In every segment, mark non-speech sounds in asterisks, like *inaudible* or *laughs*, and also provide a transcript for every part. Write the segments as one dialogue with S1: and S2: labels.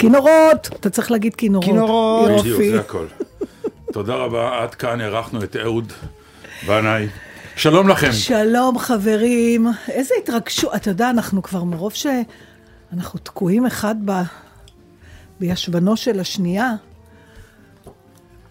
S1: כינורות! אתה צריך להגיד כינורות.
S2: כינורות.
S1: יופי.
S2: בדיוק, זה הכל. תודה רבה, עד כאן אירחנו את אהוד בנאי. שלום לכם.
S1: שלום חברים, איזה התרגשות, אתה יודע, אנחנו כבר מרוב שאנחנו תקועים אחד ב... בישבנו של השנייה,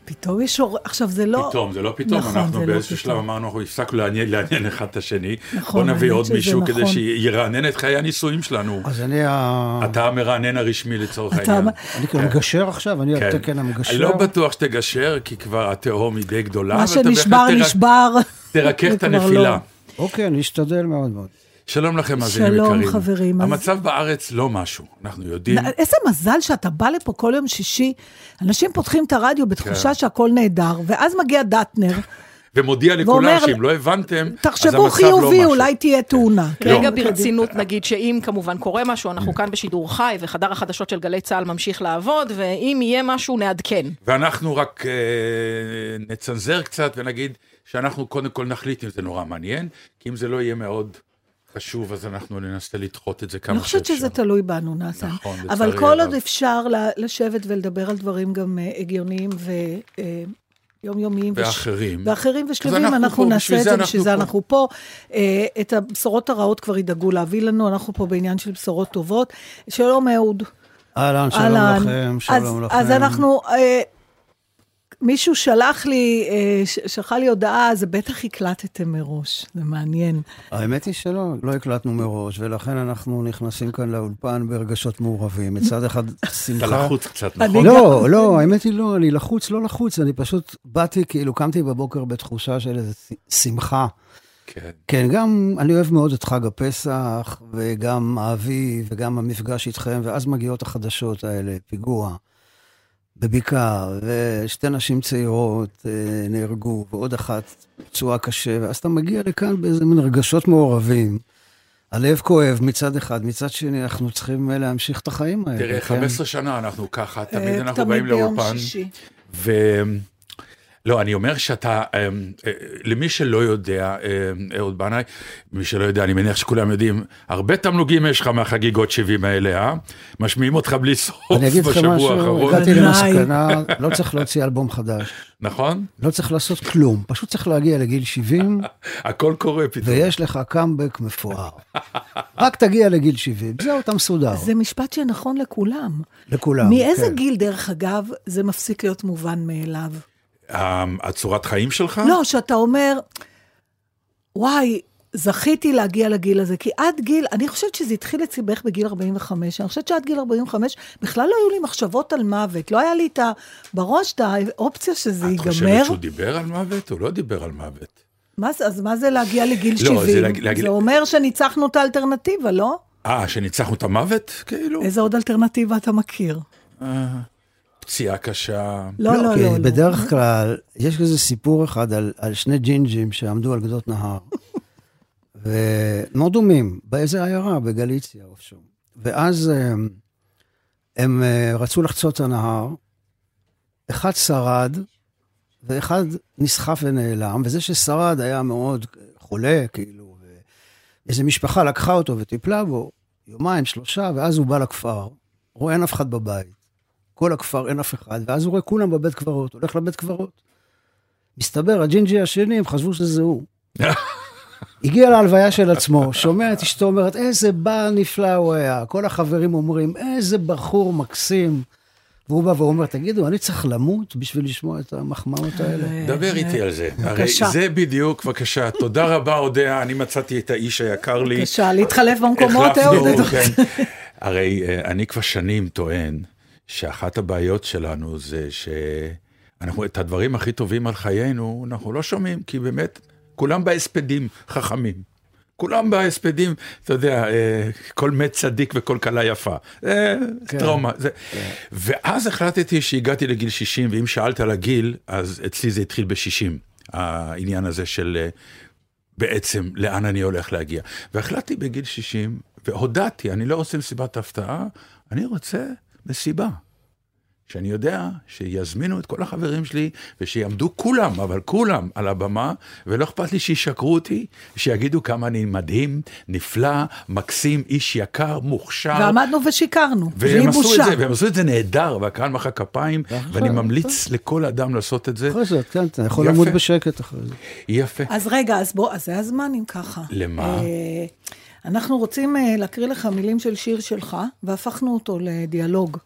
S1: פתאום יש אור... עכשיו זה לא...
S2: פתאום, זה לא פתאום,
S1: נכון,
S2: אנחנו
S1: לא
S2: באיזשהו שלב
S1: פתאום.
S2: אמרנו, אנחנו הפסקנו לעניין, לעניין אחד את השני.
S1: נכון,
S2: בוא נביא עוד מישהו כדי
S1: נכון.
S2: שירענן את חיי הנישואים שלנו.
S3: אז אני ה...
S2: אתה המרענן הרשמי לצורך
S1: אתה-
S2: העניין.
S3: אני כאילו מגשר עכשיו, אני
S2: כן.
S3: על תקן המגשר.
S2: אני לא בטוח שתגשר, כי כבר התהום היא די גדולה.
S1: מה שנשבר, נשבר.
S2: תרכך את
S1: כבר
S2: הנפילה.
S1: לא.
S3: אוקיי, אני אשתדל מאוד מאוד.
S2: שלום לכם, מאזינים
S1: שלום,
S2: יקרים.
S1: חברים, אז-
S2: המצב בארץ לא משהו, אנחנו יודעים.
S1: איזה מזל שאתה בא לפה כל יום שישי, אנשים פותחים את הרדיו בתחושה
S2: כן.
S1: שהכל נהדר, ואז מגיע דטנר, *laughs*
S2: ומודיע לכולם שאם לא הבנתם, אז
S1: תחשבו
S2: המצב לא
S1: חיובי,
S2: משהו.
S1: אולי תהיה תאונה.
S2: לא.
S4: רגע ברצינות נגיד שאם כמובן קורה משהו, אנחנו כאן בשידור חי וחדר החדשות של גלי צה"ל ממשיך לעבוד, ואם יהיה משהו נעדכן.
S2: ואנחנו רק אה, נצנזר קצת ונגיד שאנחנו קודם כל נחליט אם זה נורא מעניין, כי אם זה לא יהיה מאוד חשוב, אז אנחנו ננסה לדחות את זה כמה
S1: אני
S2: שאפשר.
S1: חושבת שזה תלוי בנו, נאסן.
S2: נכון,
S1: אבל
S2: לצערי
S1: כל
S2: הרב.
S1: עוד אפשר ל- לשבת ולדבר על דברים גם אה, הגיוניים ויומיומיים.
S2: ואחרים.
S1: ואחרים ושלמים,
S2: אנחנו
S1: אנחנו
S2: פה,
S1: נעשה את
S2: זה
S1: בשביל זה
S2: פה.
S1: אנחנו פה. אה, את הבשורות הרעות כבר ידאגו להביא לנו, אנחנו פה בעניין של בשורות טובות. שלום אהוד.
S3: אהלן, שלום. לכם,
S1: אז-
S3: שלום לכם.
S1: אז אנחנו, אה, מישהו שלח לי, אה, שלחה לי הודעה, זה בטח הקלטתם מראש, זה מעניין.
S3: האמת היא שלא, לא הקלטנו מראש, ולכן אנחנו נכנסים כאן לאולפן ברגשות מעורבים. מצד אחד, שמחה...
S2: אתה לחוץ קצת, נכון?
S3: לא, לא, האמת היא לא, אני לחוץ, לא לחוץ, אני פשוט באתי, כאילו, קמתי בבוקר בתחושה של איזו שמחה.
S2: כן.
S3: כן, גם אני אוהב מאוד את חג הפסח, וגם האביב, וגם המפגש איתכם, ואז מגיעות החדשות האלה, פיגוע בבקעה, ושתי נשים צעירות אה, נהרגו, ועוד אחת פצועה קשה, ואז אתה מגיע לכאן באיזה מין רגשות מעורבים. הלב כואב מצד אחד, מצד שני אנחנו צריכים אה, להמשיך את החיים האלה.
S2: תראה,
S3: כן?
S2: 15 שנה אנחנו ככה, תמיד
S1: אה,
S2: אנחנו באים
S1: ביום
S2: לאולפן.
S1: שישי.
S2: לא, אני אומר שאתה, אה, אה, למי שלא יודע, אה, אהוד בנאי, מי שלא יודע, אני מניח שכולם יודעים, הרבה תמלוגים יש לך מהחגיגות 70 האלה, אה? משמיעים אותך בלי סוף
S3: אני אגיד
S2: בשבוע
S3: משהו,
S2: האחרון,
S3: הגעתי. למסקנה, לא צריך להוציא אלבום חדש,
S2: נכון?
S3: לא צריך לעשות כלום, פשוט צריך להגיע לגיל 70, *laughs*
S2: הכל קורה פתאום.
S3: ויש לך קאמבק מפואר. רק תגיע לגיל 70, זהו, אתה מסודר.
S1: זה משפט שנכון לכולם.
S3: לכולם.
S1: מאיזה
S3: כן.
S1: גיל, דרך אגב, זה מפסיק להיות מובן מאליו?
S2: הצורת חיים שלך?
S1: לא, שאתה אומר, וואי, זכיתי להגיע לגיל הזה, כי עד גיל, אני חושבת שזה התחיל אצלי בערך בגיל 45, אני חושבת שעד גיל 45 בכלל לא היו לי מחשבות על מוות, לא היה לי את ה... בראש את האופציה שזה
S2: את
S1: ייגמר.
S2: חושבת שהוא דיבר על מוות? הוא לא דיבר על מוות.
S1: מה זה, אז מה זה להגיע לגיל
S2: לא,
S1: 70?
S2: זה להג- להגיד-
S1: זה אומר שניצחנו את האלטרנטיבה, לא?
S2: אה, שניצחנו את המוות? כאילו?
S1: איזה עוד אלטרנטיבה אתה מכיר?
S2: אה, פציעה קשה.
S1: לא, לא,
S3: כי
S1: לא. לא.
S3: בדרך כלל, יש איזה סיפור אחד על, על שני ג'ינג'ים שעמדו על גדות נהר, *laughs* ומאוד דומים, באיזה עיירה, בגליציה איפשהו. ואז הם, הם אה, רצו לחצות את הנהר, אחד שרד, ואחד נסחף ונעלם, וזה ששרד היה מאוד חולה, כאילו, ואיזה משפחה לקחה אותו וטיפלה בו, יומיים, שלושה, ואז הוא בא לכפר, רואה אין אף אחד בבית. כל הכפר אין אף אחד, ואז הוא רואה כולם בבית קברות, הולך לבית קברות. מסתבר, הג'ינג'י השני, הם חשבו שזה הוא. *laughs* הגיע להלוויה של עצמו, שומע את אשתו אומרת, איזה בעל נפלא הוא היה. כל החברים אומרים, איזה בחור מקסים. והוא בא ואומר, תגידו, אני צריך למות בשביל לשמוע את המחמאות האלה?
S2: דבר איתי על זה. הרי
S1: בבקשה.
S2: זה בדיוק, בבקשה. תודה רבה, אודיה, אני מצאתי את האיש היקר לי.
S1: בבקשה, להתחלף במקומות, אהוד.
S2: כן. *laughs* הרי אה, אני כבר שנים טוען שאחת הבעיות שלנו זה שאנחנו את הדברים הכי טובים על חיינו, אנחנו לא שומעים, כי באמת, כולם בהספדים חכמים. כולם בהספדים, אתה יודע, אה, כל מת צדיק וכל כלה יפה. זה טראומה. זה. ואז החלטתי שהגעתי לגיל 60, ואם שאלת על הגיל, אז אצלי זה התחיל ב-60, העניין הזה של אה, בעצם לאן אני הולך להגיע. והחלטתי בגיל 60, והודעתי, אני לא רוצה מסיבת הפתעה, אני רוצה מסיבה. שאני יודע שיזמינו את כל החברים שלי, ושיעמדו כולם, אבל כולם, על הבמה, ולא אכפת לי שישקרו אותי, שיגידו כמה אני מדהים, נפלא, מקסים, איש יקר, מוכשר.
S1: ועמדנו ושיקרנו, בלי
S2: והם עשו את
S1: בושה.
S2: זה, והם עשו את זה נהדר, והקהל מחא כפיים, ואני ממליץ לכל אדם לעשות את זה.
S3: אחרי זה, כן, אתה יכול
S2: יפה.
S3: למות בשקט אחרי זה.
S2: יפה.
S1: אז רגע, אז בוא, אז זה הזמן אם ככה.
S2: למה?
S1: אנחנו רוצים אה, להקריא לך מילים של שיר שלך, והפכנו אותו לדיאלוג.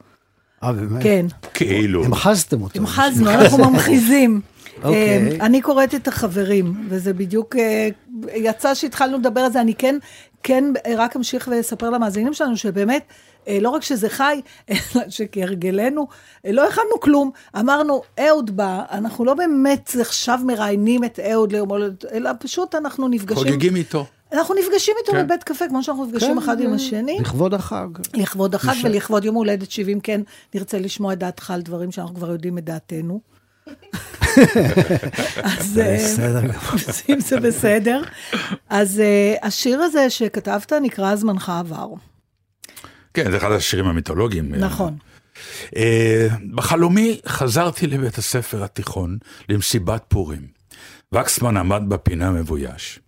S3: אה, באמת?
S1: כן,
S2: כאילו.
S3: המחזתם אותו.
S1: המחזנו, אנחנו *laughs* ממחיזים.
S3: אוקיי.
S1: אה, אני קוראת את החברים, וזה בדיוק, אה, יצא שהתחלנו לדבר על זה, אני כן, כן רק אמשיך ואספר למאזינים שלנו, שבאמת, לא רק שזה חי, *laughs* אלא שכהרגלנו, לא הכנו כלום. אמרנו, אהוד בא, אנחנו לא באמת עכשיו מראיינים את אהוד ליום הולדת, אלא פשוט אנחנו נפגשים.
S2: חוגגים איתו.
S1: אנחנו נפגשים איתו
S2: כן.
S1: בבית קפה, כמו שאנחנו נפגשים אחד עם השני.
S3: לכבוד החג.
S1: לכבוד החג ולכבוד יום הולדת 70, כן, נרצה לשמוע את דעתך על דברים שאנחנו כבר יודעים את דעתנו. *laughs* אז אה,
S3: בסדר *laughs* גמור.
S1: אם זה בסדר. אז אה, השיר הזה שכתבת נקרא זמנך עבר.
S2: כן, זה אחד השירים המיתולוגיים.
S1: נכון.
S2: אה, בחלומי חזרתי לבית הספר התיכון למסיבת פורים. וקסמן עמד בפינה מבויש.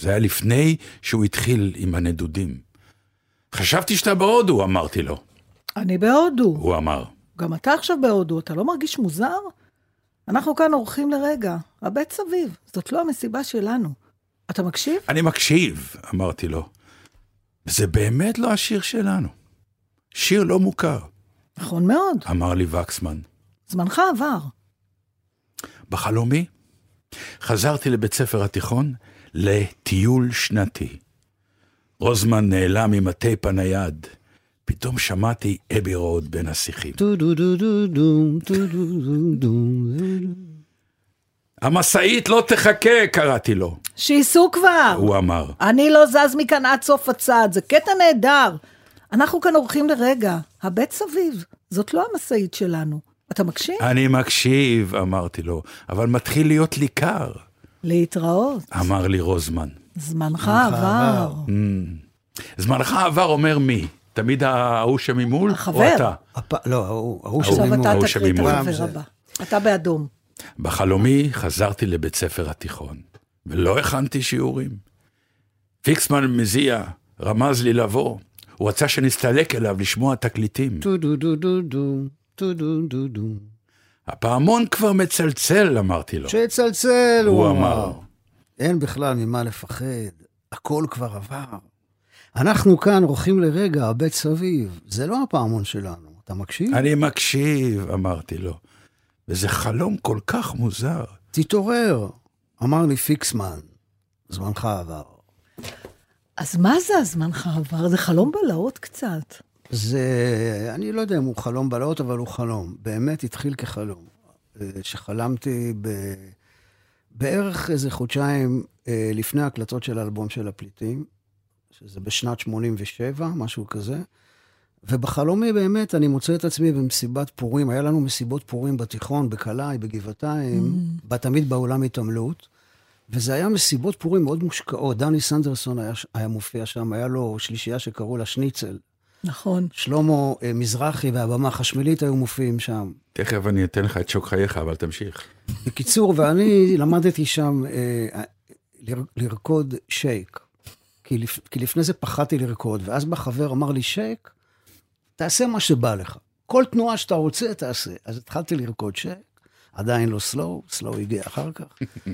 S2: זה היה לפני שהוא התחיל עם הנדודים. חשבתי שאתה בהודו, אמרתי לו.
S1: אני בהודו.
S2: הוא אמר.
S1: גם אתה עכשיו בהודו, אתה לא מרגיש מוזר? אנחנו כאן אורחים לרגע, הבט סביב, זאת לא המסיבה שלנו. אתה מקשיב?
S2: אני מקשיב, אמרתי לו. זה באמת לא השיר שלנו. שיר לא מוכר,
S1: נכון מאוד,
S2: אמר לי וקסמן.
S1: זמנך עבר.
S2: בחלומי חזרתי לבית ספר התיכון לטיול שנתי. רוזמן נעלם עם הטייפ הנייד. פתאום שמעתי אבי רוד בין השיחים. המשאית לא תחכה, קראתי לו.
S1: שייסעו כבר!
S2: הוא אמר.
S1: אני לא זז מכאן עד סוף הצד, זה קטע נהדר. אנחנו כאן אורחים לרגע, הבט סביב, זאת לא המשאית שלנו. אתה מקשיב?
S2: אני מקשיב, אמרתי לו, אבל מתחיל להיות לי קר,
S1: להתראות,
S2: אמר לי רוזמן.
S1: זמנך עבר.
S2: זמנך עבר אומר מי? תמיד ההוא שממול?
S1: החבר.
S2: או אתה?
S3: הפ- לא, ההוא ההוא
S1: עכשיו
S3: שממול.
S1: אתה תקריא את
S2: שממול.
S1: החבר. הבא. אתה באדום.
S2: בחלומי חזרתי לבית ספר התיכון, ולא הכנתי שיעורים. פיקסמן מזיע, רמז לי לבוא. הוא רצה שנסתלק אליו לשמוע תקליטים.
S3: טו דו דו דו דו, טו דו דו דו.
S2: הפעמון כבר מצלצל, אמרתי לו.
S3: שיצלצל,
S2: הוא
S3: הוא
S2: אמר.
S3: אמר. אין בכלל ממה לפחד, הכל כבר עבר. אנחנו כאן רוחים לרגע, הבית סביב. זה לא הפעמון שלנו, אתה מקשיב?
S2: אני מקשיב, אמרתי לו. וזה חלום כל כך מוזר.
S3: תתעורר, אמר לי פיקסמן. זמנך עבר.
S1: אז מה זה הזמנך עבר? זה חלום בלהות קצת.
S3: זה, אני לא יודע אם הוא חלום בלהות, אבל הוא חלום. באמת התחיל כחלום. אה, שחלמתי ב... בערך איזה חודשיים אה, לפני ההקלטות של האלבום של הפליטים, שזה בשנת 87, משהו כזה. ובחלומי באמת אני מוצא את עצמי במסיבת פורים. היה לנו מסיבות פורים בתיכון, בקלעי, בגבעתיים, mm. תמיד באולם התעמלות. וזה היה מסיבות פורים מאוד מושקעות. דני סנדרסון היה, היה מופיע שם, היה לו שלישייה שקראו לה שניצל.
S1: נכון.
S3: שלמה אה, מזרחי והבמה החשמלית היו מופיעים שם.
S2: תכף אני אתן לך את שוק חייך, אבל תמשיך.
S3: בקיצור, ואני למדתי שם אה, ל- לרקוד שייק. כי, לפ, כי לפני זה פחדתי לרקוד, ואז בא חבר, אמר לי, שק, תעשה מה שבא לך. כל תנועה שאתה רוצה, תעשה. אז התחלתי לרקוד שק, עדיין לא סלואו, סלואו הגיע אחר כך.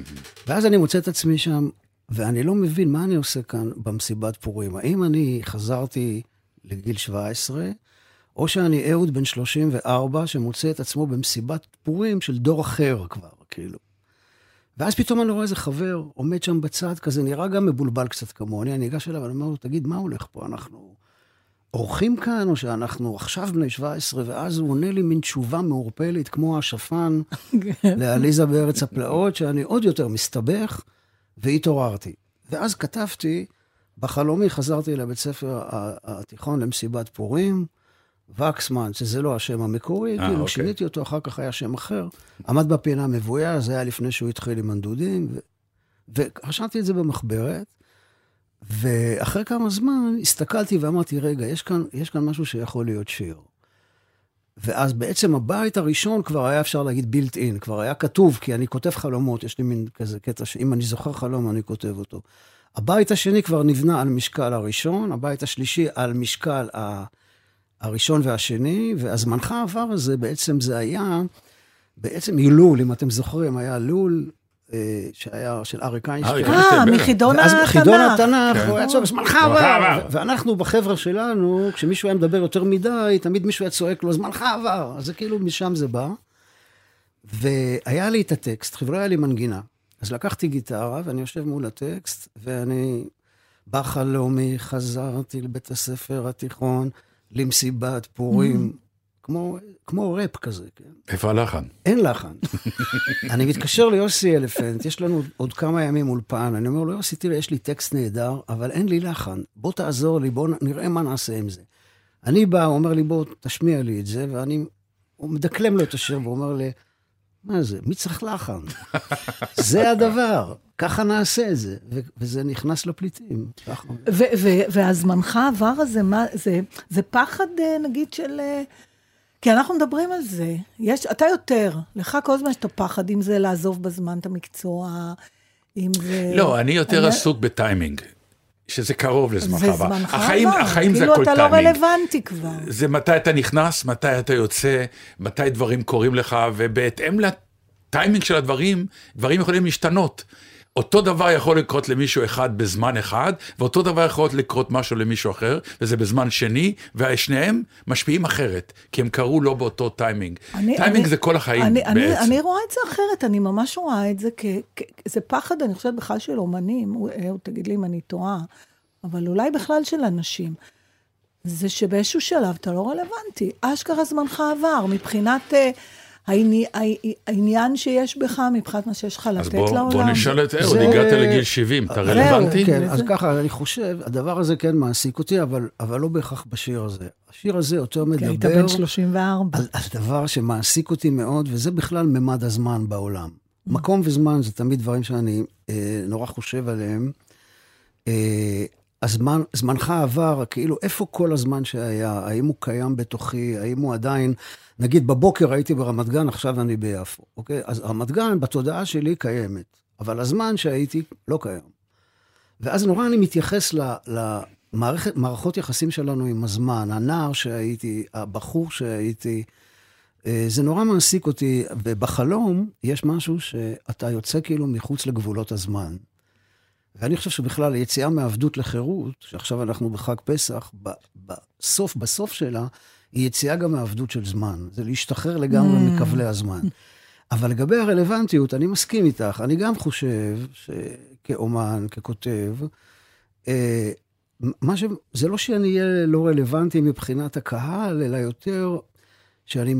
S3: *laughs* ואז אני מוצא את עצמי שם, ואני לא מבין מה אני עושה כאן במסיבת פורים. האם אני חזרתי לגיל 17, או שאני אהוד בן 34, שמוצא את עצמו במסיבת פורים של דור אחר כבר, כאילו. ואז פתאום אני רואה איזה חבר עומד שם בצד, כזה נראה גם מבולבל קצת כמוני, אני ניגש אליו ואני אומר לו, תגיד, מה הולך פה? אנחנו אורחים כאן, או שאנחנו עכשיו בני 17? ואז הוא עונה לי מין תשובה מעורפלת, כמו השפן *laughs* לעליזה בארץ הפלאות, שאני עוד יותר מסתבך, והתעוררתי. ואז כתבתי, בחלומי חזרתי לבית ספר התיכון למסיבת פורים, וקסמן, שזה לא השם המקורי,
S2: אה,
S3: כאילו
S2: אוקיי.
S3: שיניתי אותו, אחר כך היה שם אחר. עמד בפינה מבויה, זה היה לפני שהוא התחיל עם הנדודים, ו... ורשמתי את זה במחברת, ואחרי כמה זמן הסתכלתי ואמרתי, רגע, יש כאן, יש כאן משהו שיכול להיות שיר. ואז בעצם הבית הראשון כבר היה אפשר להגיד בילט אין, כבר היה כתוב, כי אני כותב חלומות, יש לי מין כזה קטע שאם אני זוכר חלום, אני כותב אותו. הבית השני כבר נבנה על משקל הראשון, הבית השלישי על משקל ה... הראשון והשני, והזמנך עבר הזה, בעצם זה היה, בעצם הילול, אם אתם זוכרים, היה לול אה, שהיה של אריק איינשטיין.
S1: אה. מחידון התנ"ך.
S3: התנ"ך,
S2: כן.
S3: הוא היה צועק, זמנך. עבר. ואנחנו בחבר'ה שלנו, כשמישהו היה מדבר יותר מדי, תמיד מישהו היה צועק לו, זמנך עבר. אז זה כאילו, משם זה בא. והיה לי את הטקסט, חבר'ה, היה לי מנגינה. אז לקחתי גיטרה, ואני יושב מול הטקסט, ואני בחלומי חזרתי לבית הספר התיכון, למסיבת פורים, כמו, כמו ראפ כזה, כן?
S2: איפה הלחן?
S3: אין לחן. *laughs* אני מתקשר ליוסי אלפנט, יש לנו עוד כמה ימים אולפן, אני אומר לו, יוסי, תראה, יש לי טקסט נהדר, אבל אין לי לחן. בוא תעזור לי, בוא נראה מה נעשה עם זה. אני בא, הוא אומר לי, בוא, תשמיע לי את זה, ואני... הוא מדקלם לו את השיר, והוא אומר לי, מה זה, מי צריך לחן? *laughs* זה הדבר, ככה נעשה את זה. ו- וזה נכנס לפליטים. ככה.
S1: ו- ו- והזמנך עבר הזה, מה, זה, זה פחד, אה, נגיד, של... אה, כי אנחנו מדברים על זה. יש, אתה יותר, לך כל הזמן יש את הפחד, אם זה לעזוב בזמן את המקצוע, אם זה...
S2: לא, אני יותר
S1: אני-
S2: עסוק בטיימינג, שזה קרוב לזמנך
S1: זה
S2: עבר.
S1: זמנך
S2: החיים,
S1: עבר,
S2: החיים זה
S1: כאילו
S2: הכל
S1: אתה לא
S2: טיימינג.
S1: רלוונטי כבר.
S2: זה מתי אתה נכנס, מתי אתה יוצא, מתי דברים קורים לך, ובהתאם לטיימינג של הדברים, דברים יכולים להשתנות. אותו דבר יכול לקרות למישהו אחד בזמן אחד, ואותו דבר יכול לקרות משהו למישהו אחר, וזה בזמן שני, ושניהם משפיעים אחרת, כי הם קרו לא באותו טיימינג.
S1: אני-
S2: טיימינג
S1: אני-
S2: זה כל החיים
S1: אני,
S2: בעצם.
S1: אני, אני רואה את זה אחרת, אני ממש רואה את זה כ... כ זה פחד, אני חושבת בכלל של אומנים, אהוד, תגיד לי אם אני טועה, אבל אולי בכלל של אנשים. זה שבאיזשהו שלב אתה לא רלוונטי. אשכרה זמנך עבר, מבחינת העי- העניין שיש בך, מבחינת מה שיש לך
S2: אז
S1: לתת
S2: בוא,
S1: לעולם.
S2: בוא נשאל את אהוד,
S3: זה-
S2: הגעת לגיל 70, אתה רלוונטי?
S3: כן, אז ככה, אני חושב, הדבר הזה כן מעסיק אותי, אבל, אבל לא בהכרח בשיר הזה. השיר הזה יותר
S1: כי היית
S3: מדבר
S1: בן 34.
S3: על, על דבר שמעסיק אותי מאוד, וזה בכלל ממד הזמן בעולם. מקום וזמן זה תמיד דברים שאני אה, נורא חושב עליהם. הזמן, זמנך עבר, כאילו, איפה כל הזמן שהיה? האם הוא קיים בתוכי? האם הוא עדיין... נגיד, בבוקר הייתי ברמת גן, עכשיו אני ביפו, אוקיי? אז רמת גן, בתודעה שלי, קיימת. אבל הזמן שהייתי, לא קיים. ואז נורא אני מתייחס ל- למערכת, מערכות יחסים שלנו עם הזמן, הנער שהייתי, הבחור שהייתי, אה, זה נורא מעסיק אותי, ובחלום יש משהו שאתה יוצא כאילו מחוץ לגבולות הזמן. ואני חושב שבכלל היציאה מעבדות לחירות, שעכשיו אנחנו בחג פסח, בסוף, בסוף שלה, היא יציאה גם מעבדות של זמן. זה להשתחרר לגמרי
S1: Mm.
S3: מכבלי הזמן. אבל לגבי הרלוונטיות, אני מסכים איתך. אני גם חושב שכאומן, ככותב, אה, מה ש... זה לא שאני אהיה לא רלוונטי מבחינת הקהל, אלא יותר שאני.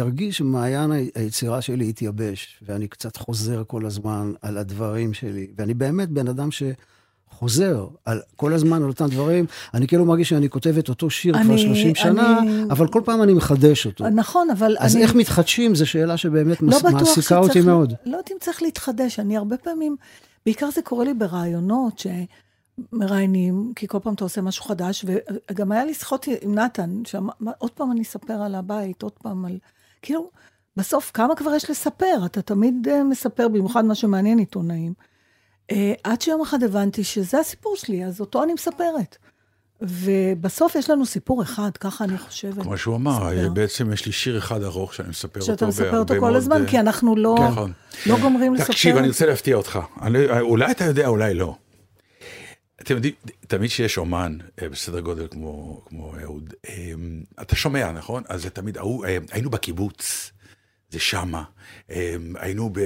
S3: ארגיש שמעיין ה- היצירה שלי התייבש, ואני קצת חוזר כל הזמן על הדברים שלי. ואני באמת בן אדם שחוזר על, כל הזמן על אותם דברים. אני כאילו מרגיש שאני כותב את אותו שיר כבר
S1: אני-
S3: 30 שנה,
S1: אני-
S3: אבל כל פעם אני מחדש אותו.
S1: נכון, אבל
S3: אז
S1: אני...
S3: איך מתחדשים, זו שאלה שבאמת
S1: לא
S3: מס...
S1: בטוח
S3: מעסיקה
S1: שצריך...
S3: אותי מאוד.
S1: לא יודעת אם צריך להתחדש. אני הרבה פעמים, בעיקר זה קורה לי ברעיונות שמראיינים, כי כל פעם אתה עושה משהו חדש, וגם היה לי שיחות עם נתן, שעוד פעם אני אספר על הבית, עוד פעם על... כאילו, בסוף, כמה כבר יש לספר? אתה תמיד אה, מספר, במיוחד מה שמעניין עיתונאים. אה, עד שיום אחד הבנתי שזה הסיפור שלי, אז אותו אני מספרת. ובסוף יש לנו סיפור אחד, ככה אני חושבת.
S2: כמו שהוא אמר,
S1: מספר.
S2: בעצם יש לי שיר אחד ארוך שאני מספר אותו
S1: שאתה מספר אותו
S2: בהרבה
S1: כל
S2: מאוד,
S1: הזמן,
S2: אה,
S1: כי אנחנו לא,
S2: נכון.
S1: לא גומרים לספר.
S2: תקשיב, אני רוצה להפתיע אותך. אני, אולי אתה יודע, אולי לא. אתם יודעים, תמיד שיש אומן אה, בסדר גודל כמו, כמו אהוד, אה, אתה שומע, נכון? אז זה תמיד, אה, היינו בקיבוץ, זה שמה. אה, היינו, ב,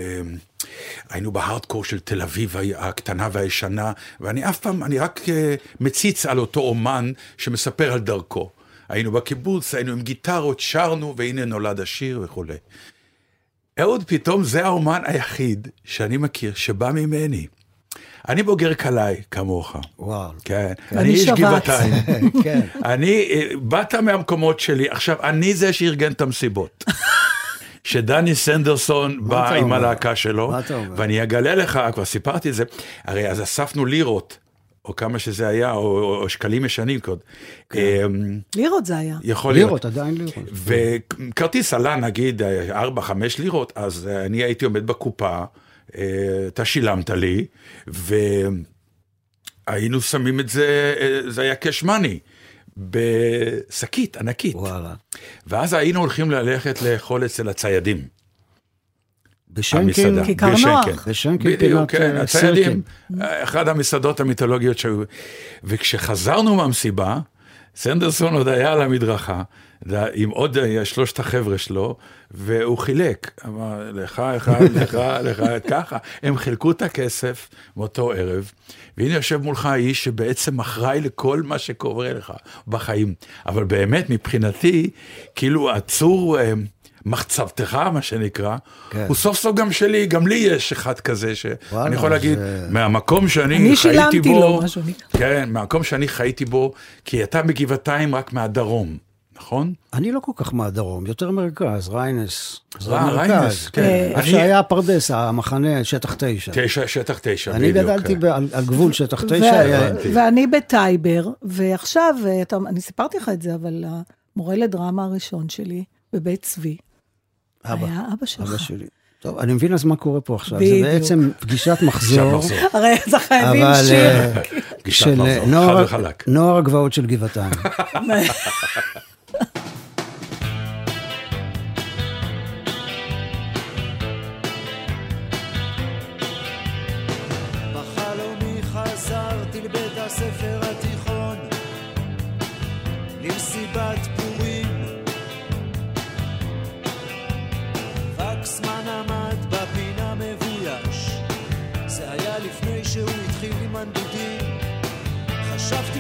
S2: היינו בהארדקור של תל אביב הקטנה והישנה, ואני אף פעם, אני רק אה, מציץ על אותו אומן שמספר על דרכו. היינו בקיבוץ, היינו עם גיטרות, שרנו, והנה נולד השיר וכולי. אהוד פתאום זה האומן היחיד שאני מכיר שבא ממני. אני בוגר קלעי, כמוך.
S3: וואו.
S2: כן, אני איש. גבעתיים. *laughs*
S3: כן.
S2: אני, אה, באת מהמקומות שלי, עכשיו, אני זה שארגן את המסיבות. *laughs* שדני סנדרסון בא עם? הלהקה שלו? ואני אגלה לך, כבר סיפרתי את זה, הרי אז אספנו לירות, או כמה שזה היה, או, או, שקלים ישנים קוד.
S3: כן.
S2: אמ,
S1: לירות זה היה.
S2: יכול להיות.
S3: לירות, עדיין לירות.
S2: וכרטיס עלה נגיד 4-5 לירות, אז אה, אני הייתי עומד בקופה, אה, אתה שילמת לי, והיינו שמים את זה, אה, זה היה קאש מאני, בשקית ענקית.
S3: וואלה.
S2: ואז היינו הולכים ללכת לאכול אצל הציידים.
S3: בשנקין.
S1: כיכר. נוח.
S3: בשנקין
S2: בדיוק, כן,
S3: אה,
S2: הציידים. אחת המסעדות המיתולוגיות שהיו. וכשחזרנו מהמסיבה, סנדרסון עוד היה על המדרכה, עם עוד אה, שלושת החבר'ה שלו, והוא חילק. אמר, לך אחד, לך, לך, ככה. הם חילקו את הכסף מאותו ערב, והנה יושב מולך האיש שבעצם אחראי לכל מה שקורה לך בחיים. אבל באמת, מבחינתי, כאילו הצור... אה, מחצבתך, מה שנקרא,
S3: כן.
S2: הוא סוף סוף גם שלי, גם לי יש אחד כזה, שאני יכול להגיד,
S3: זה-
S2: מהמקום שאני
S1: אני
S2: חייתי
S1: שילמתי
S2: בו,
S1: לו, משהו.
S2: כן, מהמקום שאני חייתי בו, כי אתה מגבעתיים רק מהדרום, נכון?
S3: אני לא כל כך מהדרום, יותר מרכז, ריינס. זה
S2: אה. ריינס, כן.
S3: איפה
S2: אני-
S3: שהיה הפרדס, המחנה, שטח תשע.
S2: תשע, שטח תשע,
S3: אני
S2: בדיוק,
S3: גדלתי
S2: כן.
S3: על גבול שטח תשע.
S1: ואני בטייבר, ועכשיו, אה, אני סיפרתי לך את זה, אבל המורה לדרמה הראשון שלי, בבית צבי, היה אבא שלך.
S3: אבא שלי. טוב, אני מבין אז מה קורה פה עכשיו. זה
S1: בדיוק.
S3: בעצם פגישת מחזור.
S1: הרי אז חייבים שיר.
S3: אה,
S2: גישת
S3: של
S2: מחזור, חד וחלק.
S3: נוער הגבעות של גבעתיים. *laughs*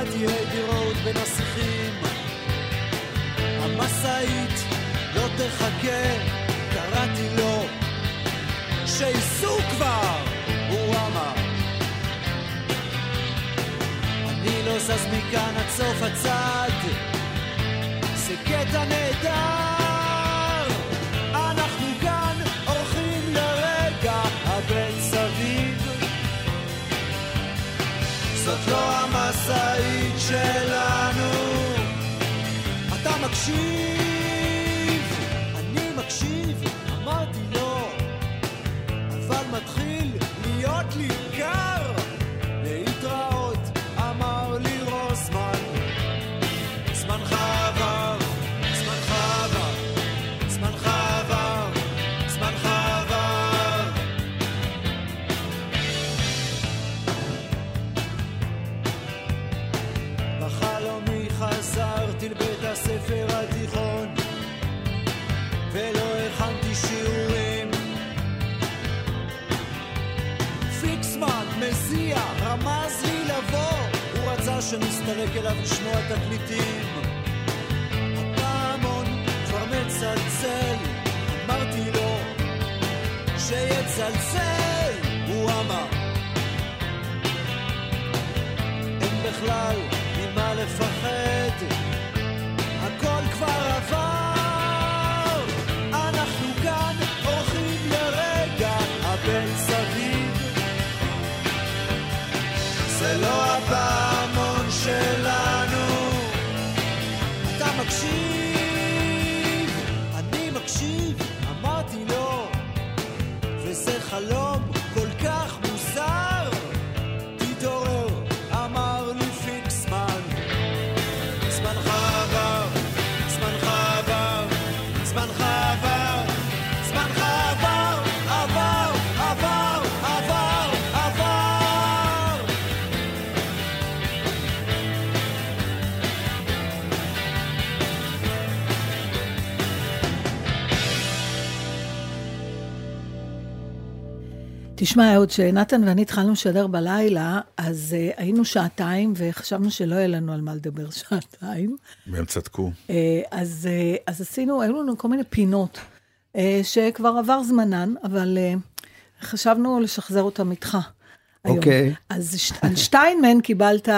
S5: שמעתי היידי רוד בין השיחים. המשאית לא תחכה, קראתי לו, שייסעו כבר, הוא אמר. אני לא זז מכאן עד סוף הצד, זה קטע נהדר. אנחנו כאן אורחים לרגע הבן המשאית שלנו. אתה מקשיב? אני מקשיב, אמרתי לו. אבל מתחיל להיות לי שנסתלק אליו לשמוע תקליטים. הפעמון כבר מצלצל, אמרתי לו שיצלצל, הוא אמר. אין בכלל ממה לפחד,
S1: תשמע, אהוד, כשנתן ואני התחלנו לשדר בלילה, אז uh, היינו שעתיים, וחשבנו שלא יהיה לנו על מה לדבר *laughs* שעתיים.
S2: והם צדקו.
S1: Uh, אז, uh, אז עשינו, היו לנו כל מיני פינות, uh, שכבר עבר זמנן, אבל uh, חשבנו לשחזר אותם איתך. היום.
S3: אוקיי.
S1: אז ש- על שתיים מהן קיבלת uh,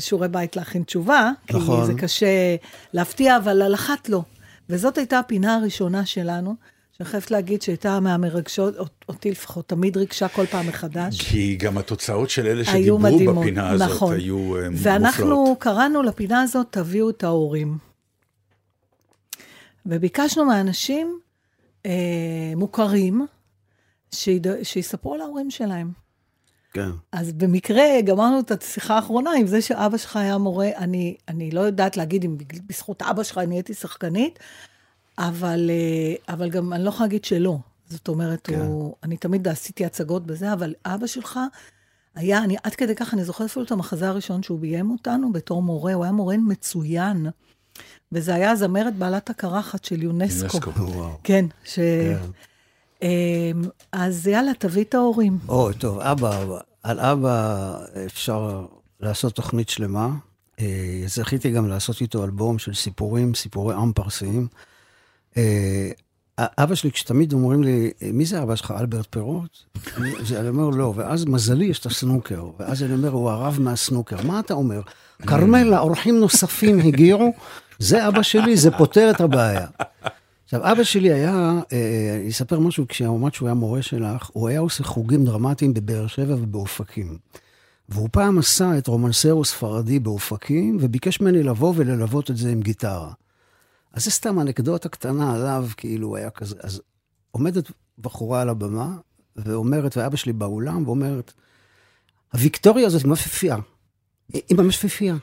S1: שיעורי בית להכין תשובה,
S3: נכון.
S1: כי זה קשה להפתיע, אבל על אחת לא. וזאת הייתה הפינה הראשונה שלנו, שאני חייבת להגיד שהייתה מהמרגשות, אותי לפחות, תמיד ריגשה כל פעם מחדש.
S2: כי גם התוצאות של אלה שדיברו
S1: מדהימות,
S2: בפינה הזאת
S1: נכון.
S2: היו אה, מופלאות.
S1: ואנחנו קראנו לפינה הזאת, תביאו את ההורים. וביקשנו מאנשים אה, מוכרים שיד... שיספרו על ההורים שלהם.
S3: כן.
S1: אז במקרה גמרנו את השיחה האחרונה עם זה שאבא שלך היה מורה, אני, אני לא יודעת להגיד אם בזכות אבא שלך אני הייתי שחקנית, אבל, אה, אבל גם אני לא יכולה להגיד שלא. זאת אומרת,
S3: כן.
S1: הוא, אני תמיד עשיתי הצגות בזה, אבל אבא שלך היה, אני עד כדי כך, אני זוכרת אפילו את המחזה הראשון שהוא ביים אותנו בתור מורה, הוא היה מורה מצוין. וזה היה הזמרת בעלת הקרחת של יונסקו.
S2: יונסקו.
S3: וואו.
S1: כן, ש...
S3: כן.
S1: אמ, אז יאללה, תביא את ההורים.
S3: אוי, טוב, אבא, על אבא אפשר לעשות תוכנית שלמה. אה, זכיתי גם לעשות איתו אלבום של סיפורים, סיפורי עם פרסיים. אה, אבא שלי, כשתמיד אומרים לי, מי זה אבא שלך, אלברט פירוט? אני אומר, לא, ואז מזלי, יש את הסנוקר. ואז אני אומר, הוא הרב מהסנוקר. מה אתה אומר? כרמלה, אורחים נוספים הגיעו, זה אבא שלי, זה פותר את הבעיה. עכשיו, אבא שלי היה, אה, אני אספר משהו, כשאמרת שהוא היה מורה שלך, הוא היה עושה חוגים דרמטיים בבאר שבע ובאופקים. והוא פעם עשה את רומנסרו ספרדי באופקים, וביקש ממני לבוא וללוות את זה עם גיטרה. אז זה סתם אנקדוטה קטנה עליו, כאילו הוא היה כזה. אז עומדת בחורה על הבמה, ואומרת, ואבא שלי באולם, ואומרת, הוויקטוריה הזאת היא מפיפייה. היא ממש פיפייה.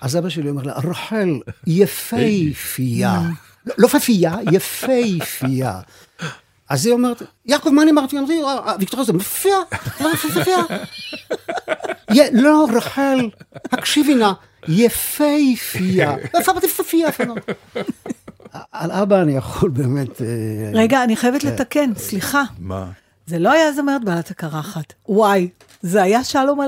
S3: אז אבא שלי אומר לה, רחל, יפייפייה. לא- לא פפייה, יפייפייה. אז היא אומרת, יעקב, מה אני אמרתי? אמרתי, "אה, הוויקטוריה הזאת מפיפייה, לא מפיפייה. יה- לא, רחל, הקשיבי נא, יפייפייה. לא? על אבא אני יכול באמת... אה,
S1: רגע, אני חייבת לתקן, סליחה.
S2: מה?
S1: זה לא היה זמרת בעלת הקרחת. וואי, זה היה שלום.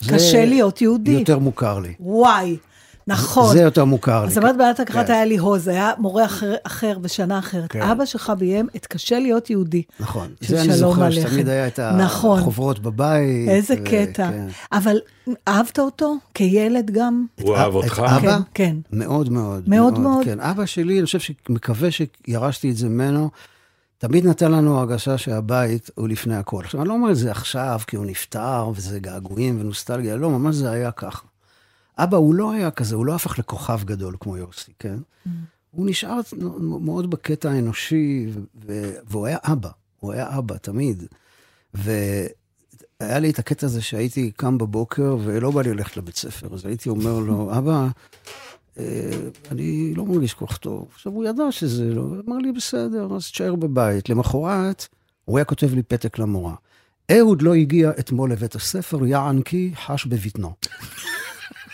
S3: זה
S1: קשה להיות יהודי.
S3: יותר מוכר לי.
S1: וואי, נכון.
S3: זה יותר מוכר לי.
S1: הזמרת בעלת הקרחת
S3: כן.
S1: היה לי הוז, היה מורה אחר, אחר בשנה אחרת.
S3: כן.
S1: אבא שלך ביים את קשה להיות יהודי.
S3: נכון. זה אני
S1: שלום
S3: זוכר
S1: עליכם.
S3: שתמיד היה את
S1: נכון.
S3: החוברות בבית.
S1: איזה
S3: ו-
S1: קטע.
S3: כן.
S1: אבל אהבת אותו כילד גם?
S2: הוא אהב
S3: את
S2: אותך?
S3: אבא?
S1: כן, כן.
S3: מאוד מאוד.
S1: מאוד מאוד.
S3: כן, אבא שלי, אני חושב שמקווה שירשתי את זה ממנו, תמיד נתן לנו הרגשה שהבית הוא לפני הכל. עכשיו, אני לא אומר את זה עכשיו, כי הוא נפטר, וזה געגועים ונוסטלגיה, לא, ממש זה היה ככה. אבא, הוא לא היה כזה, הוא לא הפך לכוכב גדול כמו יוסי, כן? הוא נשאר מאוד בקטע האנושי, ו- והוא היה אבא, הוא היה אבא, תמיד. והיה לי את הקטע הזה שהייתי קם בבוקר ולא בא לי ללכת לבית ספר, אז הייתי אומר לו, *laughs* אבא, אה, אני לא מרגיש כל כך טוב. עכשיו, הוא ידע שזה לא, הוא אמר לי, בסדר, אז תשאר בבית. למחרת, הוא היה כותב לי פתק למורה. אהוד לא הגיע אתמול לבית הספר, יען כי חש בבטנו. *laughs*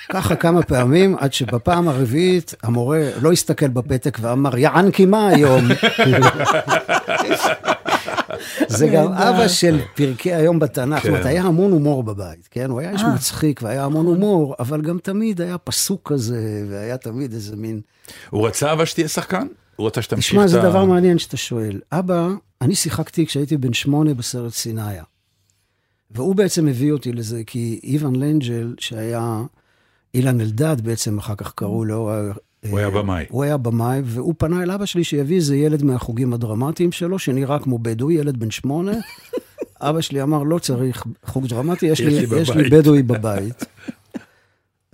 S3: ככה כמה פעמים, עד שבפעם הרביעית המורה לא הסתכל בפתק ואמר, יען כי מה היום? זה גם. אבא של פרקי היום בתנ"ך, זאת אומרת,
S2: כן.
S3: היה המון הומור בבית, כן? הוא היה איש
S1: אה.
S3: מצחיק והיה המון הומור, אבל גם תמיד היה פסוק כזה, והיה תמיד איזה מין...
S2: הוא רצה אבל שתהיה שחקן? הוא רצה שתמשיך
S3: תשמע,
S2: את
S3: זה
S2: ה...
S3: דבר מעניין שאתה שואל. אבא, אני שיחקתי כשהייתי בן שמונה בסרט סיניה. והוא בעצם הביא אותי לזה, כי איוון לנג'ל, שהיה אילן אלדד בעצם, אחר כך קראו לו...
S2: הוא היה במאי.
S3: הוא היה במאי, והוא פנה אל אבא שלי שיביא איזה ילד מהחוגים הדרמטיים שלו, שנראה כמו בדואי, ילד בן שמונה. *laughs* אבא שלי אמר, לא צריך חוג דרמטי, יש, לי, יש לי
S2: בבית."
S3: בדואי בבית.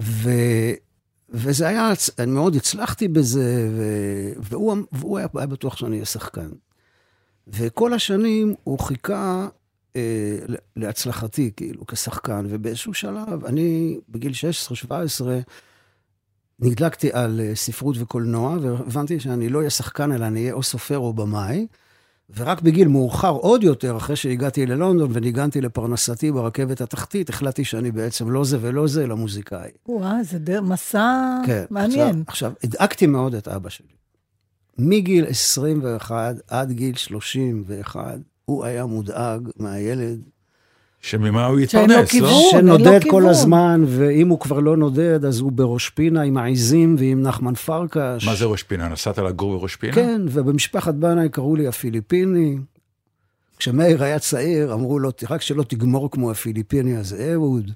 S3: ו... וזה היה, אני מאוד הצלחתי בזה, ו... והוא, והוא היה, היה בטוח שאני אהיה שחקן. וכל השנים הוא חיכה אה, להצלחתי, כאילו, כשחקן, ובאיזשהו שלב, אני בגיל 16-17, נדלקתי על אה, ספרות וקולנוע, והבנתי שאני לא אהיה שחקן, אלא אני אהיה או סופר או במאי. ורק בגיל מאוחר עוד יותר, אחרי שהגעתי ללונדון וניגנתי לפרנסתי ברכבת התחתית, החלטתי שאני בעצם לא זה ולא זה, אלא מוזיקאי.
S1: וואו, זה דר- מסע
S3: כן.
S1: מעניין.
S3: עכשיו, עכשיו, הדאגתי מאוד את אבא שלי. מגיל 21 עד גיל 31, הוא היה מודאג מהילד
S2: שממה הוא
S1: שאין לו
S2: יתפרנס,
S1: כיוון.
S2: לא?
S1: אין לו
S3: שנודד
S1: כיוון.
S3: כל הזמן, ואם הוא כבר לא נודד, אז הוא בראש פינה עם העיזים ועם נחמן פרקש.
S2: מה זה ראש פינה? נסעת לגור בראש פינה?
S3: כן, ובמשפחת בנאי קראו לי הפיליפיני. כשמאיר היה צעיר, אמרו לו, רק שלא תגמור כמו הפיליפיני הזה, אהוד.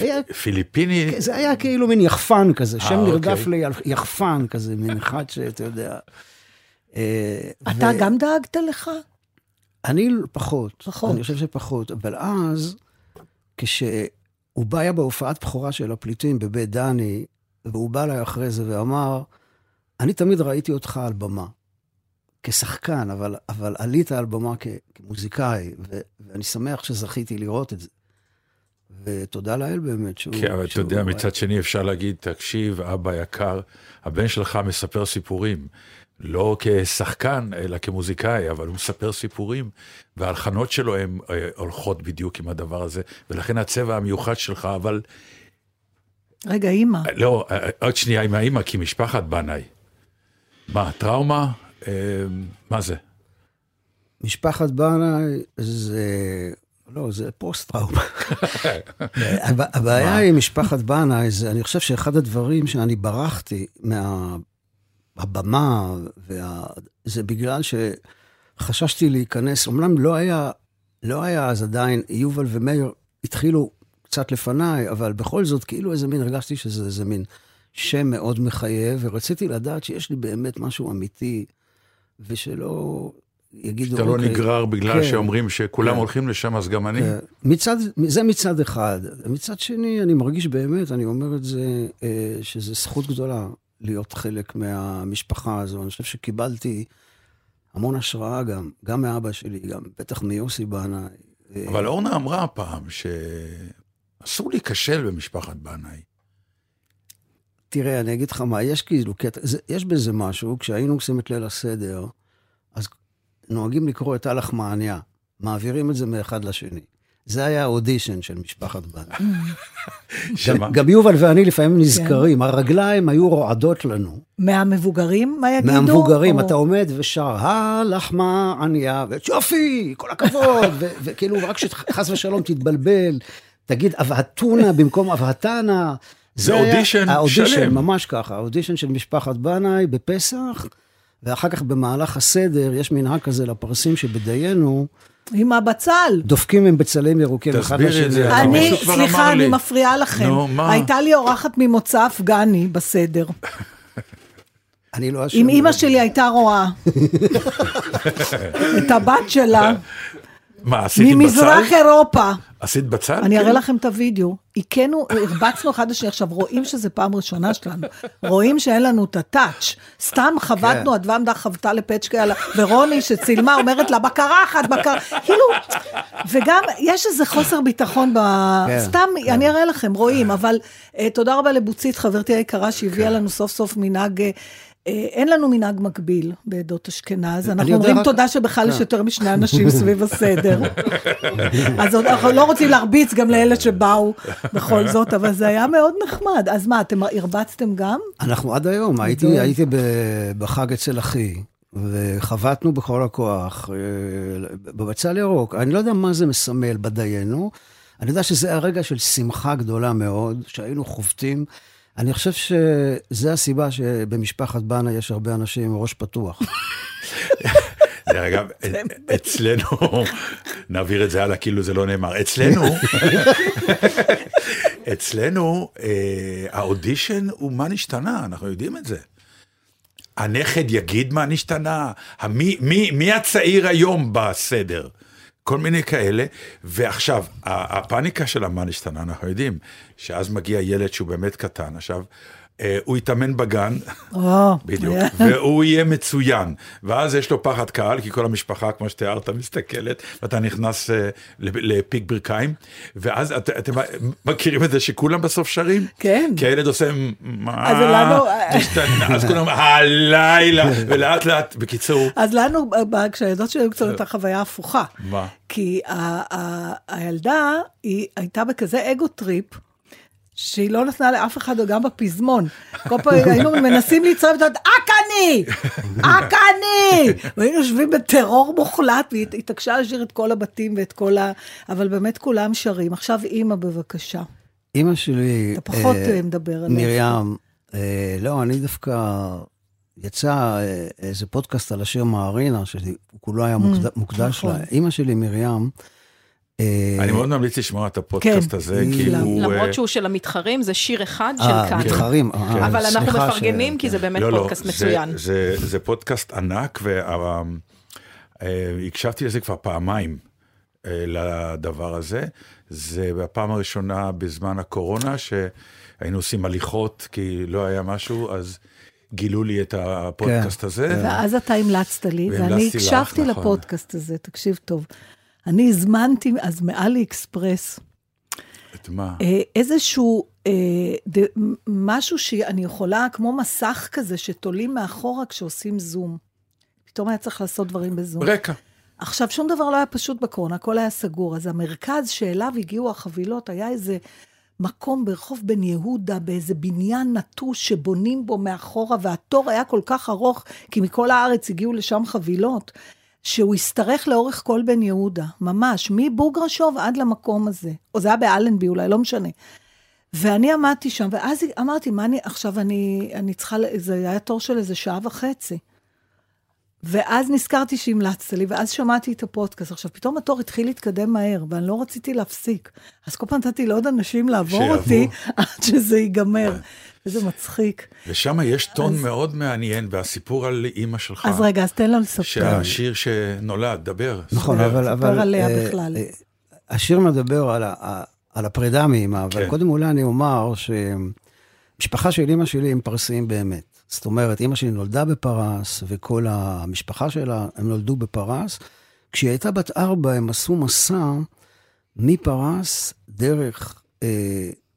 S3: היה-
S2: פיליפיני,
S3: זה היה כאילו מין יחפן כזה, שם
S2: אה,
S3: נרדף
S2: אוקיי.
S3: ליחפן כזה, מין אחד שאתה יודע. אה,
S1: אתה
S3: ו-
S1: גם דאגת לך?
S3: אני פחות.
S1: פחות.
S3: אני חושב שפחות. אבל אז, כשהוא בא היה בהופעת בכורה של הפליטים בבית דני, והוא בא אליי אחרי זה ואמר, אני תמיד ראיתי אותך על במה, כשחקן, אבל, אבל עלית על במה כ, כמוזיקאי, ו, ואני שמח שזכיתי לראות את זה. ותודה לאל באמת שהוא...
S2: כן, אבל אתה יודע, מצד שני אפשר להגיד, תקשיב, אבא יקר, הבן שלך מספר סיפורים, לא כשחקן, אלא כמוזיקאי, אבל הוא מספר סיפורים, וההלחנות שלו הן אה, הולכות בדיוק עם הדבר הזה, ולכן הצבע המיוחד שלך, אבל
S1: רגע, אימא.
S2: לא, אה, עוד שנייה עם האימא, כי משפחת בנאי. מה, טראומה? אה, מה זה?
S3: משפחת בנאי זה... לא, זה פוסט-טראומה. *laughs* הב- הבעיה עם משפחת בנאי זה, אני חושב שאחד הדברים שאני ברחתי מהבמה, וה... זה בגלל שחששתי להיכנס, אמנם לא היה, לא היה אז עדיין, יובל ומאיר התחילו קצת לפניי, אבל בכל זאת, כאילו איזה מין, הרגשתי שזה איזה מין שם מאוד מחייב, ורציתי לדעת שיש לי באמת משהו אמיתי, ושלא יגידו...
S2: אתה לא
S3: "אוקיי,
S2: נגרר בגלל
S3: כן,
S2: שאומרים שכולם
S3: כן.
S2: הולכים לשם, אז גם אני.
S3: כן. מצד, זה מצד אחד. מצד שני, אני מרגיש באמת, אני אומר את זה, אה, שזו זכות גדולה להיות חלק מהמשפחה הזו. אני חושב שקיבלתי המון השראה גם, גם מאבא שלי, גם בטח מיוסי בנאי.
S2: אבל אורנה אמרה פעם שאסור להיכשל במשפחת בנאי.
S3: תראה, אני אגיד לך מה, יש כאילו קטע, יש בזה משהו, כשהיינו עושים את ליל הסדר, אז נוהגים לקרוא את הלך מעניה, מעבירים את זה מאחד לשני. זה היה האודישן של משפחת בנאי. *laughs* גם, גם יובל ואני לפעמים נזכרים, הרגליים היו רועדות לנו.
S1: מהמבוגרים, מה יגידו?
S3: מהמבוגרים,
S1: או-
S3: אתה עומד ושר, הלחמה ענייה, ויופי, כל הכבוד, *laughs* ו- וכאילו, רק שחס ושלום תתבלבל, תגיד אבהתונה במקום אבהתנה.
S2: זה אודישן
S3: האודישן,
S2: שלם.
S3: ממש ככה, האודישן של משפחת בנאי בפסח, ואחר כך במהלך הסדר, יש מנהג כזה לפרסים שבדיינו,
S1: עם הבצל.
S3: דופקים עם בצלים ירוקים אחד
S2: תסבירי
S3: לשני.
S2: את זה,
S1: אני, סליחה, אני
S2: לי.
S1: מפריעה לכם.
S2: נו, מה?
S1: הייתה לי אורחת ממוצא אפגני בסדר. *laughs*
S3: אני לא אשם.
S1: אם אימא שלי הייתה רואה את הבת שלה
S2: מה, עשית בצל?
S1: ממזרח אירופה,
S2: עשית בצל?
S1: אני אראה
S2: כאילו?
S1: לכם את הוידאו, הכינו, הרבצנו אחד לשני, עכשיו רואים שזה פעם ראשונה שלנו, רואים שאין לנו את הטאץ', סתם חבטנו,
S3: כן.
S1: אדוה עמדה חבטה לפצ'קה, ורוני שצילמה אומרת לה, בקרחת, בקר... כאילו, וגם יש איזה חוסר ביטחון ב...
S3: כן,
S1: סתם,
S3: כן.
S1: אני אראה לכם, רואים, אבל אה, תודה רבה לבוצית, חברתי היקרה, שהביאה לנו סוף סוף מנהג... אה, אין לנו מנהג מקביל בעדות אשכנז, אנחנו אומרים
S3: רק-
S1: תודה שבכלל יש
S3: כן.
S1: יותר משני אנשים סביב הסדר. *laughs* אז אנחנו לא רוצים להרביץ גם לאלה שבאו בכל זאת, אבל זה היה מאוד נחמד. אז מה, אתם הרבצתם גם?
S3: אנחנו עד היום, הייתי, הייתי בחג אצל אחי, וחבטנו בכל הכוח אה, בבצל ירוק. אני לא יודע מה זה מסמל בדיינו, אני יודע שזה הרגע של שמחה גדולה מאוד, שהיינו חובטים. אני חושב שזה הסיבה שבמשפחת בנה יש הרבה אנשים עם ראש פתוח.
S2: דרך אגב, אצלנו, נעביר את זה הלאה כאילו זה לא נאמר, אצלנו, אצלנו אה, האודישן הוא מה נשתנה, אנחנו יודעים את זה. הנכד יגיד מה נשתנה, המי, מי, מי הצעיר היום בסדר? כל מיני כאלה, ועכשיו, הפאניקה של המה נשתנה, אנחנו יודעים, שאז מגיע ילד שהוא באמת קטן, עכשיו, הוא יתאמן בגן, בדיוק, והוא יהיה מצוין, ואז יש לו פחד קהל, כי כל המשפחה, כמו שתיארת, מסתכלת, ואתה נכנס אה, לפיק ברכיים, ואז אתם מכירים את זה שכולם בסוף שרים?
S1: כן.
S2: כי הילד עושה, מה,
S1: אז לנו,
S2: אז כולם, הלילה, ולאט לאט, בקיצור.
S1: אז לנו, כשהילדות שלי היו קצת את החוויה הפוכה.
S2: מה?
S1: כי הילדה, היא הייתה בכזה ego trip, שהיא לא נתנה לאף אחד, גם בפזמון. כל פעם היינו מנסים להצטרף, ואתה יודעת, רק אני! רק אני! והיינו יושבים בטרור מוחלט, והיא התעקשה לשיר את כל הבתים ואת כל ה... אבל באמת כולם שרים. עכשיו אימא, בבקשה.
S3: אימא שלי...
S1: אתה פחות אה, מדבר עליה.
S3: מרים, אה, לא, אני דווקא... יצא אה, איזה פודקאסט על השיר מערינה, שכולו היה מוקדש לה. אימא שלי, מרים,
S2: אה, אני מאוד ממליץ לשמוע את הפודקאסט
S1: כן,
S2: הזה, כי הוא...
S4: למרות שהוא של המתחרים, זה שיר אחד של
S3: אה,
S4: כאן.
S3: מתחרים,
S4: אבל אנחנו מפרגנים, כי זה באמת
S2: לא, לא,
S4: פודקאסט מצוין.
S2: זה פודקאסט ענק, והקשבתי לזה כבר פעמיים, אה, לדבר הזה. זה בפעם הראשונה בזמן הקורונה, שהיינו עושים הליכות, כי לא היה משהו, אז... גילו לי את הפודקאסט
S3: כן,
S2: הזה.
S1: ואז אתה המלצת לי, ואני הקשבתי
S2: נכון.
S1: לפודקאסט הזה, תקשיב טוב. אני הזמנתי אז מאלי אקספרס.
S2: את מה?
S1: אה, איזשהו, אה, ד, משהו שאני יכולה, כמו מסך כזה שתולים מאחורה כשעושים זום. פתאום היה צריך לעשות דברים בזום.
S2: רקע.
S1: עכשיו, שום דבר לא היה פשוט בקורונה, הכל היה סגור. אז המרכז שאליו הגיעו החבילות היה איזה מקום ברחוב בן יהודה, באיזה בניין נטוש שבונים בו מאחורה, והתור היה כל כך ארוך, כי מכל הארץ הגיעו לשם חבילות. שהוא השתרך לאורך כל בן יהודה, ממש, מבוגרשוב עד למקום הזה. או זה היה באלנבי אולי, לא משנה. ואני עמדתי שם, ואז אמרתי, מה אני, עכשיו אני, אני צריכה, זה היה תור של איזה שעה וחצי. ואז נזכרתי שהמלצת לי, ואז שמעתי את הפודקאסט. עכשיו, פתאום התור התחיל להתקדם מהר, ואני לא רציתי להפסיק. אז כל פעם נתתי לעוד אנשים לעבור
S2: שיעבור.
S1: אותי *laughs* עד שזה ייגמר. איזה מצחיק.
S2: ושם יש טון אז... מאוד מעניין, והסיפור על אימא שלך.
S1: אז רגע, אז תן לו לספר.
S2: שהשיר שנולד, דבר.
S3: נכון,
S2: ספר.
S3: אבל... אבל
S1: ספר עליה
S3: אה,
S1: בכלל.
S3: אה, השיר מדבר על, ה, על הפרידה מאמא, אבל
S2: כן.
S3: קודם אולי אני אומר שמשפחה של אימא שלי הם פרסיים באמת. זאת אומרת, אימא שלי נולדה בפרס, וכל המשפחה שלה, הם נולדו בפרס. כשהיא הייתה בת ארבע, הם עשו מסע מפרס דרך אה,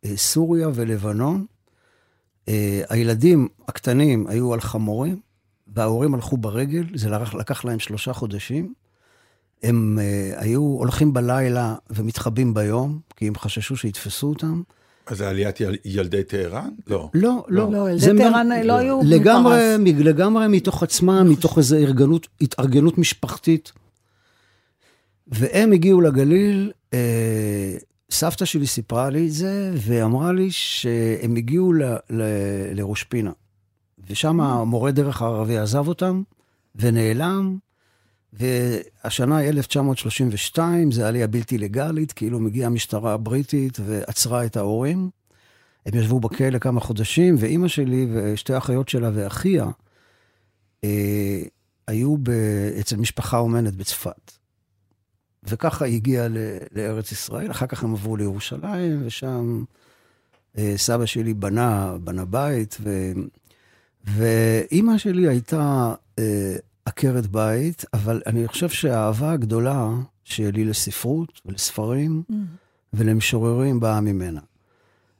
S3: אה, סוריה ולבנון. אה, הילדים הקטנים היו על חמורים, וההורים הלכו ברגל, זה לקח, לקח להם שלושה חודשים. הם אה, היו הולכים בלילה ומתחבאים ביום, כי הם חששו שיתפסו אותם.
S2: אז זה עליית יל... ילדי טהרן? לא.
S3: לא, לא.
S1: לא, ילדי
S3: זה
S1: טהרן
S3: מ-
S1: לא היו
S3: לגמרי,
S1: מפרס.
S3: לגמרי מתוך עצמם, מתוך איזו ארגנות, התארגנות משפחתית. והם הגיעו לגליל, אה, סבתא שלי סיפרה לי את זה, ואמרה לי שהם הגיעו ל, ל, לראש פינה. ושם המורה דרך הערבי עזב אותם, ונעלם, והשנה היא 1932, זה עלייה בלתי לגלית, כאילו מגיעה המשטרה הבריטית ועצרה את ההורים. הם ישבו בכלא כמה חודשים, ואימא שלי ושתי האחיות שלה ואחיה אה, היו ב, אצל משפחה אומנת בצפת. וככה היא הגיעה ל- לארץ ישראל, אחר כך הם עברו לירושלים, ושם אה, סבא שלי בנה, בנה בית, ו... ואימא שלי הייתה אה, עקרת בית, אבל אני חושב שהאהבה הגדולה שלי לספרות ולספרים
S1: Mm.
S3: ולמשוררים באה ממנה.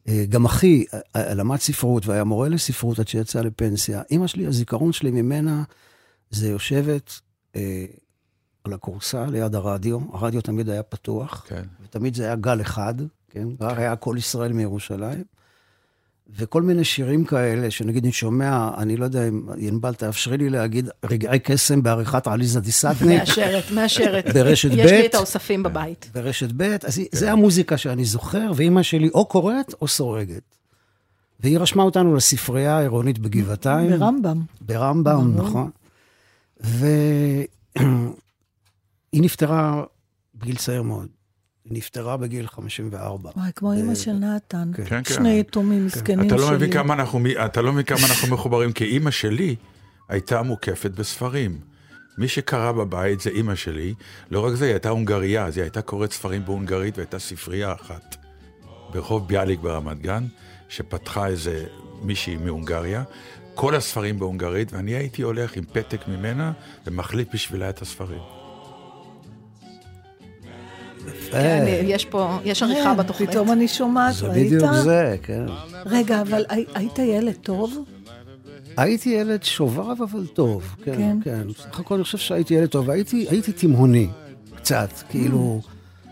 S3: אה, גם אחי למד ספרות והיה מורה לספרות עד שיצא לפנסיה. אימא שלי, הזיכרון שלי ממנה זה יושבת על הכורסה ליד הרדיו, הרדיו תמיד היה פתוח,
S2: כן.
S3: ותמיד זה היה גל אחד, כן? כבר היה כל ישראל מירושלים. וכל מיני שירים כאלה, שנגיד אני שומע, אני לא יודע אם ענבל תאפשרי לי להגיד, רגעי קסם בעריכת עליזה דיסטניק.
S4: מאשרת, מאשרת.
S3: ברשת
S4: יש לי
S3: ב'.
S4: את האוספים בבית.
S3: ברשת ב', אז היא- זה המוזיקה שאני זוכר, ואימא שלי או קוראת או סורגת. והיא רשמה אותנו לספרייה העירונית בגבעתיים.
S1: ברמב"ם.
S3: ברמב"ם, נכון. והיא נפטרה בגיל צעיר מאוד. היא נפטרה בגיל 54.
S1: וואי, כמו אימא של נתן.
S2: כן, כן.
S1: שני יתומים מסכנים
S2: אתה
S1: שלי.
S2: לא מבין כמה אנחנו, אתה לא מבין כמה אנחנו מחוברים, כי אימא שלי הייתה מוקפת בספרים. מי שקרא בבית זה אימא שלי, לא רק זה, היא הייתה הונגריה, אז היא הייתה קוראת ספרים בהונגרית והייתה ספרייה אחת ברחוב ביאליק ברמת גן, שפתחה איזה מישהי מהונגריה, כל הספרים בהונגרית, ואני הייתי הולך עם פתק ממנה ומחליף בשבילה את הספרים.
S4: כן, יש פה, יש עריכה
S1: כן,
S4: בתוכנית.
S1: פתאום אני שומעת,
S3: זה
S1: ראית?
S3: בדיוק זה, כן.
S1: רגע, אבל הי- היית ילד טוב?
S3: הייתי ילד שובב אבל טוב, כן,
S1: כן.
S3: כן. בסך הכל אני חושב שהייתי ילד טוב, הייתי, הייתי תימהוני, קצת, כאילו,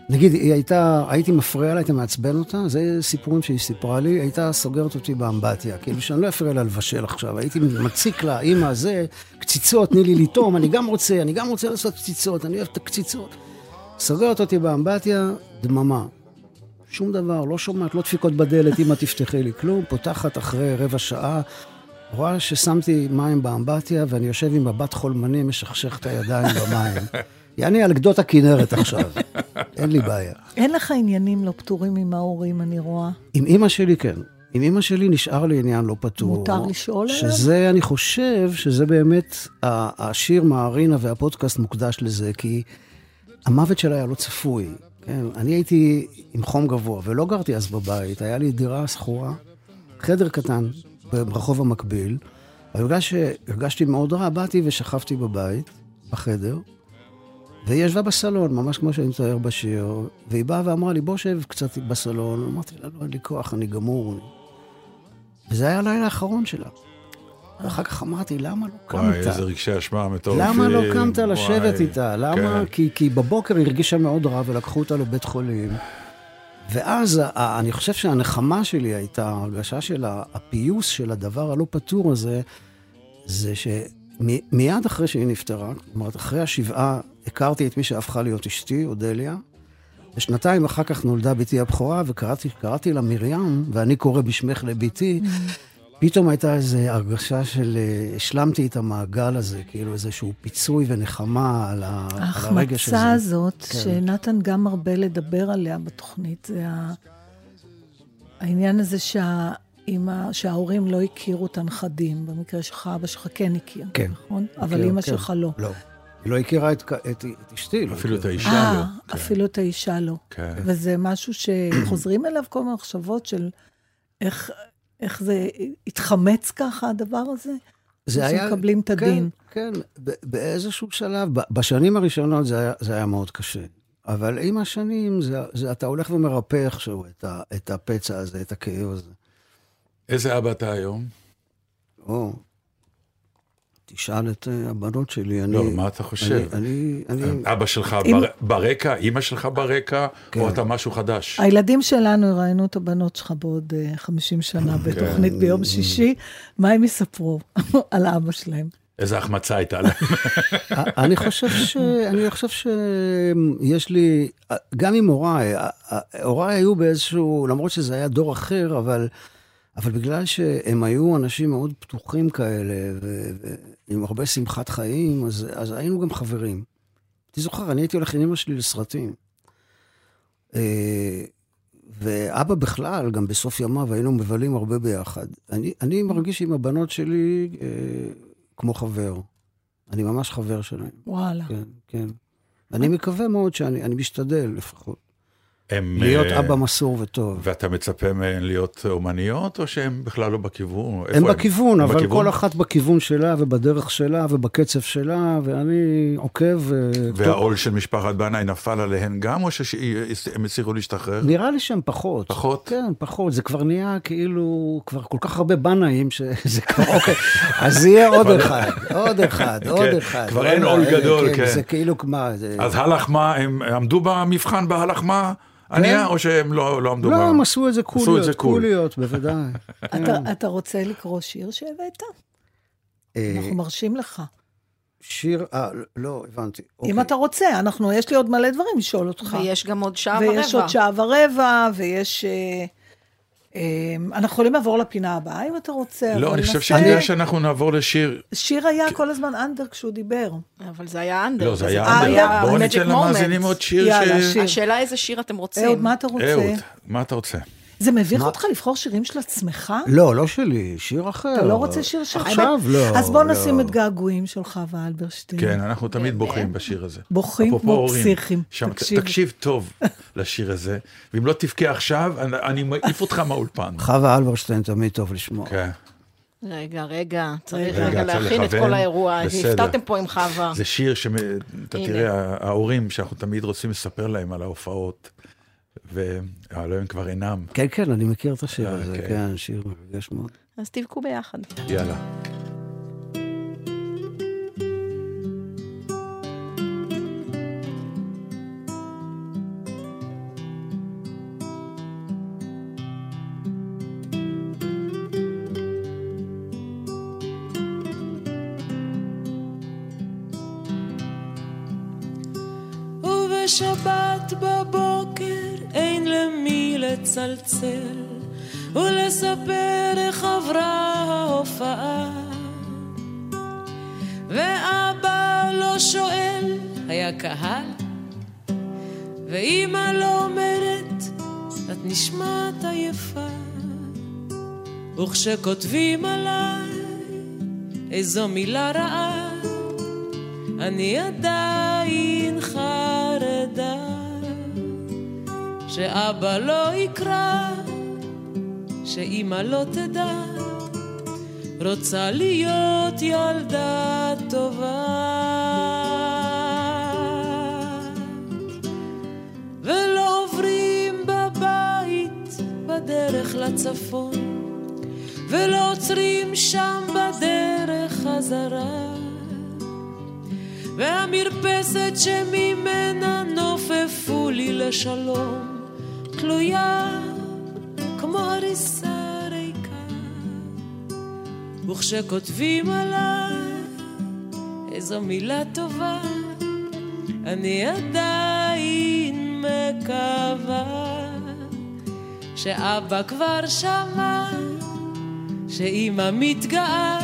S3: נגיד, היא הייתה, הייתי מפריע לה, הייתי מעצבן אותה, זה סיפורים שהיא סיפרה לי, הייתה סוגרת אותי באמבטיה, כאילו שאני לא אפריע לה לבשל עכשיו, הייתי מציק לה, אמא, זה, קציצות, תני לי לטעום, אני גם רוצה, אני גם רוצה לעשות קציצות, אני אוהב את הקציצות. סוגרת אותי באמבטיה, דממה. שום דבר, לא שומעת, לא דפיקות בדלת, אמא תפתחי לי כלום, פותחת אחרי רבע שעה, רואה ששמתי מים באמבטיה ואני יושב עם מבט חולמני, משכשך את הידיים במים. *laughs* יעני על גדות הכנרת עכשיו, אין לי בעיה.
S1: אין לך עניינים לא פתורים עם ההורים, אני רואה.
S3: עם אימא שלי כן. עם אימא שלי נשאר לי עניין לא פתור.
S1: מותר לשאול עליו?
S3: שזה, אני חושב, שזה באמת, השיר מערינה והפודקאסט מוקדש לזה, כי המוות שלה היה לא צפוי. כן, אני הייתי עם חום גבוה, ולא גרתי אז בבית, היה לי דירה שכורה, חדר קטן ברחוב המקביל, אבל בגלל שהרגשתי מאוד רע, באתי ושכבתי בבית, בחדר, והיא ישבה בסלון, ממש כמו שאני מתאר בשיר, והיא באה ואמרה לי, בוא שב קצת בסלון. אמרתי לה, לא, אין לי כוח, אני גמור. וזה היה הלילה האחרון שלה. ואחר כך אמרתי, למה לא קמת?
S2: וואי, איזה רגשי אשמה מטורפים.
S3: למה לא קמת לשבת
S2: וואי,
S3: איתה? למה?
S2: כן.
S3: כי, כי בבוקר היא הרגישה מאוד רע ולקחו אותה לבית חולים. ואז אני חושב שהנחמה שלי הייתה, ההרגשה של הפיוס של הדבר הלא פתור הזה, זה שמיד אחרי שהיא נפטרה, זאת אומרת, אחרי השבעה, הכרתי את מי שהפכה להיות אשתי, אודליה. ושנתיים אחר כך נולדה בתי הבכורה, וקראתי קראתי לה מרים, ואני קורא בשמך לביתי. פתאום הייתה איזו הרגשה של אה, השלמתי את המעגל הזה, כאילו איזשהו פיצוי ונחמה על, ה, על הרגש הזה.
S1: ההחמצה הזאת,
S3: כן.
S1: שנתן גם מרבה לדבר עליה בתוכנית, זה ה... העניין הזה שהאמא, שההורים לא הכירו את הנכדים. במקרה שלך, אבא שלך כן הכיר,
S3: כן.
S1: נכון? אבל
S3: כן,
S1: אימא
S3: כן.
S1: שלך לא.
S3: לא. היא לא הכירה את, את, את אשתי. לא
S2: אפילו את
S3: הכירה.
S2: האישה
S1: אה,
S2: לא. כן.
S1: אפילו את האישה לא.
S2: כן.
S1: וזה משהו שחוזרים אליו כל מיני מחשבות של איך, איך זה התחמץ ככה, הדבר הזה?
S3: זה היה...
S1: שמקבלים את
S3: כן,
S1: הדין.
S3: כן, ב- באיזשהו שלב, ב- בשנים הראשונות זה היה, זה היה מאוד קשה. אבל עם השנים, זה, זה, אתה הולך ומרפא איכשהו את, ה, את הפצע הזה, את הכאב הזה.
S2: איזה אבא אתה היום?
S3: או, תשאל את אה, הבנות שלי. אני,
S2: לא, מה אתה חושב?
S3: אני, אני, אני,
S2: אבא שלך
S1: אם-
S2: בר- ברקע, אימא שלך ברקע,
S3: כן.
S2: או אתה משהו חדש?
S1: הילדים שלנו יראיינו את הבנות שלך בעוד אה, 50 שנה בתוכנית ביום שישי, מה הם יספרו *laughs* על אבא שלהם?
S2: איזה החמצה הייתה להם. *laughs*
S3: אני חושב ש... אני חושב שיש לי... גם עם הוריי, הוריי היו באיזשהו... למרות שזה היה דור אחר, אבל... אבל בגלל שהם היו אנשים מאוד פתוחים כאלה, ו- ועם הרבה שמחת חיים, אז, אז היינו גם חברים. אני זוכר, אני הייתי הולך עם אמא שלי לסרטים. אה, ואבא בכלל, גם בסוף ימיו, היינו מבלים הרבה ביחד. אני, אני מרגיש עם הבנות שלי אה, כמו חבר. אני ממש חבר שלהם.
S1: וואלה.
S3: כן, כן. אני מקווה מאוד שאני אני משתדל לפחות.
S2: הם,
S3: להיות
S2: אה,
S3: אבא מסור וטוב.
S2: ואתה מצפה מהן להיות אומניות, או שהן בכלל לא בכיוון?
S3: הם
S2: איפה
S3: בכיוון, אבל
S2: בכיוון?
S3: כל אחת בכיוון שלה ובדרך שלה ובקצב שלה, ואני עוקב. אה, טוב,
S2: והעול של משפחת בנאי נפל עליהן גם, או שהם הצליחו להשתחרר?
S3: נראה לי שהם פחות.
S2: פחות?
S3: כן, פחות. זה כבר נהיה כאילו, כבר כל כך הרבה בנאים, שזה *laughs* כבר, אוקיי. אז יהיה עוד אחד, עוד אחד, *laughs* עוד אחד.
S2: כבר אין עול גדול, כן.
S3: זה כאילו, מה.
S2: אז הלך מה, הם עמדו במבחן בהלך מה? ענייה, או שהם לא לא עמדו
S3: לא, הם עשו את זה
S2: עשו את
S3: קוליות,
S2: זה קול.
S3: קוליות, *laughs* בוודאי. כן.
S1: אתה- אתה רוצה לקרוא שיר שהבאת?
S3: אה,
S1: אנחנו מרשים לך.
S3: שיר, אה, לא, הבנתי.
S1: אם
S3: אוקיי.
S1: אתה רוצה, אנחנו, יש לי עוד מלא דברים לשאול אותך.
S4: ויש גם עוד שעה ורבע.
S1: ויש עוד שעה ורבע, ויש... אה, אנחנו יכולים לעבור לפינה הבאה, אם אתה רוצה.
S2: לא, אני חושב שכדאי שאנחנו נעבור לשיר.
S1: שיר היה כל הזמן אנדר כשהוא דיבר.
S4: אבל זה היה אנדר.
S2: לא, זה היה אנדר. בואו ניתן. למאזינים עוד שיר
S1: יאללה. שיר.
S4: השאלה איזה שיר אתם רוצים.
S1: אהוד, מה אתה רוצה?
S2: אהוד, מה אתה רוצה?
S1: זה מביך
S3: מה?
S1: אותך לבחור שירים של עצמך?
S3: לא, לא שלי, שיר אחר.
S1: אתה לא רוצה שיר שלך?
S3: עכשיו לא.
S1: אז בוא
S3: לא.
S1: נשים את געגועים של חווה אלברשטיין.
S2: כן, אנחנו תמיד בוכים בשיר הזה.
S1: בוכים כמו פסיכים.
S2: שם,
S1: תקשיב.
S2: תקשיב טוב *laughs* לשיר הזה, ואם לא תבכה עכשיו, אני- אני מעיף אותך מהאולפן.
S3: חווה אלברשטיין תמיד טוב לשמוע.
S2: כן,
S4: רגע, רגע, צריך
S2: רגע,
S4: רגע להכין את. כל האירוע. הפתעתם פה עם חווה.
S2: זה שיר שאתה. תראה, ההורים שאנחנו תמיד רוצים לספר להם על ההופעות, והלוא הם כבר אינם.
S3: כן, כן, אני מכיר את השיר
S2: אה,
S3: הזה,
S2: אוקיי.
S3: כן, שיר מרגש מאוד.
S4: אז תבכו ביחד.
S2: יאללה.
S6: ובשבת בבוקר אין למי לצלצל ולספר איך עברה ההופעה. ואבא לא שואל, היה קהל? ואימא לא אומרת, את נשמעת עייפה וכשכותבים עליי איזו מילה רעה אני עדיין שאבא לא יקרא, שאימא לא תדע, רוצה להיות ילדה טובה. ולא עוברים בבית בדרך לצפון, ולא עוצרים שם בדרך חזרה. והמרפסת שממנה נופפו לי לשלום, תלויה כמו הריסה ריקה. וכשכותבים עליי איזו מילה טובה, אני עדיין מקווה שאבא כבר שמע, שאימא מתגאה.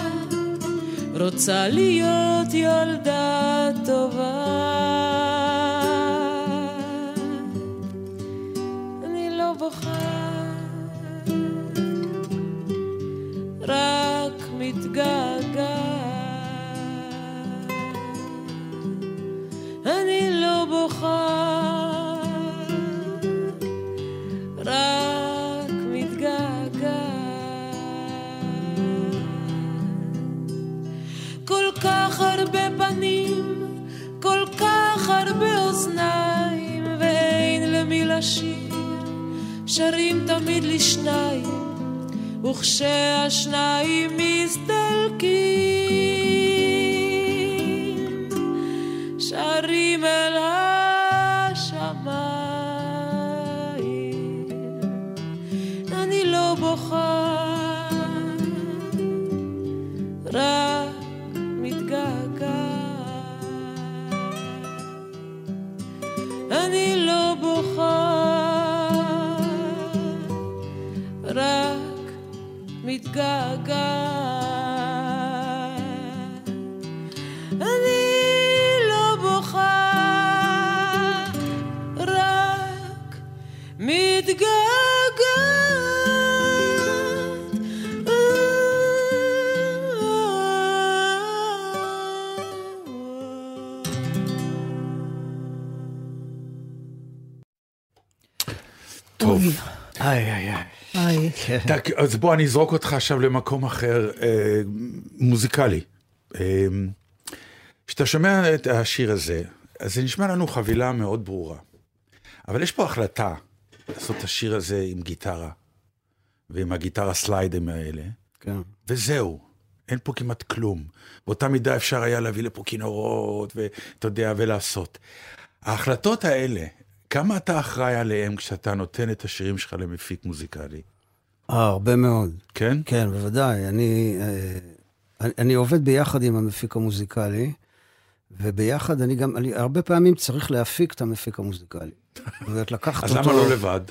S6: רוצה להיות ילדה טובה. פנים, כל כך הרבה אוזניים, ואין למי לשיר, שרים תמיד לשניים, וכשהשניים מסתלקים, שרים אל מתגעגעת. אני לא בוכה, רק מתגעגעת.
S2: טוב.
S3: איי, איי, איי.
S1: היי.
S2: תק- אז בוא, אני אזרוק אותך עכשיו למקום אחר, אה, מוזיקלי. אה, כשאתה שומע את השיר הזה, אז זה נשמע לנו חבילה מאוד ברורה. אבל יש פה החלטה לעשות את השיר הזה עם גיטרה, ועם הגיטרה סליידים האלה,
S3: כן.
S2: וזהו. אין פה כמעט כלום. באותה מידה אפשר היה להביא לפה כינורות, ואתה יודע, ולעשות. ההחלטות האלה, כמה אתה אחראי עליהם כשאתה נותן את השירים שלך למפיק מוזיקלי?
S3: אה, הרבה מאוד.
S2: כן?
S3: כן, בוודאי. אני, אה, אני, אני עובד ביחד עם המפיק המוזיקלי, וביחד אני גם, אני הרבה פעמים צריך להפיק את המפיק המוזיקלי. לקחת
S2: אז
S3: אותו...
S2: למה לא לבד?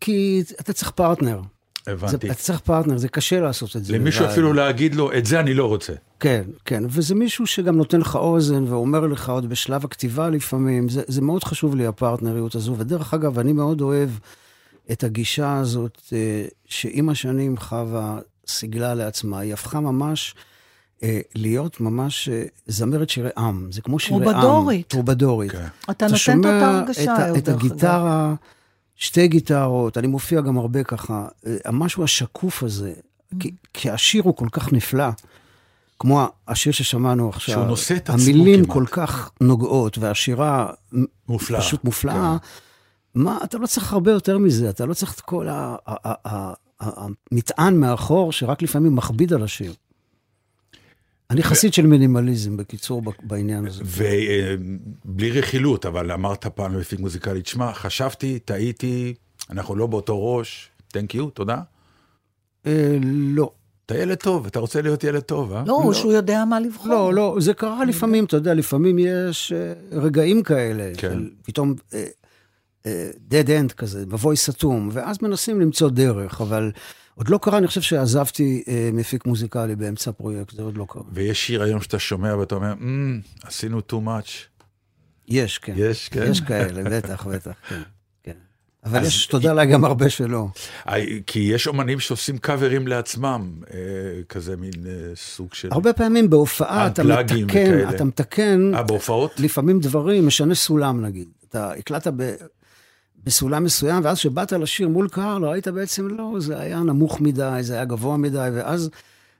S3: כי אתה צריך פרטנר. זה,
S2: הבנתי.
S3: אתה צריך פרטנר, זה קשה לעשות את זה.
S2: למישהו. אפילו להגיד לו, את זה אני לא רוצה.
S3: כן, כן, וזה מישהו שגם נותן לך אוזן ואומר לך עוד בשלב הכתיבה לפעמים, זה, זה מאוד חשוב לי הפרטנריות הזו, ודרך אגב, אני מאוד אוהב את הגישה הזאת אה, שעם השנים חווה סיגלה לעצמה, היא הפכה ממש אה, להיות ממש אה, זמרת שירי עם, זה כמו שירי עם.
S1: טרובדורית.
S3: טרובדורית.
S2: כן.
S1: אתה נותן את אותה הרגשה,
S3: את, ה-
S1: אהוד,
S3: את. הגיטרה, שתי גיטרות, אני מופיע גם הרבה ככה, המשהו השקוף הזה, כי, כי השיר הוא כל כך נפלא, כמו השיר ששמענו עכשיו.
S2: שהוא נושא את עצמו
S3: המילים
S2: כמעט.
S3: כל כך נוגעות, והשירה
S2: מופלאה.
S3: פשוט מופלאה. מה, אתה לא צריך הרבה יותר מזה, אתה לא צריך את כל המטען מאחור, שרק לפעמים מכביד על השיר. אני חסיד של מינימליזם, בקיצור, בעניין הזה.
S2: ובלי רכילות, אבל אמרת פעם למפיק מוזיקלי, תשמע, חשבתי, טעיתי, אנחנו לא באותו ראש, תנק יו, תודה.
S3: אה, לא.
S2: אתה ילד טוב, אתה רוצה להיות ילד טוב, אה?
S1: לא, שהוא יודע מה לבחור.
S3: לא, לא, זה קרה לפעמים, אתה יודע, לפעמים יש אה, רגעים כאלה,
S2: כן.
S3: פתאום אה, אה, dead end כזה, מבוי סתום, ואז מנסים למצוא דרך, אבל עוד לא קרה, אני חושב שעזבתי אה, מפיק מוזיקלי באמצע פרויקט, זה עוד לא קרה.
S2: ויש שיר היום שאתה שומע ואתה אומר, "מ, עשינו too much.
S3: יש, כן.
S2: יש, כן?
S3: יש כאלה, בטח, בטח, כן. כן. אבל יש, תודה לאל, גם הרבה שלא.
S2: אה, כי יש אומנים שעושים קאברים לעצמם, אה, כזה מין אה, סוג של...
S3: הרבה פעמים בהופעה אתה מתקן,
S2: וכאלה.
S3: אתה מתקן
S2: אה, בהופעות?
S3: לפעמים דברים, משנה סולם נגיד. אתה הקלטת ב, בסולם מסוים, ואז כשבאת לשיר מול קהל, ראית בעצם לא, זה היה נמוך מדי, זה היה גבוה מדי, ואז,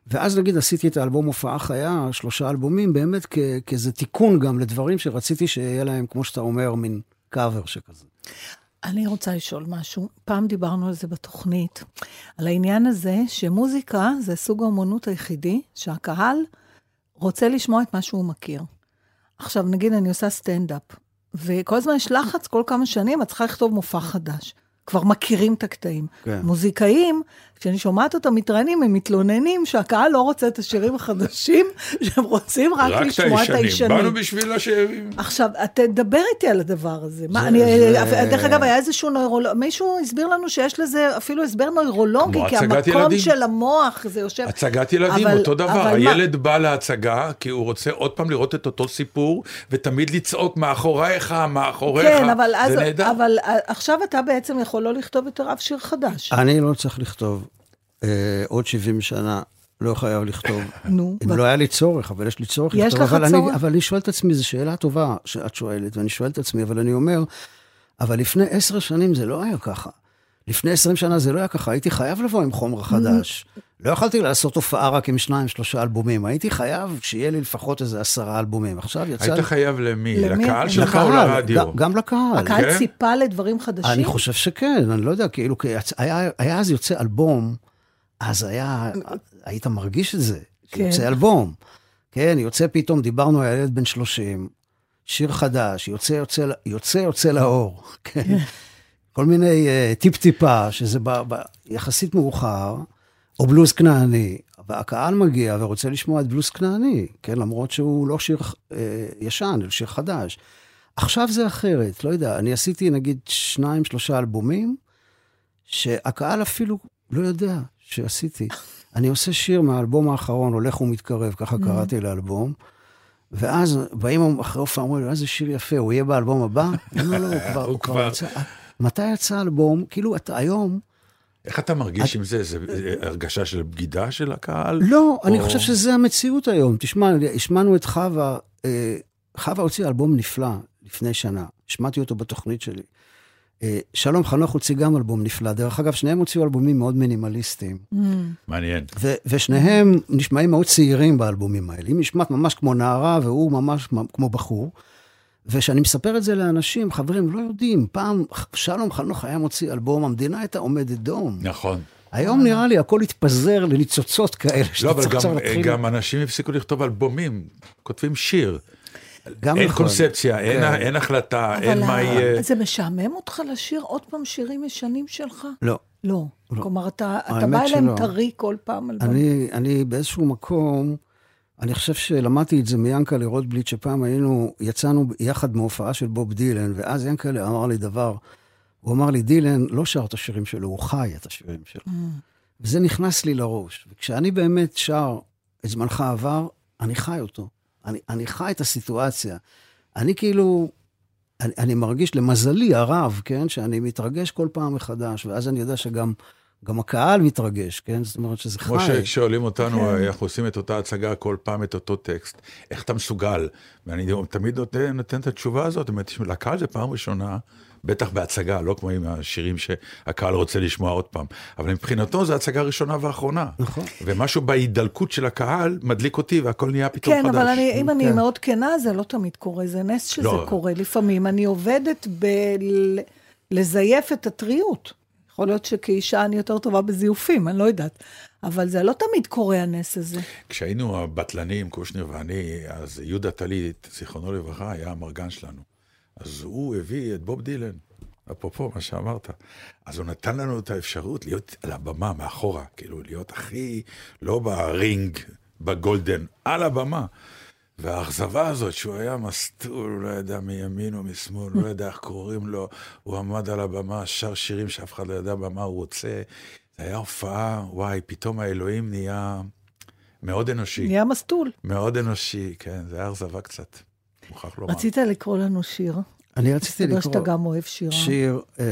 S3: ואז נגיד עשיתי את האלבום הופעה חיה, שלושה אלבומים, באמת כ, כאיזה תיקון גם לדברים שרציתי שיהיה להם, כמו שאתה אומר, מין קאבר שכזה.
S1: אני רוצה לשאול משהו. פעם דיברנו על זה בתוכנית, על העניין הזה שמוזיקה זה סוג האומנות היחידי שהקהל רוצה לשמוע את מה שהוא מכיר. עכשיו, נגיד אני עושה סטנדאפ, וכל הזמן יש לחץ, כל כמה שנים את צריכה לכתוב מופע חדש. כבר מכירים את הקטעים.
S3: כן.
S1: מוזיקאים, כשאני שומעת אותם מתראיינים, הם מתלוננים שהקהל לא רוצה את השירים החדשים, שהם רוצים רק,
S2: רק
S1: לשמוע את
S2: הישנים. באנו בשביל השירים.
S1: עכשיו, תדבר איתי על הדבר הזה. מה,
S3: זה-
S1: אני,
S3: זה-
S1: דרך אגב, היה איזשהו נוירולוג, מישהו הסביר לנו שיש לזה אפילו הסבר נוירולוגי, כי המקום
S2: ילדים.
S1: של המוח, זה יושב...
S2: הצגת ילדים,
S1: אבל-
S2: אותו דבר.
S1: אבל מה-
S2: הילד בא להצגה כי הוא רוצה עוד פעם לראות את אותו סיפור, ותמיד לצעוק מאחורייך, מאחוריך.
S1: כן, אבל אז. אבל אה, עכשיו אתה בעצם יכול לא לכתוב יותר אף שיר חדש.
S3: אני לא צריך לכתוב אה, עוד 70 שנה, לא חייב לכתוב.
S1: נו,
S3: אם
S1: ב-
S3: לא היה לי צורך, אבל יש לי צורך
S1: יש
S3: לכתוב.
S1: לך
S3: אבל
S1: צורך?
S3: אני, אבל אני שואל את עצמי, זו שאלה טובה שאת שואלת, ואני שואל את עצמי, אבל אני אומר, אבל לפני עשר שנים זה לא היה ככה. לפני עשרים שנה זה לא היה ככה, הייתי חייב לבוא עם חומר חדש. לא יכולתי לעשות הופעה רק עם שניים, שלושה אלבומים, הייתי חייב שיהיה לי לפחות איזה עשרה אלבומים. עכשיו יצא...
S2: היית
S3: לי-
S2: חייב למי?
S1: למי?
S2: לקהל שלך או לרדיו?
S3: ג- גם לקהל.
S1: הקהל
S2: כן?
S1: ציפה לדברים חדשים?
S3: אני חושב שכן, אני לא יודע, כאילו, כי היה, היה אז יוצא אלבום, אז היה, היית מרגיש את זה,
S1: כן.
S3: יוצא אלבום. כן, יוצא פתאום, דיברנו על ילד בן 30, שיר חדש, יוצא, יוצא, יוצא, יוצא לאור, *laughs* כן. כל מיני uh, טיפ-טיפה, שזה ב, ב, יחסית מאוחר, או בלוז כנעני, והקהל מגיע ורוצה לשמוע את בלוז כנעני, כן, למרות שהוא לא שיר uh, ישן, אלא שיר חדש. עכשיו זה אחרת, לא יודע, אני עשיתי נגיד שניים, שלושה אלבומים, שהקהל אפילו לא יודע שעשיתי. אני עושה שיר מהאלבום האחרון, הולך ומתקרב, ככה קראתי לאלבום, ואז באים אחרי הופעה, אומרים לי, איזה שיר יפה, הוא יהיה באלבום הבא? *laughs* לא, לא, לא, הוא *laughs* כבר. יצא. מתי יצא האלבום? כאילו, אתה היום...
S2: איך אתה מרגיש עם זה? זה זה הרגשה של בגידה של הקהל?
S3: לא, אני חושב שזה המציאות היום. תשמע, השמענו את חווה, אה, חווה הוציאה אלבום נפלא לפני שנה, השמעתי אותו בתוכנית שלי. אה, שלום חנוך הוציא גם אלבום נפלא. דרך אגב, שניהם הוציאו אלבומים מאוד מינימליסטיים.
S1: Mm.
S2: מעניין.
S3: ו- ושניהם נשמעים מאוד צעירים באלבומים האלה. היא נשמעת ממש כמו נערה והוא ממש כמו בחור. וכשאני מספר את זה לאנשים, חברים, לא יודעים, פעם שלום חנוך היה מוציא אלבום, המדינה הייתה עומדת דום.
S2: נכון.
S3: היום נראה לי הכל התפזר לניצוצות כאלה,
S2: לא,
S3: שאתה
S2: אבל
S3: צריך עכשיו
S2: גם-
S3: להתחיל...
S2: גם אנשים הפסיקו לכתוב אלבומים, כותבים שיר.
S3: גם
S2: אין
S3: נכון.
S2: קונספציה, אין-
S3: כן.
S2: אין החלטה,
S1: אבל
S2: אין מה יהיה.
S1: זה משעמם אותך לשיר עוד פעם שירים ישנים שלך?
S3: לא.
S1: לא.
S3: לא.
S1: כלומר, אתה, אתה בא אליהם. טרי כל פעם.
S3: אני, אני באיזשהו מקום, אני חושב שלמדתי את זה מיאנקלה רוטבליט, שפעם היינו, יצאנו יחד מהופעה של בוב דילן, ואז יאנקלה אמר לי דבר, הוא אמר לי, דילן לא שר את השירים שלו, הוא חי את השירים שלו.
S1: Mm.
S3: וזה נכנס לי לראש. וכשאני באמת שר את זמנך עבר, אני חי אותו. אני, אני חי את הסיטואציה. אני כאילו, אני, אני מרגיש, למזלי הרב, כן, שאני מתרגש כל פעם מחדש, ואז אני יודע שגם גם הקהל מתרגש, כן? זאת אומרת שזה
S2: כמו
S3: חי.
S2: ששואלים אותנו,
S1: כן.
S2: אנחנו עושים את אותה הצגה כל פעם את אותו טקסט, איך אתה מסוגל? ואני תמיד נותן, נותן את התשובה הזאת, אומרת, תשמע, לקהל זה פעם ראשונה, בטח בהצגה, לא כמו עם השירים שהקהל רוצה לשמוע עוד פעם, אבל מבחינתו זו הצגה ראשונה ואחרונה.
S3: נכון.
S2: ומשהו בהידלקות של הקהל מדליק אותי והכל נהיה פתאום
S1: כן,
S2: חדש.
S1: אבל אני, אם אני
S3: כן.
S1: מאוד כנה, זה לא תמיד קורה, זה נס שזה
S2: לא.
S1: קורה. לפעמים אני עובדת בלזייף את הטריות. יכול להיות שכאישה אני יותר טובה בזיופים, אני לא יודעת. אבל זה לא תמיד קורה, הנס הזה.
S2: כשהיינו הבטלנים, קושניר ואני, אז יהודה טלית, זיכרונו לברכה, היה המרגן שלנו. אז הוא הביא את בוב דילן, אפרופו מה שאמרת. אז הוא נתן לנו את האפשרות להיות על הבמה, מאחורה, כאילו להיות הכי, לא ברינג, בגולדן, על הבמה. והאכזבה הזאת, שהוא היה מסטול, הוא לא ידע מימין או משמאל, לא ידע איך קוראים לו, הוא עמד על הבמה, שר שירים שאף אחד לא ידע במה הוא רוצה. זה היה הופעה, וואי, פתאום האלוהים נהיה מאוד אנושי.
S1: נהיה מסטול.
S2: מאוד אנושי, כן, זה היה אכזבה קצת, מוכרח לומר.
S1: רצית לקרוא לנו שיר?
S3: אני רציתי
S1: מסתבר
S3: לקרוא
S1: שאתה גם אוהב שירה.
S3: שיר, אה,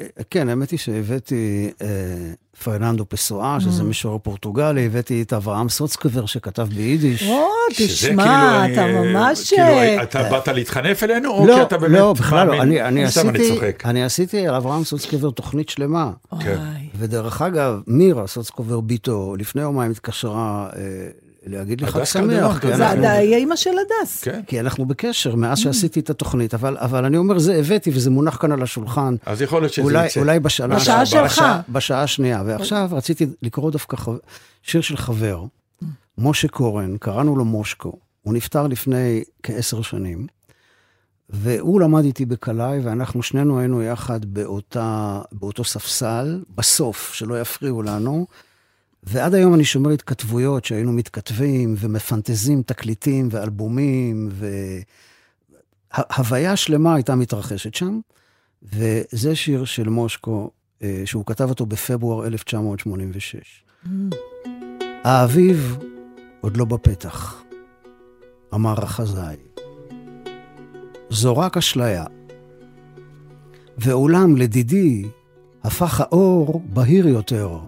S3: אה, כן, האמת היא שהבאתי אה, פרננדו פסואה, שזה משורר פורטוגלי, הבאתי את אברהם סוצקבר שכתב ביידיש.
S1: או, תשמע,
S2: כאילו,
S1: אתה
S2: אני-
S1: ממש...
S2: כאילו,
S1: אה,
S2: אתה באת להתחנף אלינו, או כי
S3: לא,
S2: אתה באמת
S3: לא, בכלל לא. אני, אני, עשיתי. אני עשיתי על אברהם סוצקבר תוכנית שלמה.
S2: כן.
S3: ודרך אגב, מירה סוצקובר ביתו, לפני יומיים התקשרה אה, להגיד לי חג
S2: הדס קלדרון,
S3: שמח.
S2: כן.
S1: זה
S3: אנחנו-
S1: עדיין אימא של הדס.
S2: כן.
S3: כי אנחנו בקשר מאז שעשיתי את התוכנית, אבל, אבל אני אומר, זה הבאתי וזה מונח כאן על השולחן.
S2: אז יכול להיות שזה
S3: אולי,
S2: יצא.
S3: אולי בשנה...
S1: בשעה שלך.
S3: בשעה, בשעה השנייה. ועכשיו רציתי לקרוא דווקא חו... שיר של חבר, משה קורן, קראנו לו מושקו. הוא נפטר לפני כעשר שנים, והוא למד איתי בקלעי, ואנחנו שנינו היינו יחד באותה, באותו ספסל, בסוף, שלא יפריעו לנו. ועד היום אני שומר התכתבויות שהיינו מתכתבים ומפנטזים תקליטים ואלבומים, והוויה שלמה הייתה מתרחשת שם. וזה שיר של מושקו, אה, שהוא כתב אותו בפברואר 1986. האביב עוד לא בפתח, אמר החזאי. זו רק אשליה. ואולם, לדידי, הפך האור בהיר יותר,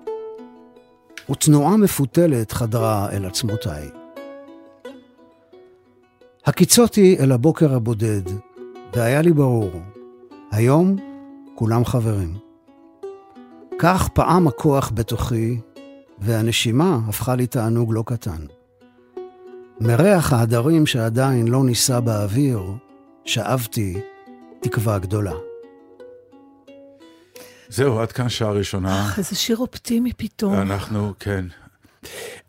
S3: ותנועה מפותלת חדרה אל עצמותיי. הקיצותי אל הבוקר הבודד, והיה לי ברור, היום כולם חברים. כך פעם הכוח בתוכי, והנשימה הפכה לי תענוג לא קטן. מריח ההדרים שעדיין לא נישא באוויר, שאבתי תקווה גדולה.
S2: זהו, עד כאן שעה ראשונה.
S1: אך, איזה שיר אופטימי פתאום.
S2: אנחנו, כן.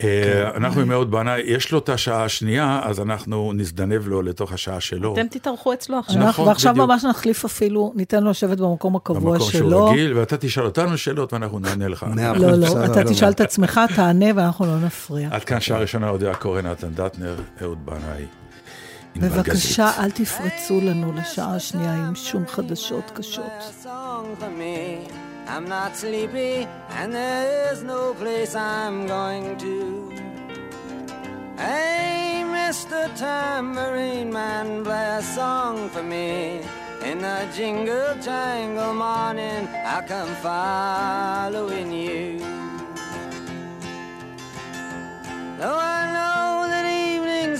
S2: אה, אנחנו עם אהוד בנאי, יש לו את השעה השנייה, אז אנחנו נזדנב לו לתוך השעה שלו.
S4: אתם תתארחו אצלו עכשיו.
S2: נכון,
S1: אנחנו ועכשיו
S2: בדיוק.
S1: ממש נחליף אפילו, ניתן לו לשבת במקום הקבוע
S2: במקום שהוא
S1: שלו.
S2: רגיל, ואתה תשאל אותנו שאלות ואנחנו נענה לך.
S1: לא, לא, אתה. תשאל את עצמך, תענה ואנחנו לא נפריע.
S2: עד כאן שעה ראשונה, אודיה קורן, נתן דטנר, אהוד בנאי. ענבל
S1: בבקשה,
S2: גזית.
S1: אל תפרצו לנו לשעה השנייה עם שום חדשות קשות.
S7: a song for me. I'm not sleepy, and there is no place I'm going to. Hey, Mr. Tambourine Man, play a song for me. In the jingle jangle morning, I come following you. Though I know that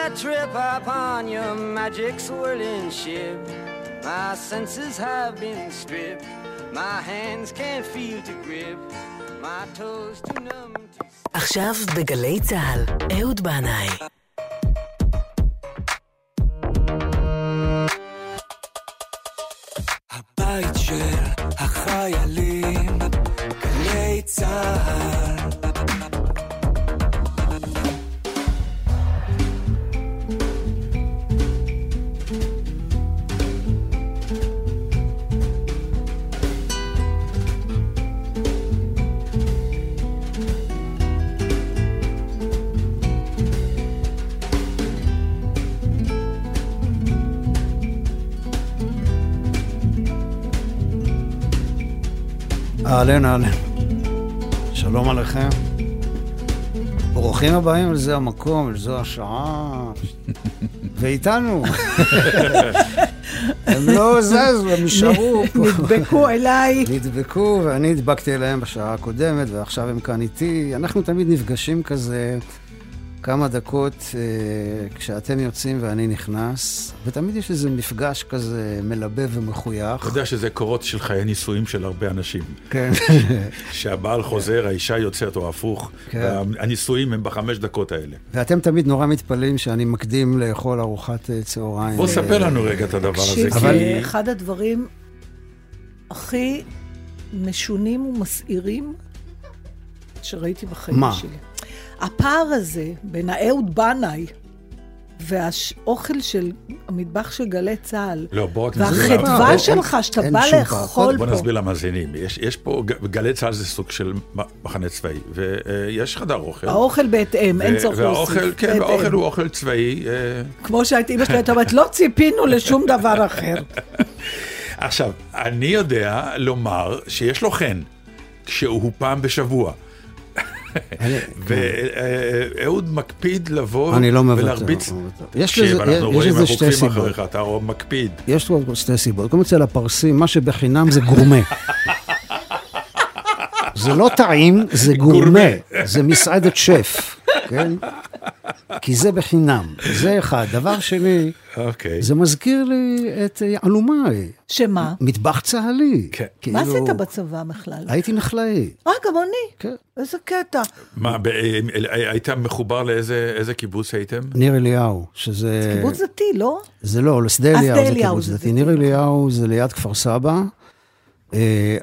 S5: on a trip upon your magic swirling ship. My senses have been stripped. My hands can't feel to grip. My toes too numb to.
S8: עכשיו בגלי צה"ל, אהוד בנאי.
S3: אהלן, אהלן. שלום עליכם. ברוכים הבאים לזה המקום, לזו השעה. *laughs* ואיתנו. *laughs* הם לא זזו, הם נשארו פה.
S1: נדבקו אליי. *laughs*
S3: נדבקו, ואני הדבקתי אליהם בשעה הקודמת, ועכשיו הם כאן איתי. אנחנו תמיד נפגשים כזה כמה דקות אה, כשאתם יוצאים ואני נכנס, ותמיד יש איזה מפגש כזה מלבב ומחוייך.
S2: אתה יודע שזה קורות של חיי נישואים של הרבה אנשים.
S3: כן. *laughs*
S2: שהבעל חוזר, האישה יוצאת או הפוך.
S3: כן.
S2: הנישואים הם בחמש דקות האלה.
S3: ואתם תמיד נורא מתפלאים שאני מקדים לאכול ארוחת אה, צהריים.
S2: בוא ספר לנו רגע את הדבר הזה.
S1: תקשיב,
S3: אבל-
S1: זה אחד הדברים הכי משונים ומסעירים שראיתי בחיים
S3: מה?
S1: שלי. הפער הזה בין האהוד בנאי והאוכל של המטבח של גלי צה"ל,
S2: לא, בוא רק נסביר
S1: והחדווה שלך שאתה
S3: אין
S1: בא. לאכול
S2: בוא
S1: פה.
S2: נסביר למאזינים. יש, יש פה, גלי צה"ל זה סוג של מחנה צבאי, ויש חדר אוכל.
S1: האוכל בהתאם, אין צורך
S2: והאוכל,
S1: להוסיף.
S2: כן,
S1: בהתאם.
S2: והאוכל הוא אוכל צבאי. אה,
S1: כמו שהייתי אמא שלי הייתה אומרת, לא ציפינו לשום דבר אחר.
S2: עכשיו, אני יודע לומר שיש לו חן, כשהוא פעם בשבוע. ואהוד מקפיד לבוא
S3: לא.
S2: ולהרביץ.
S3: לא. יש לזה- שתי סיבות.
S2: אתה מקפיד.
S3: יש שתי סיבות. קודם כל אצל הפרסים, מה שבחינם זה גורמה. זה לא טעים, זה *laughs* גורמה. זה מסעדת שף, כן? כי זה בחינם. זה אחד. דבר שני,
S2: אוקיי.
S3: זה מזכיר לי את אה, אלומי,
S1: שמה?
S3: מטבח צה"לי.
S2: כן.
S1: מה
S3: כאילו,
S1: עשית בצבא בכלל?
S3: הייתי נחלאי,
S1: אה, גם אני.
S3: כן.
S1: איזה קטע.
S2: מה, ב- אה, היית מחובר לאיזה איזה קיבוץ הייתם?
S3: ניר אליהו, שזה...
S1: קיבוץ דתי, לא?
S3: זה לא, לשדה
S1: אה,
S3: אליהו זה קיבוץ
S1: זה דתי.
S3: ניר
S1: נכון.
S3: אליהו זה ליד כפר סבא, אה,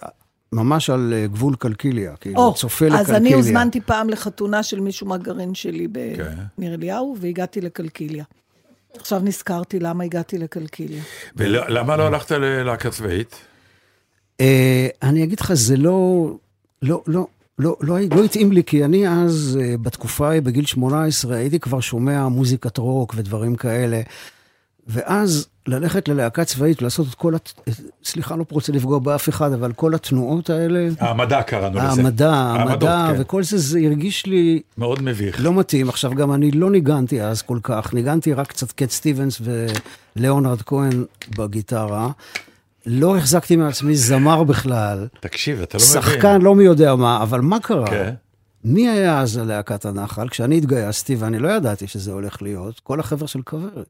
S3: ממש על אה, גבול קלקיליה, כאילו,
S1: או,
S3: צופה לקלקיליה.
S1: אז אני הוזמנתי פעם לחתונה של מישהו מהגרעין שלי
S2: כן.
S1: בניר אליהו, והגעתי לקלקיליה. עכשיו נזכרתי למה הגעתי לקלקיליה.
S2: ולמה לא הלכת ללהקה צבאית?
S3: אה, אני אגיד לך, זה לא, לא, לא, לא, לא, לא התאים לי, כי אני אז, אה, בתקופה ההיא, בגיל 18, הייתי כבר שומע מוזיקת רוק ודברים כאלה. ואז ללכת ללהקה צבאית, לעשות את כל, הת... סליחה, לא רוצה לפגוע באף אחד, אבל כל התנועות האלה,
S2: העמדה קראנו לזה.
S3: המדע,
S2: העמדות,
S3: המדע,
S2: כן.
S3: וכל זה, זה הרגיש לי
S2: מאוד מביך.
S3: לא מתאים. עכשיו, גם אני לא ניגנתי אז כל כך, ניגנתי רק קצת קט סטיבנס ולאונרד כהן בגיטרה. לא החזקתי מעצמי זמר בכלל,
S2: תקשיב, אתה לא מבין.
S3: שחקן לא מי יודע מה, אבל מה קרה?
S2: כן.
S3: מי היה אז ללהקת הנחל? כשאני התגייסתי, ואני לא ידעתי שזה הולך להיות, כל החבר'ה של כוורת.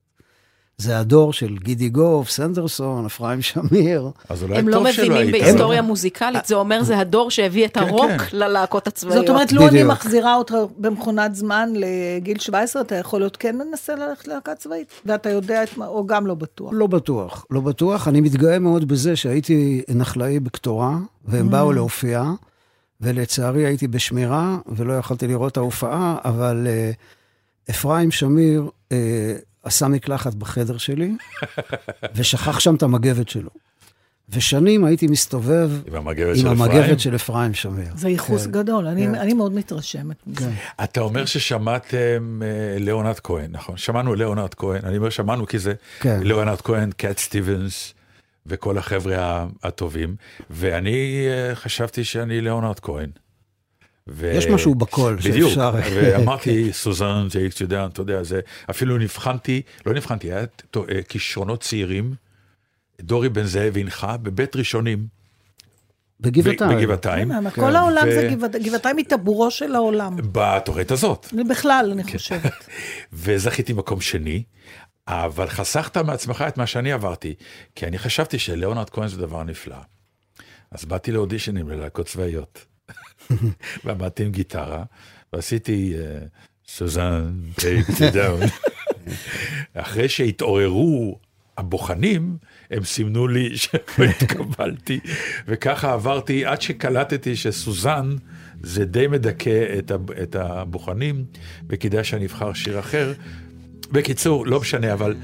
S3: זה הדור של גידי גוף, סנדרסון, אפרים שמיר.
S2: אז אולי
S4: הם לא
S2: טוב שלא
S4: מבינים
S2: היית.
S4: בהיסטוריה מוזיקלית, זה אומר זה הדור שהביא את
S2: כן,
S4: הרוק
S2: כן.
S4: ללהקות הצבאיות.
S1: זאת אומרת, לו אני
S3: בדיוק.
S1: מחזירה אותך במכונת זמן לגיל 17, אתה יכול להיות כן מנסה ללכת ללהקה צבאית, ואתה יודע את מה, או גם לא בטוח.
S3: לא בטוח, לא בטוח. אני מתגאה מאוד בזה שהייתי נחלאי בקטורה, והם באו להופיע, ולצערי הייתי בשמירה, ולא יכולתי לראות את ההופעה, אבל אה, אפרים שמיר אה, עשה מקלחת בחדר שלי, ושכח שם את המגבת שלו. ושנים הייתי מסתובב
S2: עם המגבת
S3: עם
S2: של אפרים?
S3: המגבת של אפרים שמיר.
S1: זה ייחוס
S3: כן.
S1: גדול, אני
S3: כן.
S1: אני מאוד מתרשמת מזה.
S2: אתה אומר ששמעתם אה, ליאונרד כהן, נכון? שמענו ליאונרד כהן, אני אומר שמענו כי זה
S3: כן.
S2: ליאונרד כהן, קאט סטיבנס, וכל החבר'ה הטובים, ואני אה, חשבתי שאני ליאונרד כהן. ו...
S3: יש משהו בקול *laughs*
S2: בדיוק,
S3: שאפשר...
S2: ואמרתי, *laughs* סוזן, זה איקס, יודע, אתה יודע, זה, אפילו נבחנתי, לא נבחנתי, היה אה, כישרונות צעירים, דורי בן זאב הנחה בבית ראשונים,
S3: בגבעתיים.
S2: בגבעתיים,
S1: כן, כל העולם
S2: ו-
S1: זה גבעת- גבעתיים היא טבורו של העולם.
S2: בתוכנית הזאת.
S1: בכלל, אני
S2: כן.
S1: חושבת. *laughs*
S2: וזכיתי מקום שני, אבל חסכת מעצמך את מה שאני עברתי, כי אני חשבתי שלאונרד כהן זה דבר נפלא. אז באתי לאודישנים ללהקות צבאיות, ועמדתי עם גיטרה, ועשיתי סוזן, it down. אחרי שהתעוררו הבוחנים, הם סימנו לי שלא התקבלתי, וככה עברתי עד שקלטתי שסוזן זה די מדכא את הבוחנים, וכדאי שאני אבחר שיר אחר. בקיצור, לא משנה, אבל...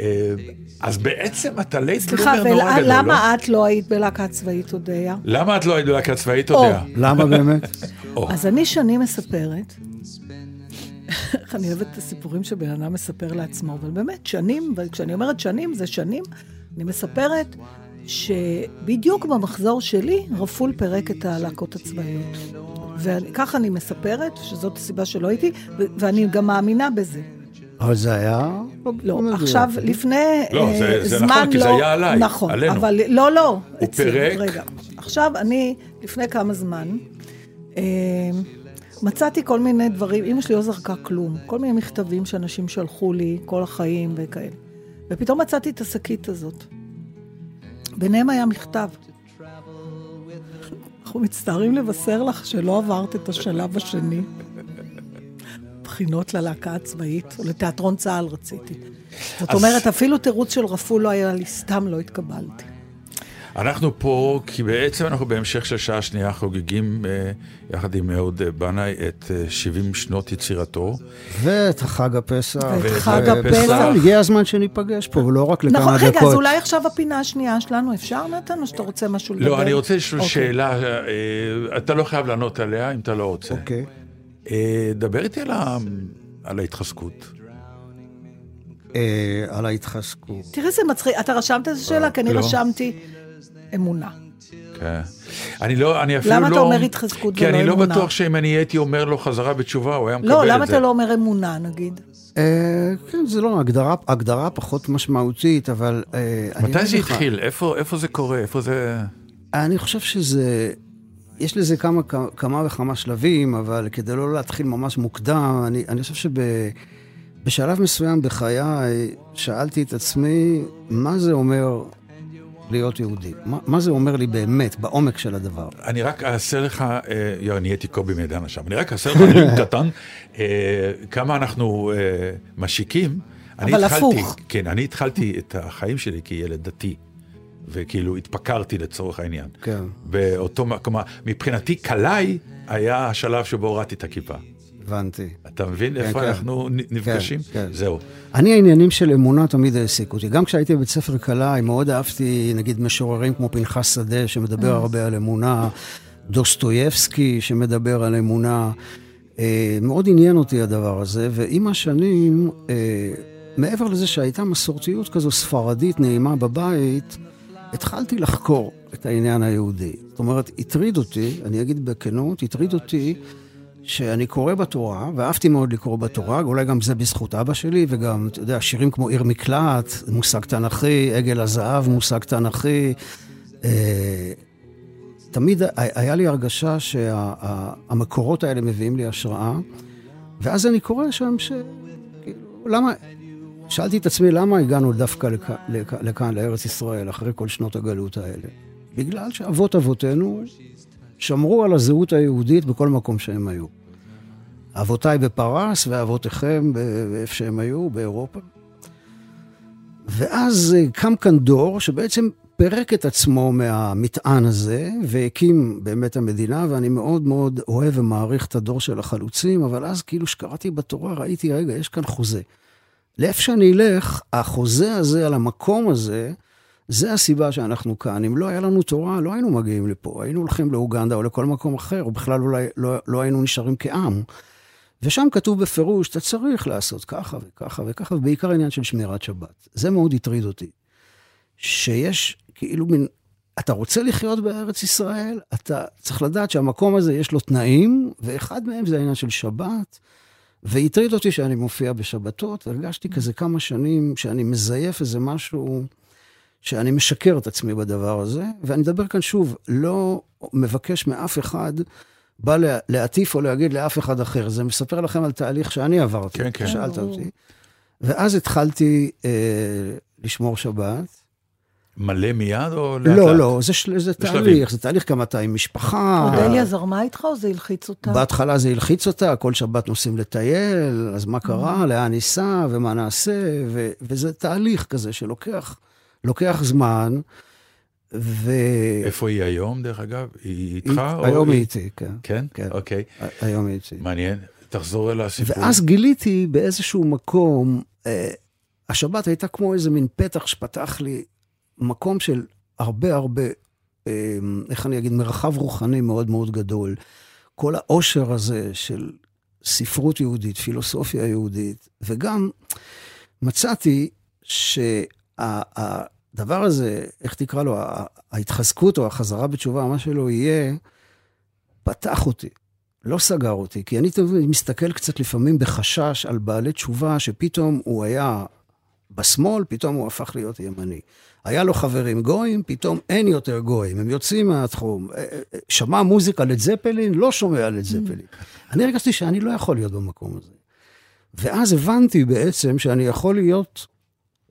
S2: אה, אז בעצם אתה late
S1: סליחה,
S2: bloomer נורא גדול, לא?
S1: ולמה את לא היית בלהקה צבאית, אודיה?
S2: למה את לא היית בלהקה צבאית,
S1: או.
S2: יודע?
S3: למה באמת?
S1: אז אני שנים מספרת, איך *laughs* אני אוהבת את הסיפורים שבן אדם מספר לעצמו, אבל באמת, שנים, וכשאני אומרת שנים, זה שנים, אני מספרת שבדיוק במחזור שלי, רפול פירק את הלהקות הצבאיות. וככה אני מספרת, שזאת הסיבה שלא הייתי, ואני גם מאמינה בזה.
S3: אבל זה היה...
S1: לא. עכשיו, לפני
S2: לא,
S1: אה,
S2: זה- זה
S1: זמן
S2: נכון, כי זה
S1: לא-
S2: היה עליי,
S1: נכון,
S2: עלינו.
S1: אבל לא, לא.
S2: הוא פירק.
S1: רגע. עכשיו, אני, לפני כמה זמן, אה, מצאתי כל מיני דברים, אמא שלי לא זרקה כלום, כל מיני מכתבים שאנשים שלחו לי כל החיים וכאלה. ופתאום מצאתי את השקית הזאת. ביניהם היה מכתב. אנחנו מצטערים לבשר לך שלא עברת את השלב השני. בחינות ללהקה הצבאית, או לתיאטרון צה"ל רציתי. זאת
S2: אז-
S1: אומרת, אפילו תירוץ של רפול לא היה לי, סתם לא התקבלתי.
S2: אנחנו פה, כי בעצם אנחנו בהמשך של שעה שנייה חוגגים אה, יחד עם אהוד אה, בנאי את אה, 70 שנות יצירתו.
S3: ואת חג הפסח.
S1: ואת חג
S2: הפסח.
S3: הגיע הזמן שניפגש פה, ולא רק לכמה
S1: נכון,
S3: דקות.
S1: רגע, אז אולי עכשיו הפינה השנייה שלנו, אפשר נתן, או שאתה רוצה משהו לדבר?
S2: לא, אני רוצה לשאול
S1: אוקיי.
S2: שאלה, אה, אתה לא חייב לענות עליה אם אתה לא רוצה.
S3: אוקיי.
S2: אה, דבר איתי על ה- על ההתחזקות.
S3: אה, על ההתחזקות.
S1: תראה איזה מצחיק, אתה רשמת איזה שאלה? כי אני
S2: לא.
S1: רשמתי אמונה.
S2: כן. אני לא, אני אפילו לא...
S1: למה אתה אומר התחזקות
S2: כי
S1: ולא
S2: אני לא
S1: אמונה?
S2: בטוח שאם אני הייתי אומר לו חזרה בתשובה, הוא היה מקבל
S1: לא,
S2: את זה.
S1: למה אתה לא אומר אמונה, נגיד?
S3: אה, כן, זה לא הגדרה, הגדרה פחות משמעותית, אבל... אה,
S2: מתי זה התחיל? איפה איפה זה קורה? איפה זה...
S3: אני חושב שזה... יש לזה כמה, כמה וכמה שלבים, אבל כדי לא להתחיל ממש מוקדם, אני, אני חושב שבשלב מסוים בחיי שאלתי את עצמי, מה זה אומר להיות יהודי? מה, מה זה אומר לי באמת, בעומק של הדבר?
S2: אני רק אעשה לך, אה, יו, נהייתי קובי מידן עכשיו, אני רק אעשה לך נאום *laughs* קטן, אה, כמה אנחנו אה, משיקים. אני
S1: אבל
S2: התחלתי,
S1: הפוך.
S2: כן, אני התחלתי את החיים שלי כילד דתי, וכאילו התפקרתי לצורך העניין.
S3: כן.
S2: באותו מקום, מבחינתי קלעי היה השלב שבו הורדתי את הכיפה.
S3: הבנתי.
S2: אתה מבין
S3: כן,
S2: איפה
S3: כן.
S2: אנחנו נפגשים?
S3: כן.
S2: זהו.
S3: אני, העניינים של אמונה תמיד העסיקו אותי. גם כשהייתי בבית ספר קלעי, מאוד אהבתי, נגיד, משוררים כמו פנחס שדה, שמדבר הרבה על אמונה, דוסטויבסקי, שמדבר על אמונה. אה, מאוד עניין אותי הדבר הזה, ועם השנים, אה, מעבר לזה שהייתה מסורתיות כזו ספרדית נעימה בבית, התחלתי לחקור את העניין היהודי. זאת אומרת, הטריד אותי, אני אגיד בכנות, הטריד אותי שאני קורא בתורה, ואהבתי מאוד לקרוא בתורה, אולי גם זה בזכות אבא שלי, וגם, אתה יודע, שירים כמו עיר מקלט, מושג תנכי, עגל הזהב, מושג תנכי. אה, תמיד היה לי הרגשה שהמקורות האלה מביאים לי השראה, ואז אני קורא שם ש... כאילו, למה... שאלתי את עצמי, למה הגענו דווקא לכאן, לכאן, לארץ ישראל, אחרי כל שנות הגלות האלה? בגלל שאבות אבותינו שמרו על הזהות היהודית בכל מקום שהם היו. אבותיי בפרס ואבותיכם באיפה שהם היו, באירופה. ואז אה, קם כאן דור שבעצם פירק את עצמו מהמטען הזה והקים באמת המדינה, ואני מאוד מאוד אוהב ומעריך את הדור של החלוצים, אבל אז כאילו שקראתי בתורה, ראיתי, רגע, יש כאן חוזה. לאיפה שאני אלך, החוזה הזה על המקום הזה, זה הסיבה שאנחנו כאן. אם לא היה לנו תורה, לא היינו מגיעים לפה. היינו הולכים לאוגנדה או לכל מקום אחר, או בכלל אולי לא, לא היינו נשארים כעם. ושם כתוב בפירוש, אתה צריך לעשות ככה וככה וככה, ובעיקר עניין של שמירת שבת. זה מאוד הטריד אותי. שיש כאילו מין, אתה רוצה לחיות בארץ ישראל, אתה צריך לדעת שהמקום הזה יש לו תנאים, ואחד מהם זה העניין של שבת. והטריד אותי שאני מופיע בשבתות, והרגשתי כזה כמה שנים שאני מזייף איזה משהו, שאני משקר את עצמי בדבר הזה. ואני מדבר כאן שוב, לא מבקש מאף אחד, בא לה- להטיף או להגיד לאף אחד אחר. זה מספר לכם על תהליך שאני עברתי.
S2: כן, כן.
S3: שאלת אותי. ואז התחלתי אה, לשמור שבת.
S2: מלא מיד או לאט
S3: לא,
S2: לאט?
S3: לא, זה, של- זה. תהליך, זה תהליך גם אתה עם משפחה.
S1: אודליה זרמה איתך או זה הלחיץ אותה?
S3: בהתחלה זה הלחיץ אותה, כל שבת נוסעים לטייל, אז מה קרה, לאן ניסע ומה נעשה, ו- וזה תהליך כזה שלוקח לוקח זמן, ו...
S2: איפה היא היום, דרך אגב? היא איתך? או
S3: היום היא איתי, כן.
S2: כן?
S3: כן.
S2: אוקיי.
S3: היום היא איתי.
S2: מעניין. תחזור אל הסיפור.
S3: ואז גיליתי באיזשהו מקום, אה, השבת הייתה כמו איזה מין פתח שפתח לי מקום של הרבה הרבה, אה, איך אני אגיד, מרחב רוחני מאוד מאוד גדול. כל העושר הזה של ספרות יהודית, פילוסופיה יהודית, וגם מצאתי שהדבר הזה, איך תקרא לו, ההתחזקות או החזרה בתשובה, מה שלא יהיה, פתח אותי. לא סגר אותי, כי אני מסתכל קצת לפעמים בחשש על בעלי תשובה, שפתאום הוא היה בשמאל, פתאום הוא הפך להיות ימני. היה לו חברים גויים, פתאום אין יותר גויים, הם יוצאים מהתחום. אה, אה, שמע מוזיקה לד זפלין, לא שומע לד זפלין. אני הרגשתי שאני לא יכול להיות במקום הזה. ואז הבנתי בעצם שאני יכול להיות,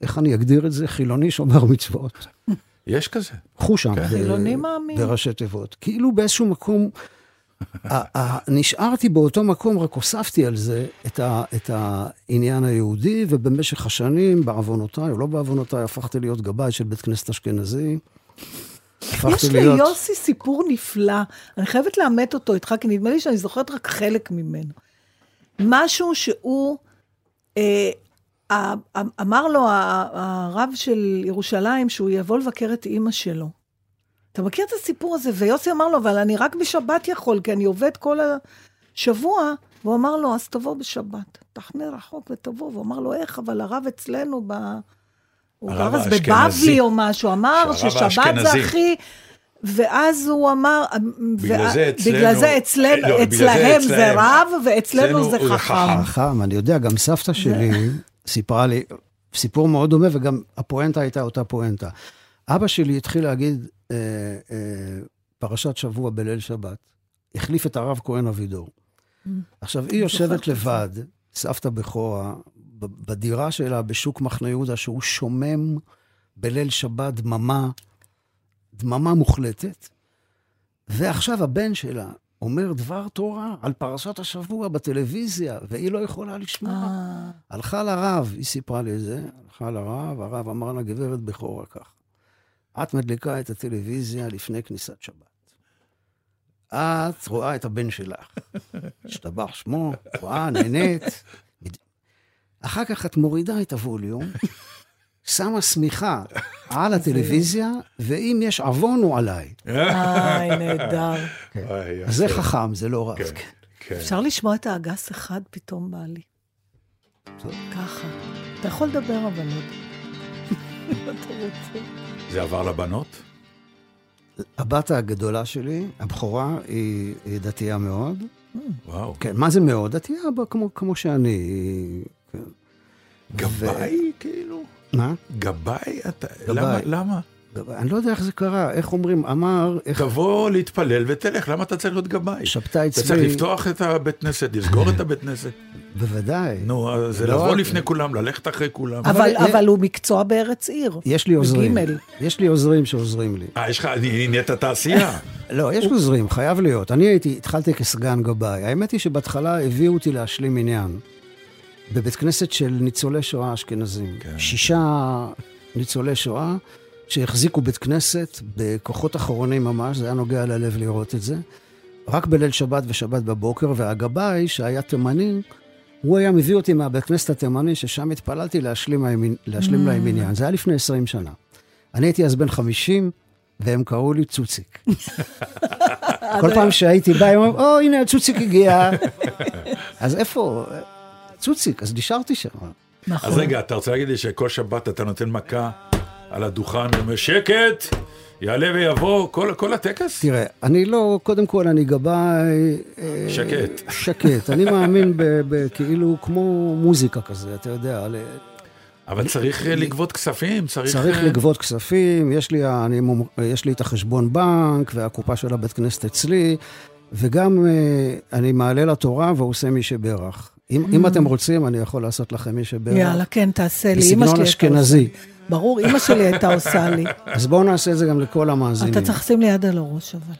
S3: איך אני אגדיר את זה? חילוני שומר מצוות. *laughs*
S2: יש כזה.
S3: חושם.
S2: כן.
S1: חילוני מאמין.
S3: בראשי תיבות. כאילו באיזשהו מקום, נשארתי באותו מקום, רק הוספתי על זה את, ה, את העניין היהודי, ובמשך השנים, בעוונותיי או לא בעוונותיי, הפכתי להיות גבאי של בית כנסת אשכנזי.
S1: יש ליוסי סיפור נפלא, אני חייבת לאמת אותו איתך, כי נדמה לי שאני זוכרת רק חלק ממנו. משהו שהוא, אה, אמר לו הרב של ירושלים שהוא יבוא לבקר את אימא שלו. אתה מכיר את הסיפור הזה? ויוסי אמר לו, אבל אני רק בשבת יכול, כי אני עובד כל השבוע. והוא אמר לו, אז תבוא בשבת. תחנה רחוק ותבוא. והוא אמר לו, איך? אבל הרב אצלנו ב... הוא
S2: הרב
S1: גר אז. בבבלי או משהו, אמר ששבת זה. הכי... ואז הוא אמר,
S2: בגלל
S1: וה-
S2: זה אצלנו-
S1: בגלל זה אצלנו,
S2: לא, זה
S1: אצלהם זה. רב, ואצלנו
S2: אצלנו
S1: זה חכם.
S2: חכם.
S3: אני יודע, גם סבתא שלי סיפרה לי סיפור מאוד דומה, וגם הפואנטה הייתה אותה פואנטה. אבא שלי התחיל להגיד פרשת שבוע בליל שבת, החליף את הרב כהן אבידור. עכשיו, היא יושבת לבד, סבתא בכורה, בדירה שלה בשוק מחנה יהודה, שהוא שומם בליל שבת, דממה, דממה מוחלטת, ועכשיו הבן שלה אומר דבר תורה על פרשת השבוע בטלוויזיה, והיא לא יכולה לשמוע.
S1: אה,
S3: הלכה לרב, היא סיפרה לי את זה, הלכה לרב, הרב אמר לה, גברת בכורה כך, את מדליקה את הטלוויזיה לפני כניסת שבת. את רואה את הבן שלך, *laughs* השתבח שמו, רואה, נהנית. אחר כך את מורידה את הווליום, *laughs* שמה שמיכה *laughs* על הטלוויזיה, ואם יש עוון הוא עליי.
S1: איי, נהדר.
S3: אז זה. חכם, זה לא רב.
S2: כן, כן.
S1: אפשר לשמוע את האגס אחד פתאום בא לי. ככה. אתה יכול לדבר אבל עוד.
S2: זה עבר לבנות?
S3: הבת הגדולה שלי, הבכורה, היא, היא דתייה מאוד.
S2: וואו.
S3: כן, מה זה מאוד? דתייה כמו, כמו שאני. כן.
S2: גבאי, כאילו?
S3: מה?
S2: גבאי? אתה...
S3: גבאי.
S2: למה? למה?
S3: אני לא יודע איך זה קרה, איך אומרים, אמר, איך
S2: תבוא להתפלל ותלך, למה אתה צריך להיות גבאי?
S3: שבתה
S2: אתה צריך לפתוח את הבית כנסת, לסגור את הבית כנסת.
S3: בוודאי.
S2: נו, זה
S3: לא
S2: לבוא
S3: רק-
S2: לפני כולם, ללכת אחרי כולם.
S3: אבל-
S1: אבל אבל הוא מקצוע בארץ עיר.
S3: יש לי עוזרים. יש לי עוזרים שעוזרים לי.
S2: אה, יש לך, נהיית תעשייה. *laughs*
S3: לא, יש עוזרים, חייב להיות. אני הייתי, התחלתי כסגן גבאי. האמת היא שבהתחלה הביאו אותי להשלים עניין. בבית כנסת של ניצולי שואה אשכנזים.
S2: כן.
S3: שישה ניצולי שואה שהחזיקו בית כנסת בכוחות אחרונים ממש, זה היה נוגע ללב לראות את זה. רק בליל שבת ושבת בבוקר, והגבאי, שהיה תימני, הוא היה מביא אותי מהבית כנסת התימני, ששם התפללתי להשלים, הימין, להשלים להם עניין. זה היה לפני 20 שנה. אני הייתי אז בן 50, והם קראו לי צוציק. *laughs* כל פעם שהייתי בא, הם אומרים, או, הנה הצוציק הגיע. *laughs* אז איפה? צוציק, אז נשארתי שם.
S1: נכון.
S2: אז רגע, אתה רוצה להגיד לי שכל שבת אתה נותן מכה על הדוכן ואומר, שקט, יעלה ויבוא, כל, כל הטקס?
S3: תראה, אני לא, קודם כל אני גבאי... אה,
S2: שקט.
S3: שקט. אני מאמין ב- ב- כאילו כמו מוזיקה כזה, אתה יודע. ל-
S2: אבל צריך אה, לגבות כספים, צריך...
S3: צריך
S2: אה,
S3: לגבות כספים, יש לי, אני, יש לי את החשבון בנק והקופה של הבית כנסת אצלי, וגם אה, אני מעלה לתורה ועושה מי שברך. אם, אם אתם רוצים, אני יכול לעשות לכם מי שברך.
S1: יאללה, כן, תעשה לי.
S3: בסגנון אשכנזי.
S1: ברור, אמא שלי הייתה עושה לי.
S3: אז בואו נעשה את זה גם לכל המאזינים.
S1: אתה צריך לשים לי יד על הראש, אבל.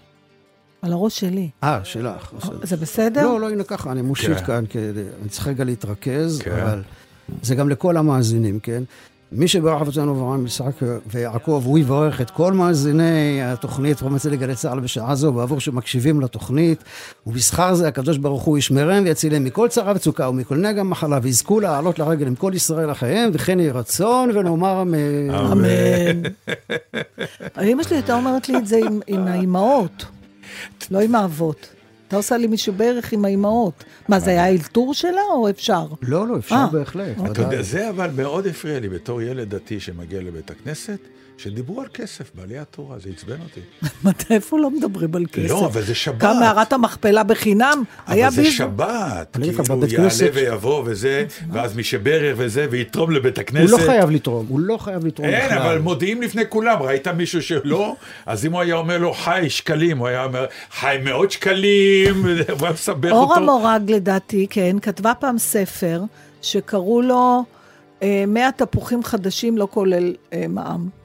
S1: על הראש שלי.
S3: אה, שלך. בסדר.
S1: זה בסדר?
S3: לא, לא, הנה ככה, אני מושיט
S2: כן.
S3: כאן, כי אני צריך רגע להתרכז,
S2: כן.
S3: אבל זה גם לכל המאזינים, כן? מי שברך אבותינו אברהם, יצחק ויעקב, הוא יברך את כל מאזיני התוכנית רום לגלי צה"ל בשעה זו, בעבור שמקשיבים לתוכנית, ובשכר זה הקדוש ברוך הוא ישמרם ויצילם מכל צרה וצוקה ומכל נגע מחלה, ויזכו לעלות לרגל עם כל ישראל לחייהם, וכן יהי רצון, ונאמר אמן.
S1: אמן. אמא שלי הייתה אומרת לי את זה עם האימהות, לא עם האבות. אתה עושה לי מישהו בערך עם האימהות. מה, זה היה האלתור שלה או אפשר?
S3: לא, לא, אפשר
S1: אה,
S3: בהחלט.
S2: אתה
S3: ודאי.
S2: יודע, זה אבל מאוד הפריע לי בתור ילד דתי שמגיע לבית הכנסת, שדיברו על כסף בעליית תורה, זה עצבן אותי. *laughs*
S1: מתי, איפה לא מדברים על כסף?
S2: לא, אבל זה שבת.
S1: גם מערת המכפלה בחינם, היה
S2: אבל זה. שבת, כאילו
S3: בבית
S2: יעלה ויבוא וזה, *laughs* ואז מי שברך וזה, ויתרום לבית
S3: הוא
S2: הכנסת.
S3: לא חייב לתרום, הוא לא חייב לתרום בכלל.
S2: אין, אבל מודיעים לפני כולם, ראית מישהו שלא? *laughs* אז אם הוא היה אומר לו חי שקלים, הוא היה אומר חי מאות שקלים, הוא היה מסבך אותו.
S1: אורה מורג, לדעתי, כן, כתבה פעם ספר שקראו לו אה, 100 תפוחים חדשים, לא כולל אה, מע"מ.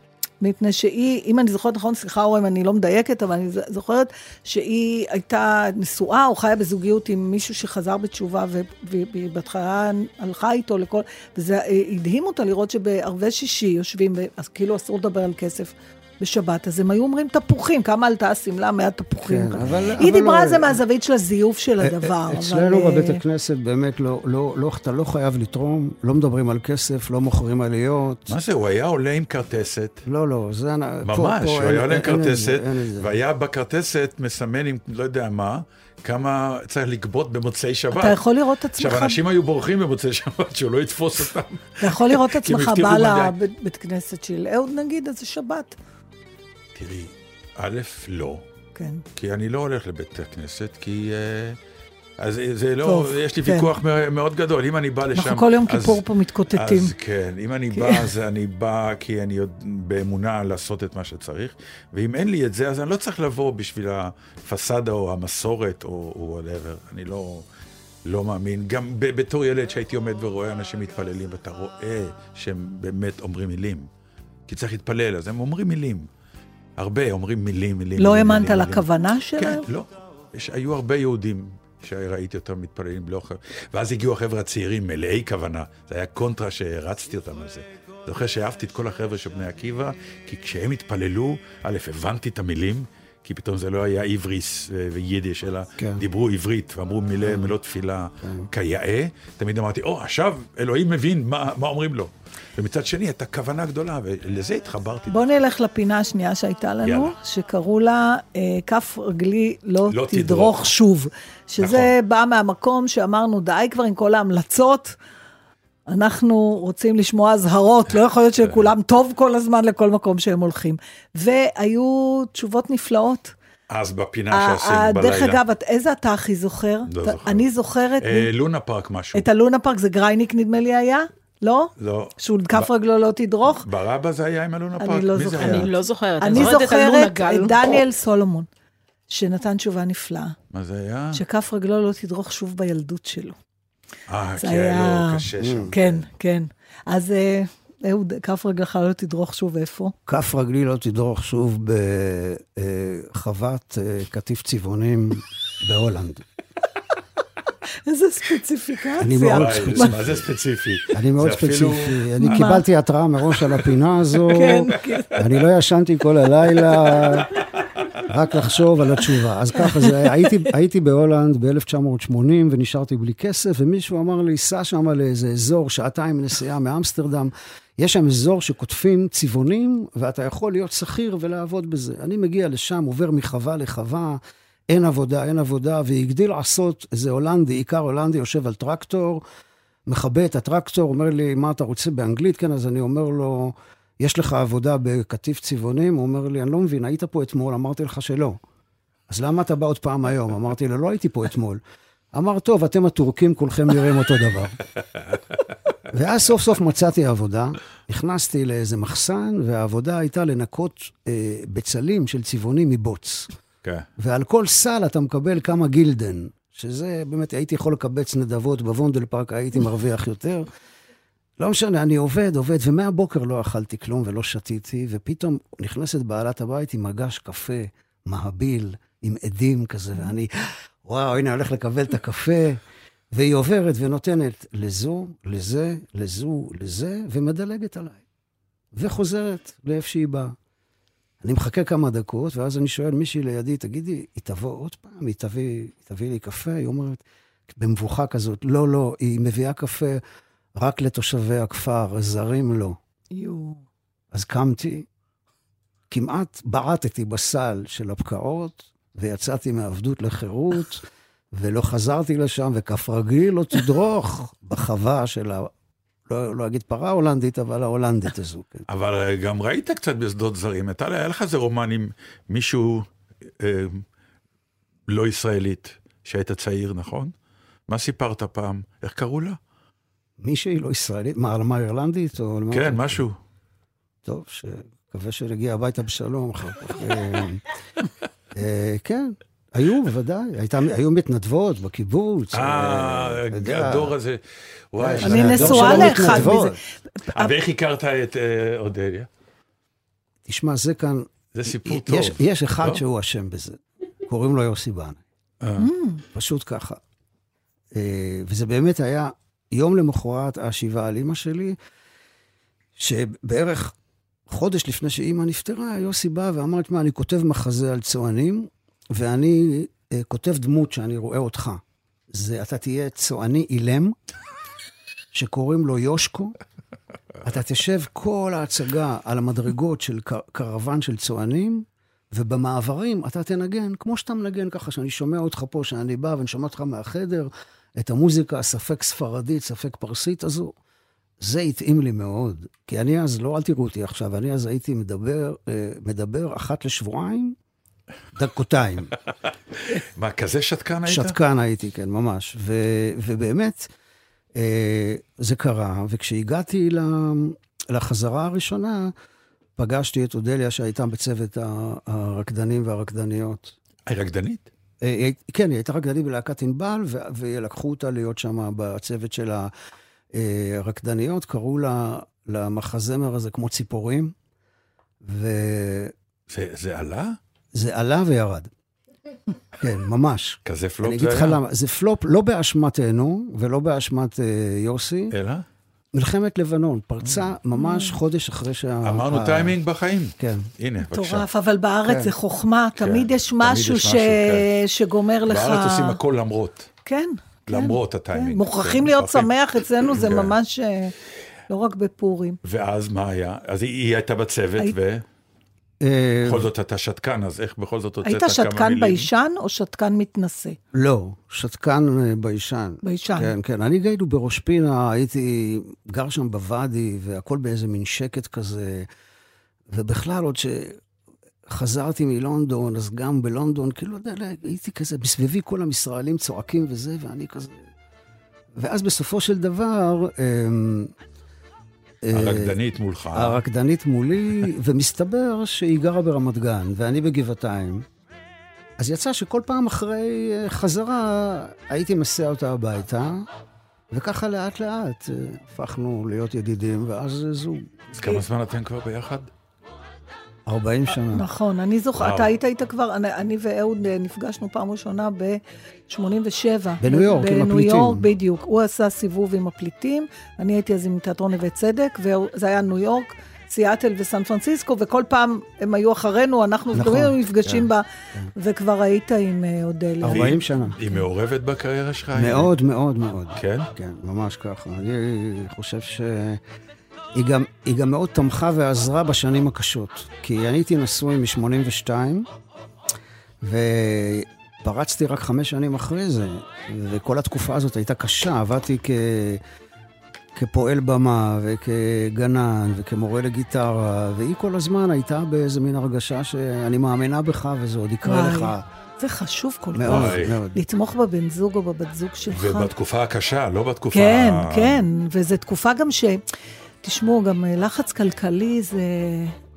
S1: מפני שהיא, אם אני זוכרת נכון, סליחה אורה אם אני לא מדייקת, אבל אני זוכרת שהיא הייתה נשואה או חיה בזוגיות עם מישהו שחזר בתשובה, ו- והיא בהתחלה הלכה איתו לכל... וזה אה, הדהים אותה לראות שבערבי שישי יושבים, אז כאילו אסור לדבר על כסף. בשבת, אז הם היו אומרים תפוחים, כמה עלתה השמלה? 100 תפוחים.
S3: כן, אבל-
S1: היא
S3: אבל
S1: דיברה
S3: לא-
S1: על זה מהזווית של הזיוף של הדבר. אבל,
S3: אצלנו
S1: אה,
S3: בבית הכנסת באמת לא, לא, לא, אתה לא חייב לתרום, לא מדברים על כסף, לא מוכרים עליות.
S2: מה זה, הוא היה עולה עם כרטסת.
S3: לא, לא, זה... פה-
S2: ממש,
S3: פה
S2: הוא
S3: אין-
S2: היה עולה עם כרטסת. והיה בכרטסת מסמן עם לא יודע מה, כמה צריך לגבות במוצאי שבת.
S1: אתה יכול לראות את עצמך,
S2: עכשיו, אנשים היו בורחים במוצאי שבת, שהוא לא יתפוס אותם.
S1: אתה יכול לראות את עצמך בא. לבית כנסת של אהוד נגיד, אז זה שבת.
S2: תראי, א', לא,
S1: כן.
S2: כי אני לא הולך לבית הכנסת, כי... אה, אז זה לא,
S1: טוב,
S2: יש לי
S1: כן.
S2: ויכוח מא- מאוד גדול, אם אני בא לשם...
S1: אנחנו כל יום
S2: אז-
S1: כיפור פה מתקוטטים.
S2: אז כן, אם אני בא, אז אני בא כי אני עוד באמונה לעשות את מה שצריך, ואם אין לי את זה, אז אני לא צריך לבוא בשביל הפסאדה או המסורת או whatever. אני לא, לא מאמין. גם בתור ילד שהייתי עומד ורואה אנשים מתפללים, ואתה רואה שהם באמת אומרים מילים. כי צריך להתפלל, אז הם אומרים מילים. הרבה אומרים מילים, מילים.
S1: לא האמנת
S2: מילים, מילים.
S1: לכוונה
S2: כן,
S1: שלהם?
S2: לא. יש, היו הרבה יהודים שראיתי אותם מתפללים בלא חבר. ואז הגיעו החבר'ה הצעירים, מלאי כוונה. זה היה קונטרה שהרצתי אותם על זה. זוכר שאהבתי את כל החבר'ה של בני עקיבא, כי כשהם התפללו, א', הבנתי את המילים, כי פתאום זה לא היה עבריס ויידיש, אלא
S3: כן.
S2: דיברו עברית ואמרו מילי, מילות תפילה כיאה. תמיד אמרתי, או, עכשיו אלוהים מבין מה, מה אומרים לו. ומצד שני, הייתה כוונה גדולה, ולזה התחברתי.
S1: בוא נלך לפינה השנייה שהייתה לנו,
S2: יאללה.
S1: שקראו לה אה, כף רגלי לא,
S2: לא
S1: תדרוך
S2: תדרוך.
S1: שוב. שזה
S2: נכון.
S1: בא מהמקום שאמרנו, די כבר עם כל ההמלצות. אנחנו רוצים לשמוע אזהרות, לא יכול להיות שלכולם טוב כל הזמן לכל מקום שהם הולכים. והיו תשובות נפלאות.
S2: אז בפינה שעשינו בלילה.
S1: דרך אגב, את- איזה אתה הכי זוכר?
S2: לא זוכר.
S1: אני זוכרת
S2: אה, לונה פארק משהו.
S1: את הלונה פארק, זה גרייניק נדמה לי היה? לא?
S2: לא.
S1: שהוא כף רגלו לא תדרוך?
S2: ברבא זה היה עם הלונה
S1: אני
S2: פארק?
S1: לא
S2: מי זה
S1: זוכרת.
S4: אני לא זוכרת.
S1: אני
S4: זוכרת. את
S1: דניאל סולומון, שנתן תשובה נפלאה,
S2: מה זה היה?
S1: שכף רגלו לא תדרוך שוב בילדות שלו.
S2: אה,
S1: זה
S2: כן,
S1: היה-
S2: לא, קשה שם.
S1: כן, כן. אז אה, אהוד, כף רגלך לא תדרוך שוב איפה?
S3: כף רגלי לא תדרוך שוב בחוות אה, קטיף צבעונים *laughs* בהולנד.
S1: איזה ספציפיקציה.
S3: אני מאוד ספציפי.
S2: מה זה ספציפי?
S3: אני מאוד ספציפי. אני קיבלתי התראה מראש על הפינה *laughs* הזו.
S1: כן, כן.
S3: אני לא ישנתי כל הלילה, רק לחשוב על התשובה. אז ככה זה. הייתי, הייתי בהולנד ב-1980 ונשארתי בלי כסף, ומישהו אמר לי, סע שם לאיזה אזור, שעתיים נסיעה מאמסטרדם. יש שם אזור שקוטפים צבעונים, ואתה יכול להיות שכיר ולעבוד בזה. אני מגיע לשם, עובר מחווה לחווה, אין עבודה, אין עבודה, והגדיל לעשות איזה הולנדי, עיקר הולנדי, יושב על טרקטור, מכבה את הטרקטור, אומר לי, מה אתה רוצה באנגלית? כן, אז אני אומר לו, יש לך עבודה בקטיף צבעונים? הוא אומר לי, אני לא מבין, היית פה אתמול? אמרתי לך שלא. אז למה אתה בא עוד פעם היום? אמרתי לו, לא הייתי פה אתמול. אמר, טוב, אתם הטורקים כולכם נראים אותו דבר. *laughs* ואז סוף סוף מצאתי עבודה, נכנסתי לאיזה מחסן, והעבודה הייתה לנקות אה, בצלים של צבעונים מבוץ.
S2: כן.
S3: ועל כל סל אתה מקבל כמה גילדן, שזה באמת, הייתי יכול לקבץ נדבות בוונדל פארק, הייתי מרוויח יותר. לא משנה, אני עובד, עובד, ומהבוקר לא אכלתי כלום ולא שתיתי, ופתאום נכנסת בעלת הבית עם מגש קפה, מהביל, עם עדים כזה, ואני, וואו, הנה, הולך לקבל את הקפה, והיא עוברת ונותנת לזו, לזה, לזו, לזה, ומדלגת עליי. וחוזרת לאיפה שהיא באה. אני מחכה כמה דקות, ואז אני שואל מישהי לידי, תגידי, היא תבוא עוד פעם? היא תביא, היא תביא לי קפה? היא אומרת, במבוכה כזאת, לא, לא, היא מביאה קפה רק לתושבי הכפר, זרים לא.
S1: יואו.
S3: אז קמתי, כמעט בעטתי בסל של הפקעות, ויצאתי מעבדות לחירות, *laughs* ולא חזרתי לשם, וכף רגלי לא תדרוך *laughs* בחווה של ה... לא, לא אגיד פרה הולנדית, אבל ההולנדית הזו. כן.
S2: אבל אה, גם ראית קצת בשדות זרים. אתה, היה לך איזה רומן עם מישהו אה, לא ישראלית, שהיית צעיר, נכון? מה סיפרת פעם? איך קראו לה?
S3: מישהי לא ישראלית, מה, על מה אירלנדית? או.
S2: כן, משהו.
S3: טוב, מקווה שנגיע הביתה בשלום אחר כך. אה, אה, כן, היו, בוודאי. הייתה, היו מתנדבות בקיבוץ.
S2: אה,
S3: יודע.
S2: הדור הזה. וואי,
S1: אני נשואה לאחד. מזה.
S2: אה, ואיך הכרת את אה, אודליה?
S3: תשמע, זה כאן...
S2: זה סיפור טוב.
S3: יש, יש אחד
S2: לא?
S3: שהוא אשם בזה, קוראים לו יוסי.
S2: אה,
S3: פשוט ככה. אה, וזה באמת היה יום למחרת השיבה על אימא שלי, שבערך חודש לפני שאימא נפטרה, יוסי בא ואמר, תשמע, אני כותב מחזה על צוענים, ואני אה, כותב דמות שאני רואה אותך. זה, אתה תהיה צועני אילם, שקוראים לו יושקו. אתה תשב כל ההצגה על המדרגות של קר- קרוון של צוענים, ובמעברים אתה תנגן, כמו שאתה מנגן ככה, שאני שומע אותך פה, שאני בא ואני שומע אותך מהחדר, את המוזיקה הספק ספרדית, ספק פרסית הזו. זה התאים לי מאוד, כי אני אז, לא, אל תראו אותי עכשיו, אני אז הייתי מדבר, אה, מדבר אחת לשבועיים, דקותיים. *laughs*
S2: מה, כזה שתקן היית?
S3: שתקן הייתי, כן, ממש. ו, ובאמת, אה, זה קרה, וכשהגעתי לחזרה הראשונה, פגשתי את אודליה שהייתה בצוות הרקדנים והרקדניות.
S2: היא רקדנית?
S3: אה, היא- כן, היא הייתה רקדנית בלהקת ענבל, ו- ולקחו אותה להיות שם בצוות של הרקדניות, קראו לה, למחזמר הזה כמו ציפורים, וזה
S2: זה, זה עלה?
S3: עלה וירד. כן, ממש.
S2: כזה פלופ
S3: אני
S2: זה
S3: אגיד לך
S2: היה?
S3: למה, זה פלופ לא באשמתנו ולא באשמת אה, יוסי.
S2: אלא?
S3: מלחמת לבנון פרצה ממש חודש אחרי שה...
S2: אמרנו טיימינג בחיים.
S3: כן.
S2: הנה, בבקשה.
S1: מטורף, אבל בארץ
S3: כן.
S1: זה חוכמה, תמיד יש
S2: תמיד
S1: משהו
S2: יש
S1: ש-
S2: משהו, כן.
S1: שגומר לך...
S2: בארץ עושים הכל למרות.
S1: כן. כן,
S2: למרות
S1: כן.
S2: הטיימינג.
S1: מוכרחים
S2: כן,
S1: להיות. שמח אצלנו, זה
S2: כן.
S1: ממש אה, לא רק בפורים.
S2: ואז מה היה? אז היא, הייתה בצוות,
S1: היית-
S3: אה,
S2: ובכל זאת אתה שתקן, אז איך בכל זאת הוצאת
S1: היית
S2: כמה מילים?
S1: שתקן ביישן או שתקן מתנשא?
S3: לא, שתקן אה, ביישן.
S1: ביישן.
S3: כן, כן. אני גיידו בראש פינה, הייתי גר שם בוואדי, והכל באיזה מין שקט כזה. ובכלל, עוד שחזרתי מלונדון, אז גם בלונדון, כאילו, לא יודע, הייתי כזה, בסביבי כל הישראלים צועקים וזה, ואני כזה... ואז בסופו של דבר... אה,
S2: הרקדנית מולך.
S3: הרקדנית מולי, ומסתבר שהיא גרה ברמת גן, ואני בגבעתיים. אז יצא שכל פעם אחרי אה, חזרה הייתי מסיע אותה הביתה, וככה לאט לאט אה, הפכנו להיות ידידים, ואז זוג.
S2: כמה זמן אתם כבר ביחד?
S3: 40 שנה.
S1: נכון, אני זוכרת. אתה היית איתה כבר, אני, אני ואהוד אה, נפגשנו פעם ראשונה ב-87.
S3: בניו יורק, עם
S1: בניו
S3: הפליטים.
S1: יורק, בדיוק. הוא עשה סיבוב עם הפליטים, אני הייתי אז עם תיאטרון נווה צדק, וזה היה ניו יורק, סיאטל וסן פרנסיסקו, וכל פעם הם היו אחרינו, אנחנו
S3: נכון,
S1: נכון, נפגשים
S3: כן,
S1: בה, וכבר היית עם אה, אודליה.
S3: 40 שנה.
S2: היא מעורבת בקריירה שלך?
S3: מאוד מאוד מאוד.
S2: כן?
S3: כן, ממש ככה. אני חושב ש... היא גם, היא גם מאוד תמכה ועזרה בשנים הקשות. כי אני הייתי נשוי מ-82, ופרצתי רק חמש שנים אחרי זה, וכל התקופה הזאת הייתה קשה. עבדתי כ... כפועל במה וכגנן וכמורה לגיטרה, והיא כל הזמן הייתה באיזה מין הרגשה שאני מאמינה בך וזה עוד יקרה
S1: וואי.
S3: לך.
S1: זה חשוב כל
S3: מאוד,
S1: כך.
S3: מאוד.
S1: לתמוך בבן זוג או בבת זוג שלך.
S2: ובתקופה הקשה, לא בתקופה...
S1: כן, כן, וזו תקופה גם ש... תשמעו, גם אה, לחץ כלכלי זה,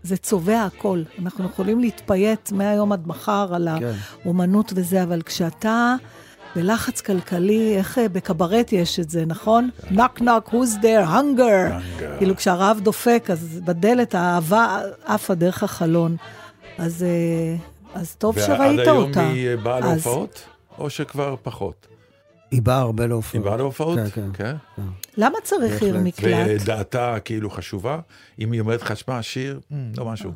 S1: זה צובע הכל. אנחנו יכולים להתפייט מהיום עד מחר על
S3: כן.
S1: האומנות וזה, אבל כשאתה בלחץ כלכלי, איך אה, בקברט יש את זה, נכון? נוק נוק, who's there, hunger.
S2: Hunger.
S1: כאילו כשהרעב דופק, אז בדלת האהבה עפה דרך החלון. אז, אה, אז טוב שראית
S2: ועד היום
S1: אותה.
S2: היא אה, באה
S1: אז-
S2: להופעות? או שכבר פחות?
S3: היא באה הרבה
S2: היא
S3: להופעות.
S2: באה להופעות?
S3: כן, כן.
S1: למה צריך עיר. מקלט?
S2: ודעתה כאילו חשובה? אם היא אומרת לך, שמע, שיר, "מ, לא משהו.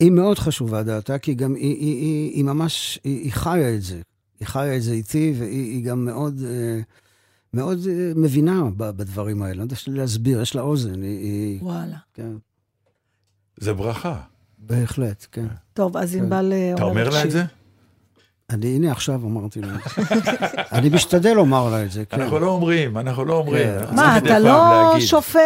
S3: היא מאוד חשובה דעתה, כי גם היא, היא, היא, היא ממש, היא, היא חיה את זה. היא חיה את זה איתי, והיא היא גם מאוד, אה, מאוד אה, מבינה ב- בדברים האלה. לא יודע שלי להסביר, יש לה אוזן, היא, היא
S1: וואלה.
S3: כן,
S2: זה ברכה.
S3: בהחלט, כן.
S1: טוב, אז ענבל אה, אומרת
S2: אתה אומר לה את. זה?
S3: אני, הנה עכשיו אמרתי לה. אני משתדל לומר לה את זה, כן.
S2: אנחנו לא אומרים, אנחנו לא אומרים.
S3: כן.
S1: מה, אתה לא. שופע?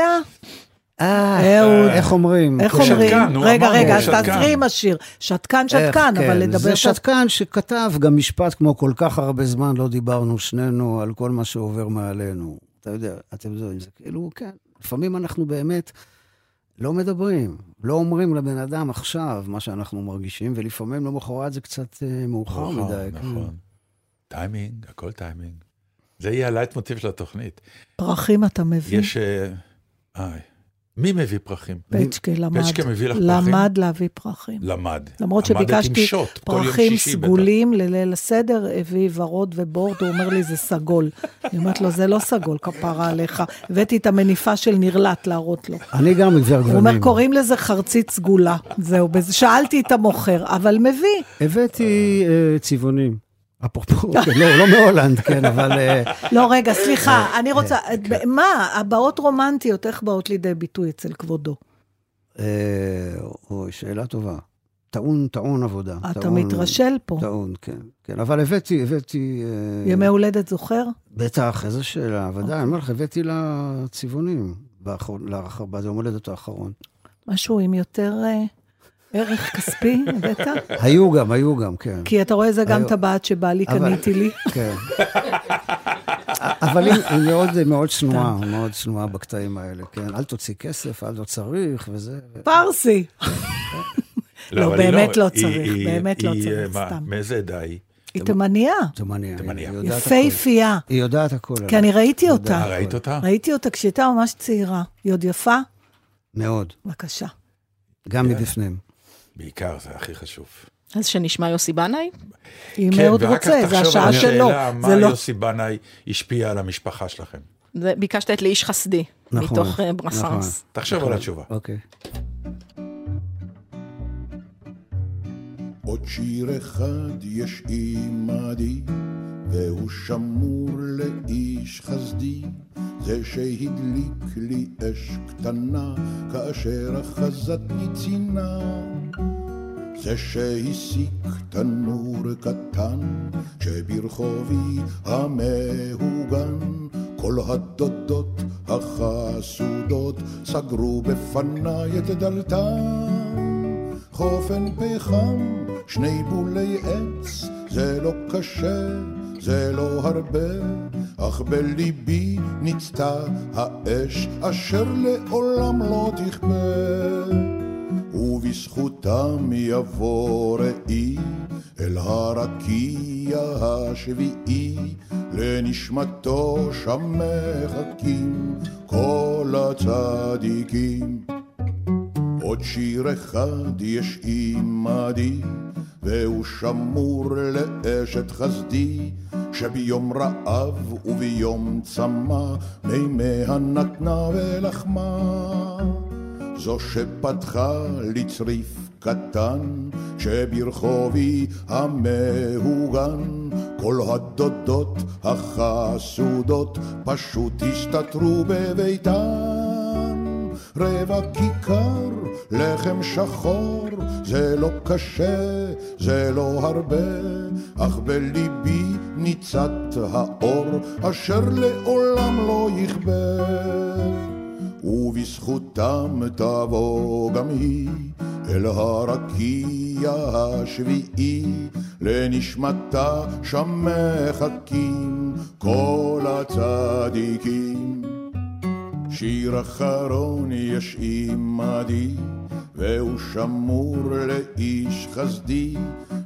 S3: אה,
S1: אהוד.
S3: איך אומרים?
S1: איך. אומרים?
S2: שתקן, נו,
S1: רגע, רגע, אז. תעזרי עם השיר. שתקן, שתקן,
S3: כן,
S1: אבל לדבר...
S3: זה
S1: שת-
S3: שתקן שכתב גם משפט כמו כל כך הרבה זמן לא דיברנו שנינו על כל מה שעובר מעלינו. אתה יודע, אתם יודעים, זה כאילו, כן, לפעמים אנחנו באמת לא מדברים, לא אומרים לבן אדם עכשיו מה שאנחנו מרגישים, ולפעמים למחרת זה קצת אה, מאוחר
S2: נכון,
S3: מדי. כן.
S2: נכון. טיימינג, הכל טיימינג. זה יהיה הלייטמוטיב של התוכנית.
S1: פרחים אתה מביא.
S2: יש... אה, איי. מי מביא פרחים?
S1: פצ'קה למד.
S2: פצ'קה מביא לך פרחים?
S1: למד להביא פרחים.
S2: למד.
S1: למרות שביקשתי
S2: שוט
S1: פרחים. סגולים לליל הסדר, הביא ורוד ובורדו, הוא אומר לי, זה סגול. אני אומרת לו, זה לא סגול, כפרה עליך. הבאתי את המניפה של נרלט להראות לו.
S3: אני גם מגזר גוונים.
S1: הוא אומר, קוראים לזה חרצית סגולה. זהו, שאלתי את המוכר, אבל מביא.
S3: הבאתי אה, צבעונים. אפרופו, *laughs* כן, לא, לא מהולנד, כן, אבל... אה,
S1: לא, רגע, סליחה,
S2: אה,
S1: אני רוצה,
S2: כן.
S1: מה, הבעות רומנטיות, איך באות לידי ביטוי אצל כבודו?
S3: אה, אוי, שאלה טובה. טעון, טעון עבודה.
S1: אתה
S3: טעון-
S1: מתרשל פה.
S3: טעון, כן. כן, אבל הבאתי, הבאתי...
S1: ימי הולדת זוכר?
S3: בטח, איזו שאלה,
S1: אוקיי.
S3: ודאי, אני אומר לך, הבאתי לה צבעונים ביום הולדת האחרון.
S1: משהו עם יותר ערך כספי, הבאת?
S3: היו גם, היו גם, כן.
S1: כי אתה רואה, זה גם טבעת שבא לי,
S3: אבל-
S1: קניתי לי.
S3: כן. אבל היא מאוד, מאוד צנועה, מאוד צנועה בקטעים האלה, כן. אל תוציא כסף, אל לא צריך, וזה...
S1: פרסי. לא,
S2: אבל היא
S1: באמת לא צריך, באמת לא צריך,
S2: מה,
S1: סתם.
S2: מאיזה עדה היא?
S1: היא תימניה,
S3: תימניה. היא יודעת.
S1: יפייפייה.
S3: היא יודעת הכל.
S1: כי אני ראיתי אותה.
S2: אה, ראית. אותה?
S1: ראיתי אותה כשהייתה ממש צעירה. היא עוד יפה?
S3: מאוד,
S1: בבקשה.
S3: גם
S2: כן.
S3: מבפנים.
S2: בעיקר, זה הכי חשוב.
S4: אז שנשמע יוסי בנאי?
S1: אם
S2: כן,
S1: מאוד
S2: ורק
S1: רוצה, זה
S2: תחשוב על
S1: השעה שלו.
S2: השאלה, מה
S1: זה לא...
S2: יוסי בנאי השפיע על המשפחה שלכם.
S4: זה- ביקשת את לאיש חסדי,
S3: נכון,
S4: מתוך אה,
S3: נכון.
S4: ברסנס.
S2: תחשוב על התשובה.
S3: אוקיי.
S9: עוד שיר אחד יש עימדי, והוא שמור לאיש חסדי, זה שהדליק לי אש קטנה, כאשר אחזתני צינה. זה שהסיק תנור קטן, שברחובי המהוגן, כל הדודות החסודות סגרו בפניי את דלתן. חופן פחם, שני בולי עץ, זה לא קשה, זה לא הרבה, אך בליבי ניצתה האש, אשר לעולם לא תכבה. ובזכותם יבוא ראי אל הרקיע השביעי, לנשמתו שם מחכים כל הצדיקים. עוד שיר אחד יש עימדי, והוא שמור לאשת חסדי, שביום רעב וביום צמא, מימיה נתנה ולחמה. זו שפתחה לי צריף קטן, שברחובי המהוגן, כל הדודות החסודות פשוט הסתתרו בביתן. רבע כיכר, לחם שחור, זה לא קשה, זה לא הרבה, אך בליבי ניצת האור, אשר לעולם לא יכבה. ובזכותם תבוא גם היא אל הרקיע השביעי, לנשמתה שם מחכים כל הצדיקים. שיר אחרון יש עמדי, והוא שמור לאיש חסדי,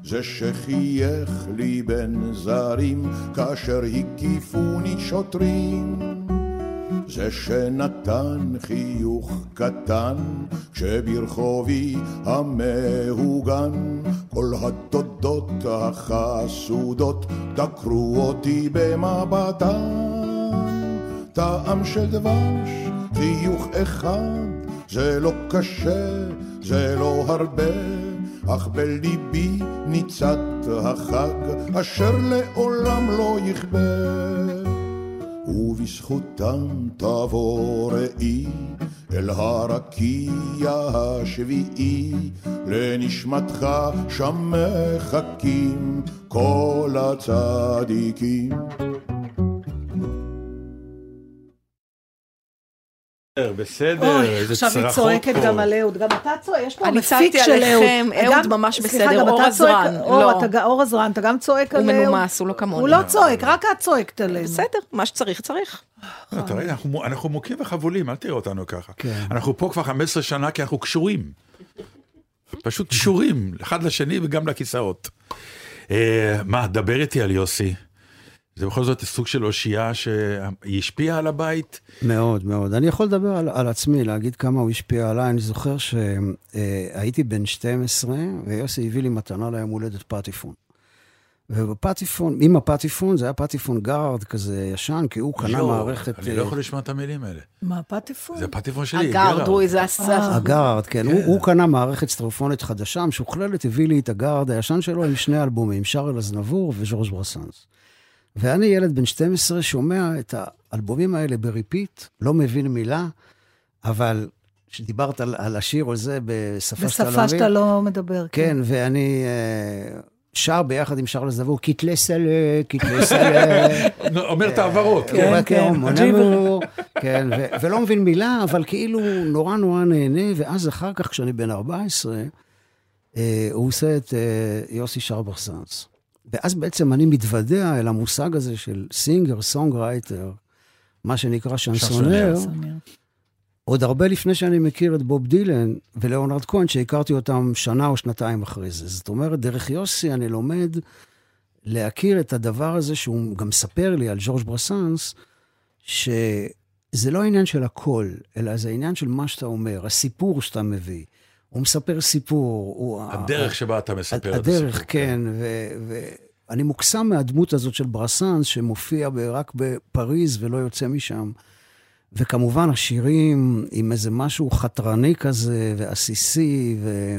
S9: זה שחייך לי בין זרים, כאשר הקיפוני שוטרים. זה שנתן חיוך קטן, כשברחובי המהוגן, כל התודות החסודות דקרו אותי במבטן. טעם של דבש, חיוך אחד, זה לא קשה, זה לא הרבה, אך בליבי ניצת החג, אשר לעולם לא יכבה. ובזכותם תבוא ראי אל הרקיע השביעי, לנשמתך שם מחכים כל הצדיקים.
S2: בסדר,
S1: אוי,
S2: איזה
S1: עכשיו היא
S2: צרחות
S1: צועקת
S2: פה.
S1: גם על אהוד, גם אתה צועק, יש פה
S4: אני
S1: מפיק
S4: צעקתי
S1: של אהוד.
S4: עליכם, אהוד
S1: גם-
S4: ממש בסדר, אור עזרן,
S1: אור,
S4: לא.
S1: אתה עזרן, גם צועק
S4: הוא
S1: על אהוד.
S4: מנומס, הוא לא כמוני.
S1: הוא לא צועק, רק את צועקת עלינו.
S4: בסדר, מה שצריך, צריך.
S2: לא, אתה רואה, אנחנו מוכים וחבולים, אל תראה אותנו ככה.
S3: כן.
S2: אנחנו פה כבר 15 שנה כי אנחנו קשורים. פשוט קשורים, אחד לשני וגם לכיסאות. אה, מה, דבר איתי על יוסי. זה בכל זאת סוג של אושייה שהיא השפיעה על הבית.
S3: מאוד, מאוד. אני יכול לדבר על, על עצמי, להגיד כמה הוא השפיע עליי. אני זוכר שהייתי בן 12, ויוסי הביא לי מתנה ליום הולדת פטיפון. ובפטיפון, עם הפטיפון, זה היה פטיפון גארד כזה ישן, כי הוא קנה
S2: יואו,
S3: מערכת...
S2: אני לא
S3: אה,
S2: יכול לשמוע את המילים האלה.
S1: מה, פטיפון?
S2: זה הפטיפון שלי,
S4: הגארד, הוא איזה עשה.
S3: הגארד, כן.
S2: כן.
S3: הוא, קנה מערכת סטרופונית חדשה, משוכללת, הביא לי את הגארד הישן שלו עם שני אלבומים, שארל אזנבור וז'ורג' ברסנס. ואני ילד בן 12, שומע את האלבומים האלה ב-repeat, לא מבין מילה, אבל כשדיברת על, על השיר או זה בשפה שאתה לא
S1: בשפה
S3: מבין,
S1: שאתה לא מדבר.
S3: כן, ואני אה, שר ביחד עם שרל אזנבור, קיטלה סלה, קיטלה סלה. *laughs*
S2: אומר את העברות.
S1: כן, כן.
S3: מונמור, כן, ו- ולא מבין מילה, אבל כאילו נורא נורא נהנה, ואז אחר כך, כשאני בן 14, אה, הוא עושה את אה, יוסי שרבר סאנס. ואז בעצם אני מתוודע אל המושג הזה של סינגר, סונגרייטר, מה שנקרא שנסונר,
S1: סונר.
S3: עוד הרבה לפני שאני מכיר את בוב דילן ולאונרד כהן, שהכרתי אותם שנה או שנתיים אחרי זה. זאת אומרת, דרך יוסי אני לומד להכיר את הדבר הזה, שהוא גם מספר לי על ז'ורג' ברסנס, שזה לא עניין של הקול, אלא זה עניין של מה שאתה אומר, הסיפור שאתה מביא. הוא מספר סיפור. הוא,
S2: הדרך שבה אתה מספר את
S3: הדרך,
S2: הסיפור.
S3: כן. ואני מוקסם מהדמות הזאת של ברסנס, שמופיע ב- רק בפריז ולא יוצא משם. וכמובן השירים עם איזה משהו חתרני כזה, ועסיסי, ו...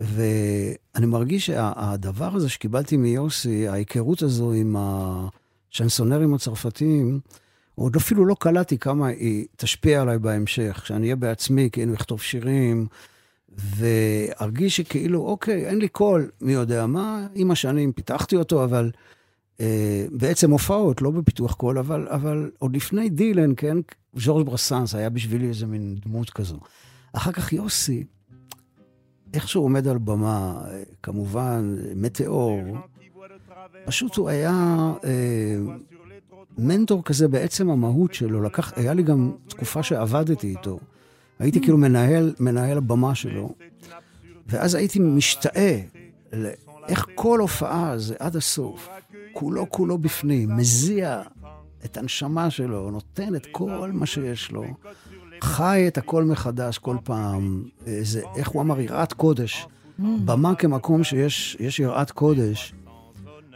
S3: ואני מרגיש שהדבר הזה שקיבלתי מיוסי, ההיכרות הזו עם השנסונרים הצרפתיים, עוד אפילו לא קלטתי כמה היא תשפיע עליי בהמשך, כשאני אהיה בעצמי, כאילו אכתוב שירים, וארגיש שכאילו, אוקיי, אין לי קול, מי יודע מה, עם השנים פיתחתי אותו, אבל אה, בעצם הופעות, לא בפיתוח קול, אבל, אבל עוד לפני דילן, כן, ז'ורג' ברסנס היה בשבילי איזה מין דמות כזו. אחר כך יוסי, איך שהוא עומד על במה, כמובן, מטאור, פשוט הוא היה אה, מנטור כזה בעצם המהות שלו. לקח, היה לי גם תקופה שעבדתי איתו. הייתי כאילו מנהל, מנהל הבמה שלו, ואז הייתי משתאה לאיך כל הופעה זה עד הסוף, כולו כולו בפנים, מזיע את הנשמה שלו, נותן את כל מה שיש לו, חי את הכל מחדש כל פעם. אה, זה, איך הוא אמר, יראת קודש. במה כמקום שיש יש יראת קודש.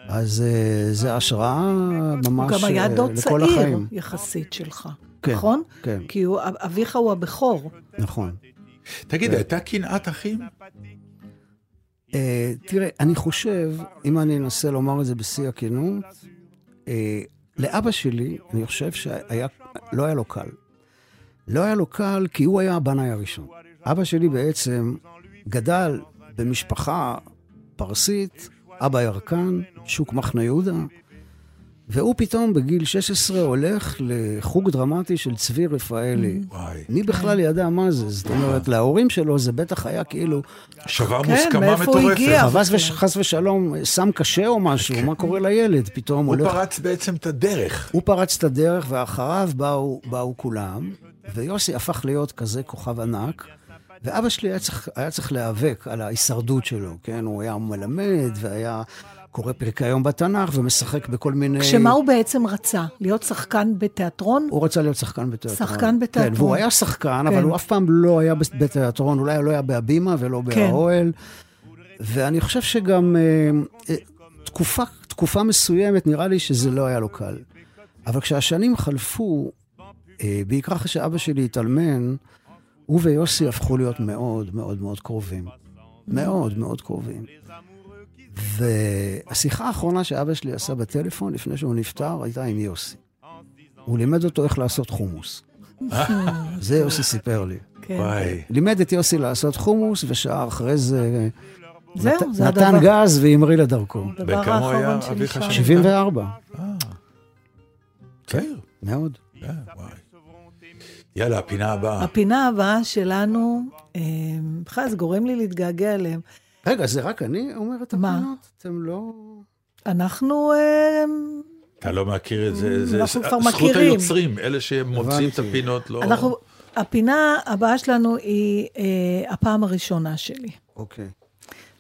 S3: אז אה, זה השראה ממש
S1: הוא גם היה
S3: אה,
S1: דוד
S3: לכל
S1: צעיר
S3: החיים.
S1: יחסית שלך,
S3: כן,
S1: נכון?
S3: כן,
S1: כי הוא- אביך הוא הבכור.
S3: נכון.
S2: תגיד, הייתה קנאת אחים?
S3: Uh, תראה, אני חושב, אם אני אנסה לומר את זה בשיא הכנות, uh, לאבא שלי, אני חושב שהיה, לא היה לו קל. לא היה לו קל כי הוא היה הבנאי הראשון. אבא שלי בעצם גדל במשפחה פרסית, אבא ירקן, שוק מחנה יהודה, והוא פתאום בגיל 16 הולך לחוג דרמטי של צבי רפאלי.
S2: וואי.
S3: מי בכלל ידע מה זה? זאת אומרת, להורים שלו זה בטח היה כאילו,
S2: שבר
S1: כן,
S2: מוסכמה
S1: מאיפה הוא
S2: מטורפת.
S1: הגיע?
S3: חס וש- חס ושלום, סם קשה או משהו, מה קורה לילד? פתאום
S2: הוא
S3: הולך...
S2: פרץ בעצם את הדרך.
S3: הוא פרץ את הדרך, ואחריו באו כולם, ויוסי הפך להיות כזה כוכב ענק, ואבא שלי היה צריך, היה צריך להיאבק על ההישרדות שלו, כן? הוא היה מלמד, והיה קורא פרקי היום בתנ"ך, ומשחק בכל מיני...
S1: כשמה הוא בעצם רצה? להיות שחקן בתיאטרון?
S3: הוא רצה להיות שחקן בתיאטרון.
S1: שחקן בתיאטרון.
S3: כן, והוא היה שחקן,
S1: כן.
S3: אבל הוא אף פעם לא היה בתיאטרון, אולי לא היה בהבימה ולא
S1: כן.
S3: באוהל. ואני חושב שגם אה, אה, תקופה, תקופה מסוימת, נראה לי שזה לא היה לו קל. אבל כשהשנים חלפו, אה, בעיקר אחרי שאבא שלי התאלמן, הוא ויוסי הפכו להיות מאוד מאוד מאוד קרובים. מאוד מאוד קרובים. והשיחה האחרונה שאבא שלי עשה בטלפון לפני שהוא נפטר הייתה עם יוסי. הוא לימד אותו איך לעשות חומוס. *laughs* זה יוסי סיפר לי.
S1: כן.
S2: וואי.
S3: לימד את יוסי לעשות חומוס, ושעה אחרי זה
S1: זהו, זה
S3: נתן
S1: הדבר.
S3: גז והמריא לדרכו.
S1: הדבר
S2: וכמה הוא היה,
S1: האחרון
S2: אביך. שם?
S3: 74,
S2: צעיר.
S3: מאוד.
S2: וואי. יאללה, הפינה הבאה.
S1: הפינה הבאה שלנו, אה, בכלל זה גורם לי להתגעגע אליהם.
S3: רגע, זה רק אני אומר את
S1: מה?
S3: הפינות? אתם לא...
S1: אנחנו, אה,
S2: אתה לא מכיר את זה, זה זכות. היוצרים, אלה שמוצאים את. הפינות, לא...
S1: אנחנו, הפינה הבאה שלנו היא אה, הפעם הראשונה שלי.
S3: אוקיי.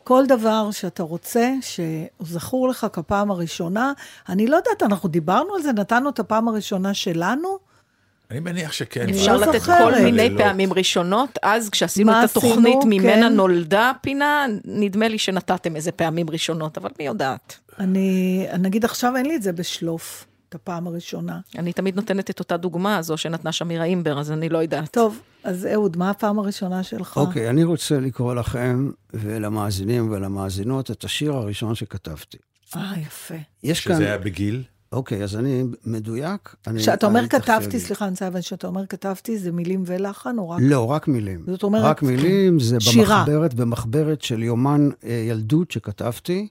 S1: כל דבר שאתה רוצה, שזכור לך כפעם הראשונה, אני לא יודעת, אנחנו דיברנו על זה, נתנו את הפעם הראשונה שלנו.
S2: אני מניח שכן.
S4: אפשר
S1: לא
S4: לתת
S1: זוכרת.
S4: כל מיני. פעמים ראשונות, אז כשעשינו את התוכנית
S1: עשינו?
S4: ממנה
S1: כן.
S4: נולדה פינה, נדמה לי שנתתם איזה פעמים ראשונות, אבל מי יודעת.
S1: אני, נגיד עכשיו אין לי את זה בשלוף, את הפעם הראשונה.
S4: אני תמיד נותנת את אותה דוגמה הזו שנתנה שמירה אימבר, אז אני לא יודעת.
S1: טוב, אז אהוד, מה הפעם הראשונה שלך?
S3: אוקיי, אני רוצה לקרוא לכם ולמאזינים ולמאזינות את השיר הראשון שכתבתי.
S1: אה, יפה.
S3: יש כאן...
S2: שזה היה בגיל?
S3: אוקיי, אז אני מדויק. אני-
S1: כשאתה אומר
S3: אני
S1: כתבתי. סליחה, אני רוצה כשאתה אומר כתבתי, זה מילים ולחן או רק...
S3: לא, רק מילים.
S1: זאת אומרת,
S3: רק מילים, זה
S1: שירה.
S3: במחברת, במחברת של יומן אה, ילדות שכתבתי.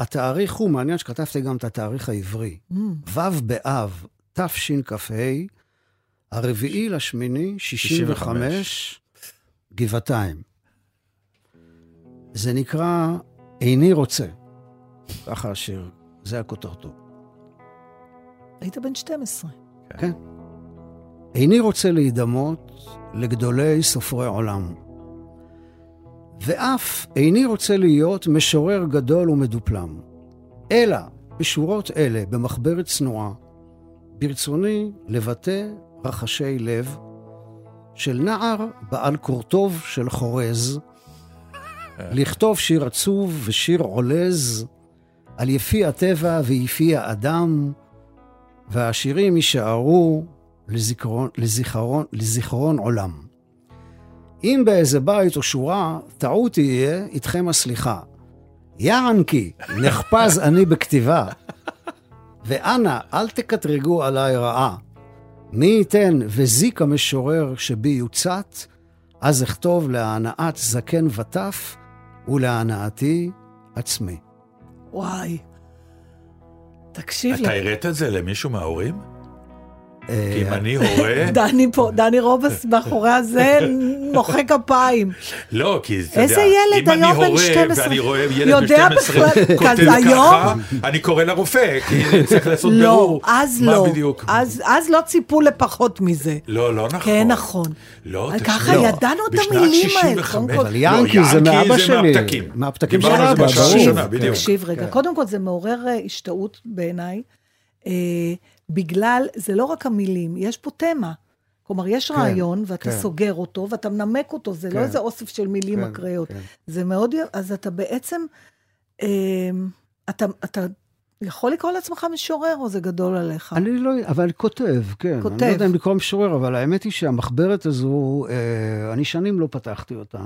S3: התאריך הוא, מעניין שכתבתי גם את התאריך העברי.
S1: Mm.
S3: ו' באב, תשכ"ה, הרביעי לשמיני, 65, גבעתיים. זה נקרא איני רוצה. ככה השיר, זה הכותרתו.
S1: היית בן 12.
S3: כן. איני רוצה להידמות לגדולי סופרי עולם. ואף איני רוצה להיות משורר גדול ומדופלם. אלא בשורות אלה, במחברת צנועה, ברצוני לבטא רחשי לב של נער בעל קורטוב של חורז, לכתוב שיר עצוב ושיר עולז על יפי הטבע ויפי האדם, והשירים יישארו לזיכרון, לזיכרון, לזיכרון עולם. אם באיזה בית או שורה טעות תהיה, איתכם הסליחה. יענקי, נחפז *laughs* אני בכתיבה. ואנא, אל תקטרגו עליי רעה. מי ייתן וזיק המשורר שבי יוצת, אז אכתוב להנאת זקן וטף ולהנאתי עצמי.
S1: וואי. תקשיב
S2: אתה
S1: לי.
S2: הראת את זה למישהו מההורים?
S3: אה,
S2: כי אם אני הורה... *laughs*
S1: דני פה, דני רובס מאחורי הזה מוחא כפיים.
S2: לא, כי אתה
S1: איזה
S2: יודע,
S1: ילד
S2: אם אני
S1: היום בן
S2: הורה
S1: 12?
S2: ואני רואה ילד בן 12
S1: בכלל-
S2: כותב? ככה, אני קורא לרופא, כי *laughs* צריך לעשות
S1: לא,
S2: בירור.
S1: אז
S2: מה
S1: לא.
S2: בדיוק?
S1: אז אז לא ציפו לפחות מזה.
S2: לא, לא נכון.
S1: כן, נכון.
S2: לא, תקשיב.
S1: ככה
S2: לא.
S1: ידענו את המילים האלה,
S2: 65.
S1: קודם כל.
S3: אבל ינקי זה
S2: לא,
S3: מאבא
S2: ינקי זה
S3: שלי.
S2: מהפתקים.
S3: מהפתקים של אבא, ברור. כן.
S1: תקשיב רגע, קודם כל זה מעורר אה, השתאות בעיניי, אה, בגלל, זה לא רק המילים, יש פה תמה. כלומר, יש רעיון, ואתה
S3: כן.
S1: סוגר אותו, ואתה מנמק אותו, זה לא
S3: כן.
S1: איזה אוסף של מילים
S3: כן,
S1: אקראיות.
S3: כן.
S1: זה מאוד, אז אתה בעצם, אה, אתה, אתה יכול לקרוא לעצמך משורר, או זה גדול עליך?
S3: אני לא, אבל כותב, כן. אני
S1: כותב.
S3: לא יודע אם לקרוא משורר, אבל האמת היא שהמחברת הזו, אה, אני שנים לא פתחתי אותה.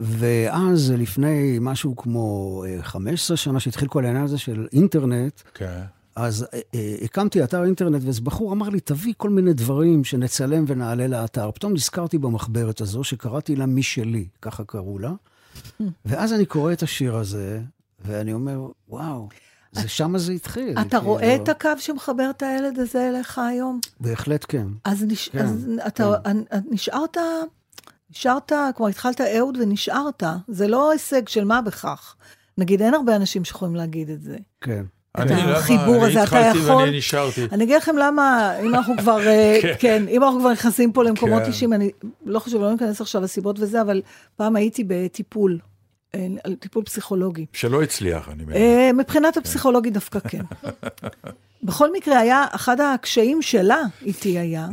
S3: ואז לפני משהו כמו אה, 15 שנה, שהתחיל כל העניין הזה של אינטרנט,
S2: כן.
S3: אז אה, אה, הקמתי אתר אינטרנט, ואיזה בחור אמר לי, תביא כל מיני דברים שנצלם ונעלה לאתר. פתאום נזכרתי במחברת הזו, שקראתי לה משלי, ככה קראו לה. ואז אני קורא את השיר הזה, ואני אומר, וואו, זה שמה זה התחיל.
S1: אתה
S3: כאילו.
S1: רואה את הקו שמחבר את הילד הזה אליך היום?
S3: בהחלט כן.
S1: אז, נש...
S3: כן,
S1: אז אתה
S3: כן.
S1: כן. נשארת, נשארת, כלומר התחלת אהוד ונשארת. זה לא הישג של מה בכך. נגיד, אין הרבה אנשים שיכולים להגיד את זה.
S3: כן.
S2: אני, למה,
S1: החיבור הזה,
S2: אני
S1: אתה
S2: התחלתי
S1: יכול-
S2: ואני נשארתי.
S1: אני אגיד לכם למה, אם אנחנו כבר, אה, *laughs*
S2: כן.
S1: כן, אם אנחנו כבר נכנסים פה למקומות
S2: כן.
S1: אישיים, אני לא חושב, לא ניכנס עכשיו לסיבות וזה, אבל פעם הייתי בטיפול, אה, טיפול פסיכולוגי.
S2: שלא הצליח, אני מבין.
S1: אה, מבחינת הפסיכולוגי דווקא כן. *laughs* בכל מקרה, היה, אחד הקשיים שלה איתי היה,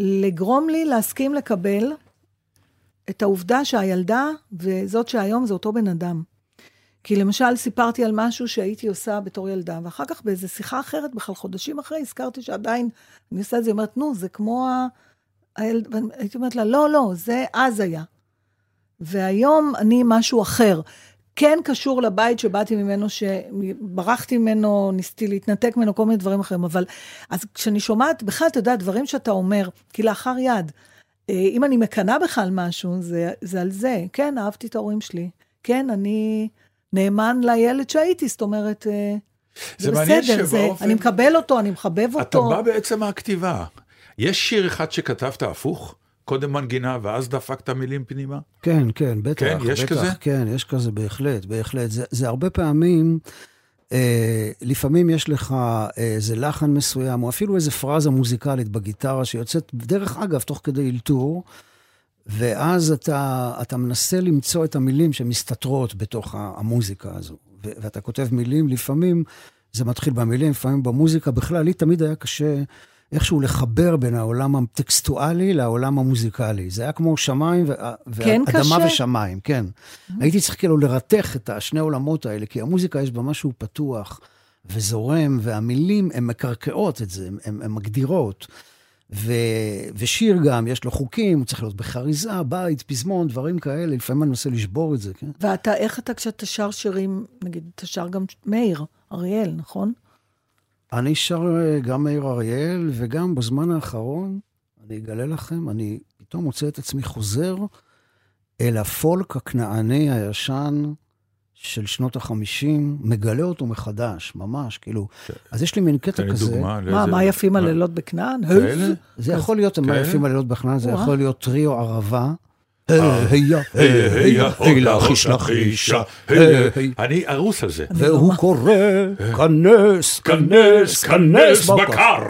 S1: לגרום לי להסכים לקבל את העובדה שהילדה וזאת שהיום זה אותו בן אדם. כי למשל, סיפרתי על משהו שהייתי עושה בתור ילדה, ואחר כך באיזו שיחה אחרת, בכלל חודשים אחרי, הזכרתי שעדיין אני עושה את זה, היא אומרת, נו, זה כמו ה... הילד... הייתי אומרת לה, לא, לא, זה אז היה. והיום אני משהו אחר. כן קשור לבית שבאתי ממנו, שברחתי ממנו, ניסיתי להתנתק ממנו, כל מיני דברים אחרים, אבל אז כשאני שומעת, בכלל, אתה יודע, דברים שאתה אומר, כלאחר יד, אה, אם אני מקנאה בך על משהו, זה, זה על זה. כן, אהבתי את ההורים שלי. כן, אני נאמן לילד שהייתי, זאת אומרת, אה, זה,
S2: זה
S1: בסדר, זה,
S2: שבאופן-
S1: אני מקבל אותו, אני מחבב
S2: אתה
S1: אותו.
S2: בא בעצם מהכתיבה. יש שיר אחד שכתבת הפוך? קודם מנגינה ואז דפקת מילים פנימה?
S3: כן, כן, בטח.
S2: כן, יש
S3: בטח,
S2: כזה?
S3: כן, יש כזה, בהחלט, בהחלט. זה, זה הרבה פעמים, אה, לפעמים יש לך איזה לחן מסוים, או אפילו איזה פרזה מוזיקלית בגיטרה שיוצאת, דרך אגב, תוך כדי אלתור, ואז אתה, אתה מנסה למצוא את המילים שמסתתרות בתוך המוזיקה הזו. ואתה כותב מילים, לפעמים זה מתחיל במילים, לפעמים במוזיקה. בכלל, לי תמיד היה קשה איכשהו לחבר בין העולם הטקסטואלי לעולם המוזיקלי. זה היה כמו שמיים ו-
S1: כן
S3: ואדמה
S1: קשה?
S3: ושמיים, כן. הייתי צריך כאילו לרתך את השני העולמות האלה, כי המוזיקה יש בה משהו פתוח וזורם, והמילים הן מקרקעות את זה, הן מגדירות. ו... ושיר גם, יש לו חוקים, הוא צריך להיות בחריזה, בית, פזמון, דברים כאלה, לפעמים אני מנסה לשבור את זה, כן?
S1: ואתה, איך אתה כשאתה שר שירים, נגיד, אתה שר גם מאיר, אריאל, נכון?
S3: אני שר אה, גם מאיר אריאל, וגם בזמן האחרון, אני אגלה לכם, אני פתאום מוצא את עצמי חוזר אל הפולק הכנעני הישן של שנות החמישים, מגלה אותו מחדש, ממש, כאילו. אז יש לי מין קטע כזה.
S2: דוגמה.
S1: מה, מה יפים הלילות בכנען?
S3: זה יכול להיות מה? יפים הלילות בכנען, זה. יכול להיות טריו ערבה.
S2: אה.
S3: היה,
S2: היי, היי,
S3: היי,
S2: הולה,
S3: לכיש,
S2: הולה,
S3: לכיש,
S2: חישה,
S3: היי,
S2: היי.
S3: היי.
S2: אני ארוס על זה.
S3: והוא קורא, כנס,
S2: כנס, כנס בקר.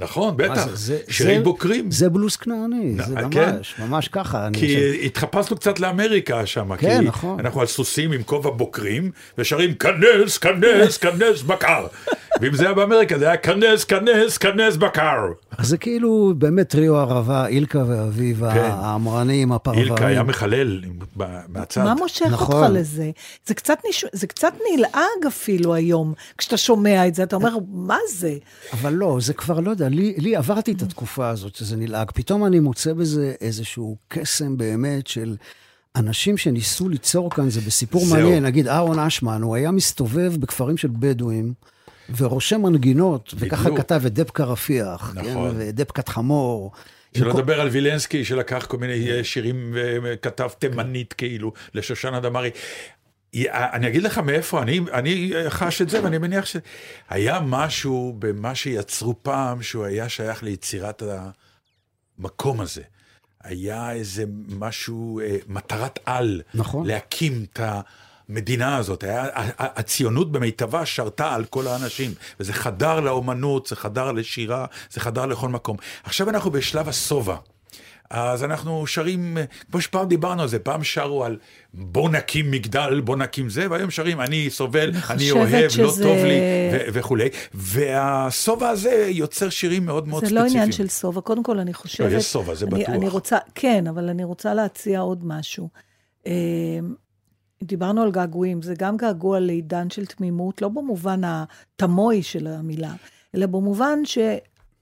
S3: אה.
S2: נכון, בטח.
S3: זה-
S2: שירים
S3: זה-
S2: בוקרים.
S3: זה בלוס כנעני, זה
S2: כן.
S3: ממש, ממש ככה.
S2: כי
S3: חושב-
S2: התחפשנו קצת לאמריקה שם.
S3: כן,
S2: כי
S3: נכון.
S2: אנחנו על סוסים עם כובע בוקרים, ושרים כנס, כנס, כנס בקר. ואם זה היה באמריקה, זה היה כנס, כנס, כנס בקר.
S3: אז זה כאילו באמת טריו ערבה, אילקה ואביב,
S2: כן.
S3: האמרנים, הפרברים.
S2: אילקה היה מחלל מהצד.
S1: מה מושך
S3: נכון.
S1: אותך לזה? זה קצת, נש... זה קצת נלעג אפילו היום, כשאתה שומע את זה, אתה אומר, מה זה?
S3: אבל לא, זה כבר, לא יודע, לי, לי עברתי את התקופה הזאת שזה נלעג. פתאום אני מוצא בזה איזשהו קסם באמת של אנשים שניסו ליצור כאן, זה בסיפור
S2: זהו.
S3: מעניין. נגיד אהרון אשמן, הוא היה מסתובב בכפרים של בדואים, ורושם מנגינות, וככה
S2: בדיוק.
S3: כתב את דבקה רפיח, כן,
S2: נכון.
S3: ודבקת חמור.
S2: שלא
S3: עם כל-
S2: לדבר על וילנסקי שלקח כל מיני אה, שירים וכתב תימנית כאילו לשושנה דמארי. י- אני אגיד לך מאיפה, אני, אני חש את זה ואני מניח שהיה משהו במה שיצרו פעם שהוא היה שייך ליצירת המקום הזה. היה איזה משהו, אה, מטרת על,
S3: נכון.
S2: להקים את המדינה הזאת. היה, הציונות במיטבה שרתה על כל האנשים, וזה חדר לאומנות, זה חדר לשירה, זה חדר לכל מקום. עכשיו אנחנו בשלב השובע. אז אנחנו שרים, כמו שפעם דיברנו על זה, פעם שרו על בוא נקים מגדל, בוא נקים זה, והיום שרים אני סובל, אני, אוהב, לא
S1: שזה-
S2: טוב לי ו- וכולי. והשובע הזה יוצר שירים מאוד מאוד
S1: זה
S2: ספציפיים.
S1: לא עניין של שובע. קודם כל, אני חושבת...
S2: לא, יש שובע, זה
S1: אני,
S2: בטוח.
S1: אני רוצה, כן, אבל אני רוצה להציע עוד משהו. דיברנו על געגועים, זה גם געגוע לעידן של תמימות, לא במובן התמוי של המילה, אלא במובן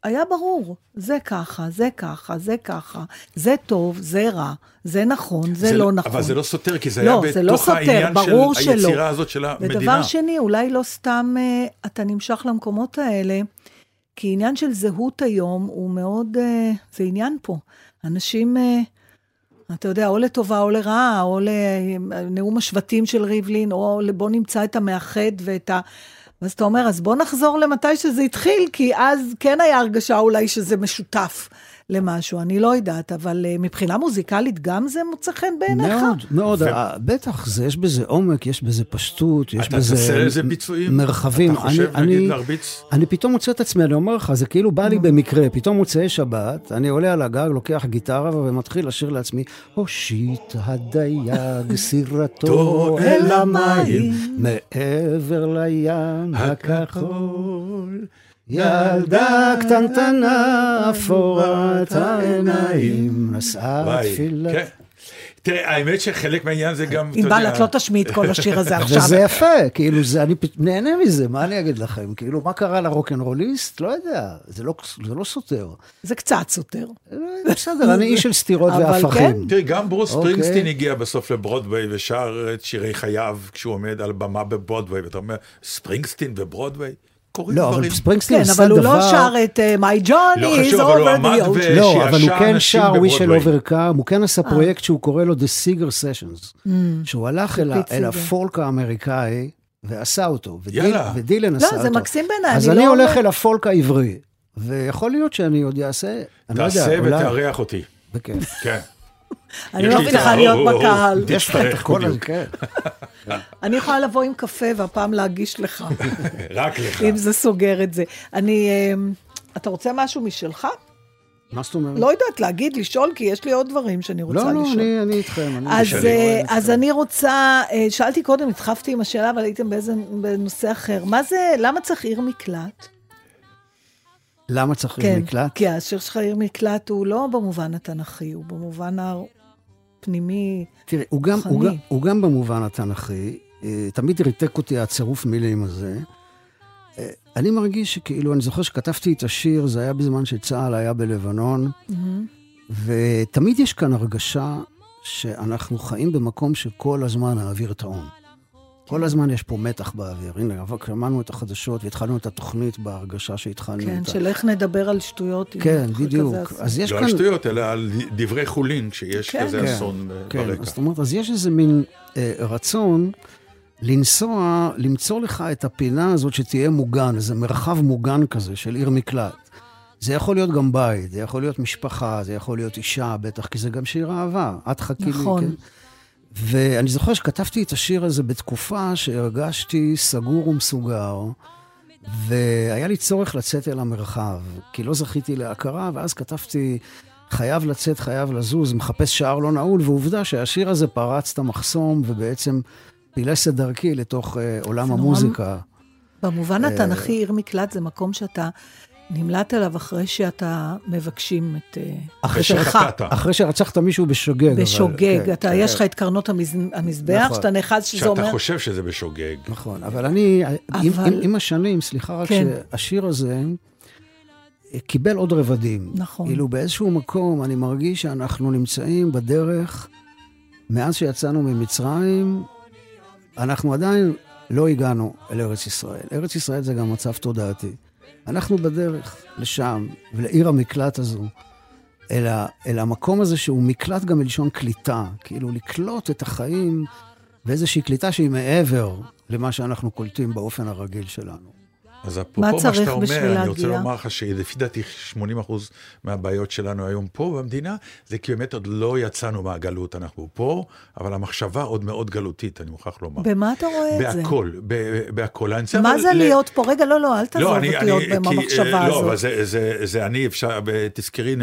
S1: היה ברור, זה ככה, זה ככה, זה ככה, זה טוב, זה רע, זה נכון, זה, לא נכון.
S2: אבל זה לא סותר, כי זה
S1: לא,
S2: היה
S1: זה לא
S2: בתוך
S1: סותר,
S2: העניין
S1: ברור
S2: של
S1: שלא.
S2: היצירה הזאת של המדינה.
S1: ודבר שני, אולי לא סתם אה, אתה נמשך למקומות האלה, כי עניין של זהות היום הוא מאוד, אה, זה עניין פה. אנשים, אה, אתה יודע, או לטובה או לרעה, או לנאום השבטים של ריבלין, או בוא נמצא את המאחד ואת ה... ואז אתה אומר, אז בוא נחזור למתי שזה התחיל, כי אז כן היה הרגשה אולי שזה משותף למשהו, אני לא יודעת, אבל אה, מבחינה מוזיקלית גם זה מוצא חן בעיניך?
S3: מאוד, מאוד,
S2: ו-.
S3: בטח, זה, יש בזה עומק, יש בזה פשטות, יש
S2: אתה
S3: בזה
S2: תעשה לזה ביצועים?
S3: מרחבים.
S2: אתה חושב,
S3: אני,
S2: נגיד,
S3: אני,
S2: להרביץ?
S3: אני פתאום מוצא את עצמי, אני אומר לך, זה כאילו בא לי במקרה, פתאום מוצאי שבת, אני עולה על הגג, לוקח גיטרה ומתחיל לשיר לעצמי, הושיט הדייג *laughs* סירתו אל המים, מעבר לים הכחול. ילדה קטנטנה, אפורת העיניים, נשאה תפילת...
S2: כן. תראה, האמת שחלק מהעניין זה גם, אתה
S1: ענבל,
S2: יודע...
S1: את לא תשמיעי את כל השיר הזה *laughs* עכשיו.
S3: וזה יפה, כאילו, זה, אני נהנה מזה, מה אני אגיד לכם? כאילו, מה קרה לרוקנרוליסט? לא יודע, זה לא, זה לא סותר.
S1: זה קצת סותר.
S3: בסדר, אני איש של סתירות והפכים.
S1: כן.
S2: תראי, גם ברוס
S3: אוקיי.
S2: ספרינגסטין הגיע בסוף לברודוויי ושר את שירי חייו כשהוא עומד על במה בברודוויי, ואתה אומר, ספרינגסטין וברודוויי? קורים
S3: לא, אבל
S2: דברים.
S3: ספרינגסטין
S1: כן,
S3: עשה
S1: אבל
S3: דבר...
S1: הוא לא שר את אה, My John
S2: לא
S1: is
S2: חשוב, אבל הוא
S1: over
S2: עמד
S1: the ocean.
S3: לא, אבל הוא כן שר We shall
S2: בברודוויי.
S3: overcome, הוא כן עשה פרויקט שהוא קורא לו The Seeger Sessions, שהוא הלך אל אל. הפולק האמריקאי ועשה אותו, ודיל-
S2: יאללה.
S3: ודילן
S1: לא,
S3: עשה אותו.
S1: זה מקסים בעיניי,
S3: אז
S1: אני לא
S3: הולך אל הפולק העברי, ויכול להיות שאני עוד אעשה, אני לא יודע,
S2: תעשה
S3: אולי...
S2: ותארח אותי.
S3: בכיף.
S2: כן.
S1: אני לא
S2: לי את
S1: מבטיחה
S2: ה-
S1: להיות. בקהל.
S3: יש לך את הכל. כן. *laughs* *laughs*
S1: אני יכולה לבוא עם קפה והפעם להגיש לך, *laughs*
S2: רק לך.
S1: אם זה סוגר את זה. אני... אה, אתה רוצה משהו משלך?
S3: מה זאת אומרת?
S1: לא יודעת, להגיד, לשאול, כי יש לי עוד דברים שאני רוצה
S3: לא, לא,
S1: לשאול.
S3: אני אני איתכם. אני
S1: אז,
S3: משנה.
S1: אה, אז אני רוצה, אה, שאלתי קודם, התחפתי עם השאלה, אבל הייתם באיזה, בנושא אחר. מה זה, למה צריך עיר מקלט?
S3: למה צריך
S1: כן,
S3: מקלט?
S1: כי השיר שלך עיר מקלט הוא לא במובן התנ"כי, הוא במובן הפנימי.
S3: תראי, הוא גם, הוא. גם, הוא גם במובן התנ"כי, אה, תמיד ריתק אותי הצירוף מילים הזה. אה, אני מרגיש שכאילו, אני זוכר שכתבתי את השיר, זה היה בזמן שצה"ל היה בלבנון, ותמיד יש כאן הרגשה שאנחנו חיים במקום שכל הזמן האוויר טעון. כל הזמן יש פה מתח באוויר. הנה, אבל שמענו את החדשות והתחלנו את התוכנית בהרגשה שהתחלנו
S1: כן,
S3: אותה.
S1: של איך נדבר על שטויות.
S3: כן, בדיוק. אז יש
S2: לא
S3: כאן...
S2: על שטויות, אלא על דברי חולין, כשיש
S1: כן.
S2: כזה
S3: כן,
S2: אסון
S3: כן,
S2: ברקע.
S3: אז זאת אומרת, אז יש איזה מין אה, רצון לנסוע, למצוא לך את הפינה הזאת שתהיה מוגן, איזה מרחב מוגן כזה של עיר מקלט. זה יכול להיות גם בית, זה יכול להיות משפחה, זה יכול להיות אישה, בטח, כי זה גם שיר אהבה. את חכי לי,
S1: נכון.
S3: כן? ואני זוכר שכתבתי את השיר הזה בתקופה שהרגשתי סגור ומסוגר, והיה לי צורך לצאת אל המרחב, כי לא זכיתי להכרה, ואז כתבתי, חייב לצאת, חייב לזוז, מחפש שער לא נעול, ועובדה שהשיר הזה פרץ את המחסום, ובעצם פילס את דרכי לתוך אה, עולם המוזיקה.
S1: במובן
S3: אה,
S1: התנ"כי, עיר מקלט זה מקום שאתה נמלט אליו אחרי שאתה מבקשים את אה,
S3: אחרי.
S2: שחטאת.
S3: אחרי שרצחת מישהו בשוגג. אבל-
S1: בשוגג,
S3: כן,
S1: אתה,
S3: כן.
S1: יש לך את קרנות המז- המזבח,
S3: נכון.
S1: שאתה נאחז, שזה
S2: שאתה
S1: אומר...
S2: חושב שזה בשוגג.
S3: נכון, אבל אני, עם,
S1: אבל-
S3: עם, עם השנים, סליחה רק
S1: כן.
S3: שהשיר הזה אה, קיבל עוד רבדים.
S1: נכון.
S3: כאילו באיזשהו מקום אני מרגיש שאנחנו נמצאים בדרך, מאז שיצאנו ממצרים, אנחנו עדיין לא הגענו אל ארץ ישראל. ארץ ישראל זה גם מצב תודעתי. אנחנו בדרך לשם, ולעיר המקלט הזו, אל, ה, אל המקום הזה שהוא מקלט גם מלשון קליטה, כאילו לקלוט את החיים באיזושהי קליטה שהיא מעבר למה שאנחנו קולטים באופן הרגיל שלנו.
S2: אז אפרופו
S1: מה
S2: מה שאתה אומר, אני רוצה
S1: להגיע?
S2: לומר לך שלפי דעתי 80% מהבעיות שלנו היום פה במדינה, זה כי באמת עוד לא יצאנו מהגלות, אנחנו פה, אבל המחשבה עוד מאוד גלותית, אני מוכרח לומר.
S1: במה אתה רואה את זה?
S2: בהכל, בהכל. אני
S1: מה זה
S2: ל-
S1: להיות פה? רגע, לא, לא, אל תעזוב
S2: לא, אני,
S1: אותי עוד
S2: אני, כי,
S1: במחשבה
S2: אה, לא, אבל
S1: הזאת.
S2: זה, זה, זה אני, אפשר, תזכרי,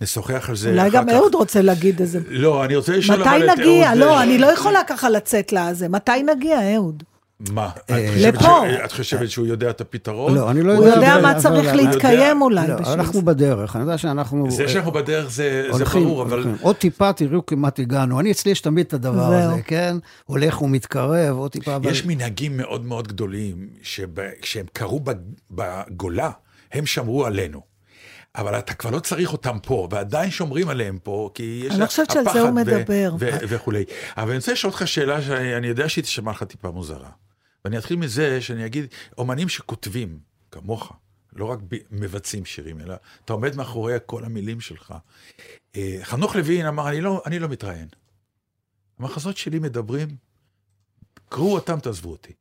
S2: נשוחח על זה
S1: אולי גם
S2: כך.
S1: אהוד רוצה להגיד איזה...
S2: לא, אני רוצה לשאול
S1: מתי
S2: אבל את
S1: נגיע?
S2: אהוד,
S1: לא,
S2: אה,
S1: אני לא יכולה ככה לצאת לזה. מתי נגיע, אהוד?
S2: מה? את
S3: אה,
S2: חושבת
S1: לפה.
S2: ש- את חושבת שהוא יודע את הפתרון?
S3: לא, אני לא
S1: הוא
S3: יודע...
S1: יודע
S3: אבל-
S1: מה צריך להתקיים אולי
S3: לא,
S1: בשביל
S3: אנחנו
S1: זה.
S3: בדרך, אני יודע שאנחנו...
S2: זה
S3: אה,
S2: שאנחנו בדרך זה, זה
S3: הולכים,
S2: ברור, אבל...
S3: עוד טיפה תראו כמעט הגענו. אני אצלי יש תמיד את הדבר
S1: זהו.
S3: הזה, כן? הולך ומתקרב, עוד טיפה, אבל...
S2: יש מנהגים מאוד מאוד גדולים, שכשהם קרו בג- בגולה, הם שמרו עלינו. אבל אתה כבר לא צריך אותם פה, ועדיין שומרים עליהם פה, כי יש
S1: אני לא חושבת שעל זה הוא
S2: הפחד
S1: מדבר.
S2: וכולי. אבל אני רוצה לשאול אותך שאלה שאני יודע שהיא תשמע לך טיפה מוזרה. ואני אתחיל מזה שאני אגיד, אומנים שכותבים, כמוך, לא רק ב- מבצעים שירים, אלא אתה עומד מאחורי כל המילים שלך. אה, חנוך לוין אמר, אני לא, אני לא מתראיין. המחזות שלי מדברים, קראו אותם, תעזבו אותי.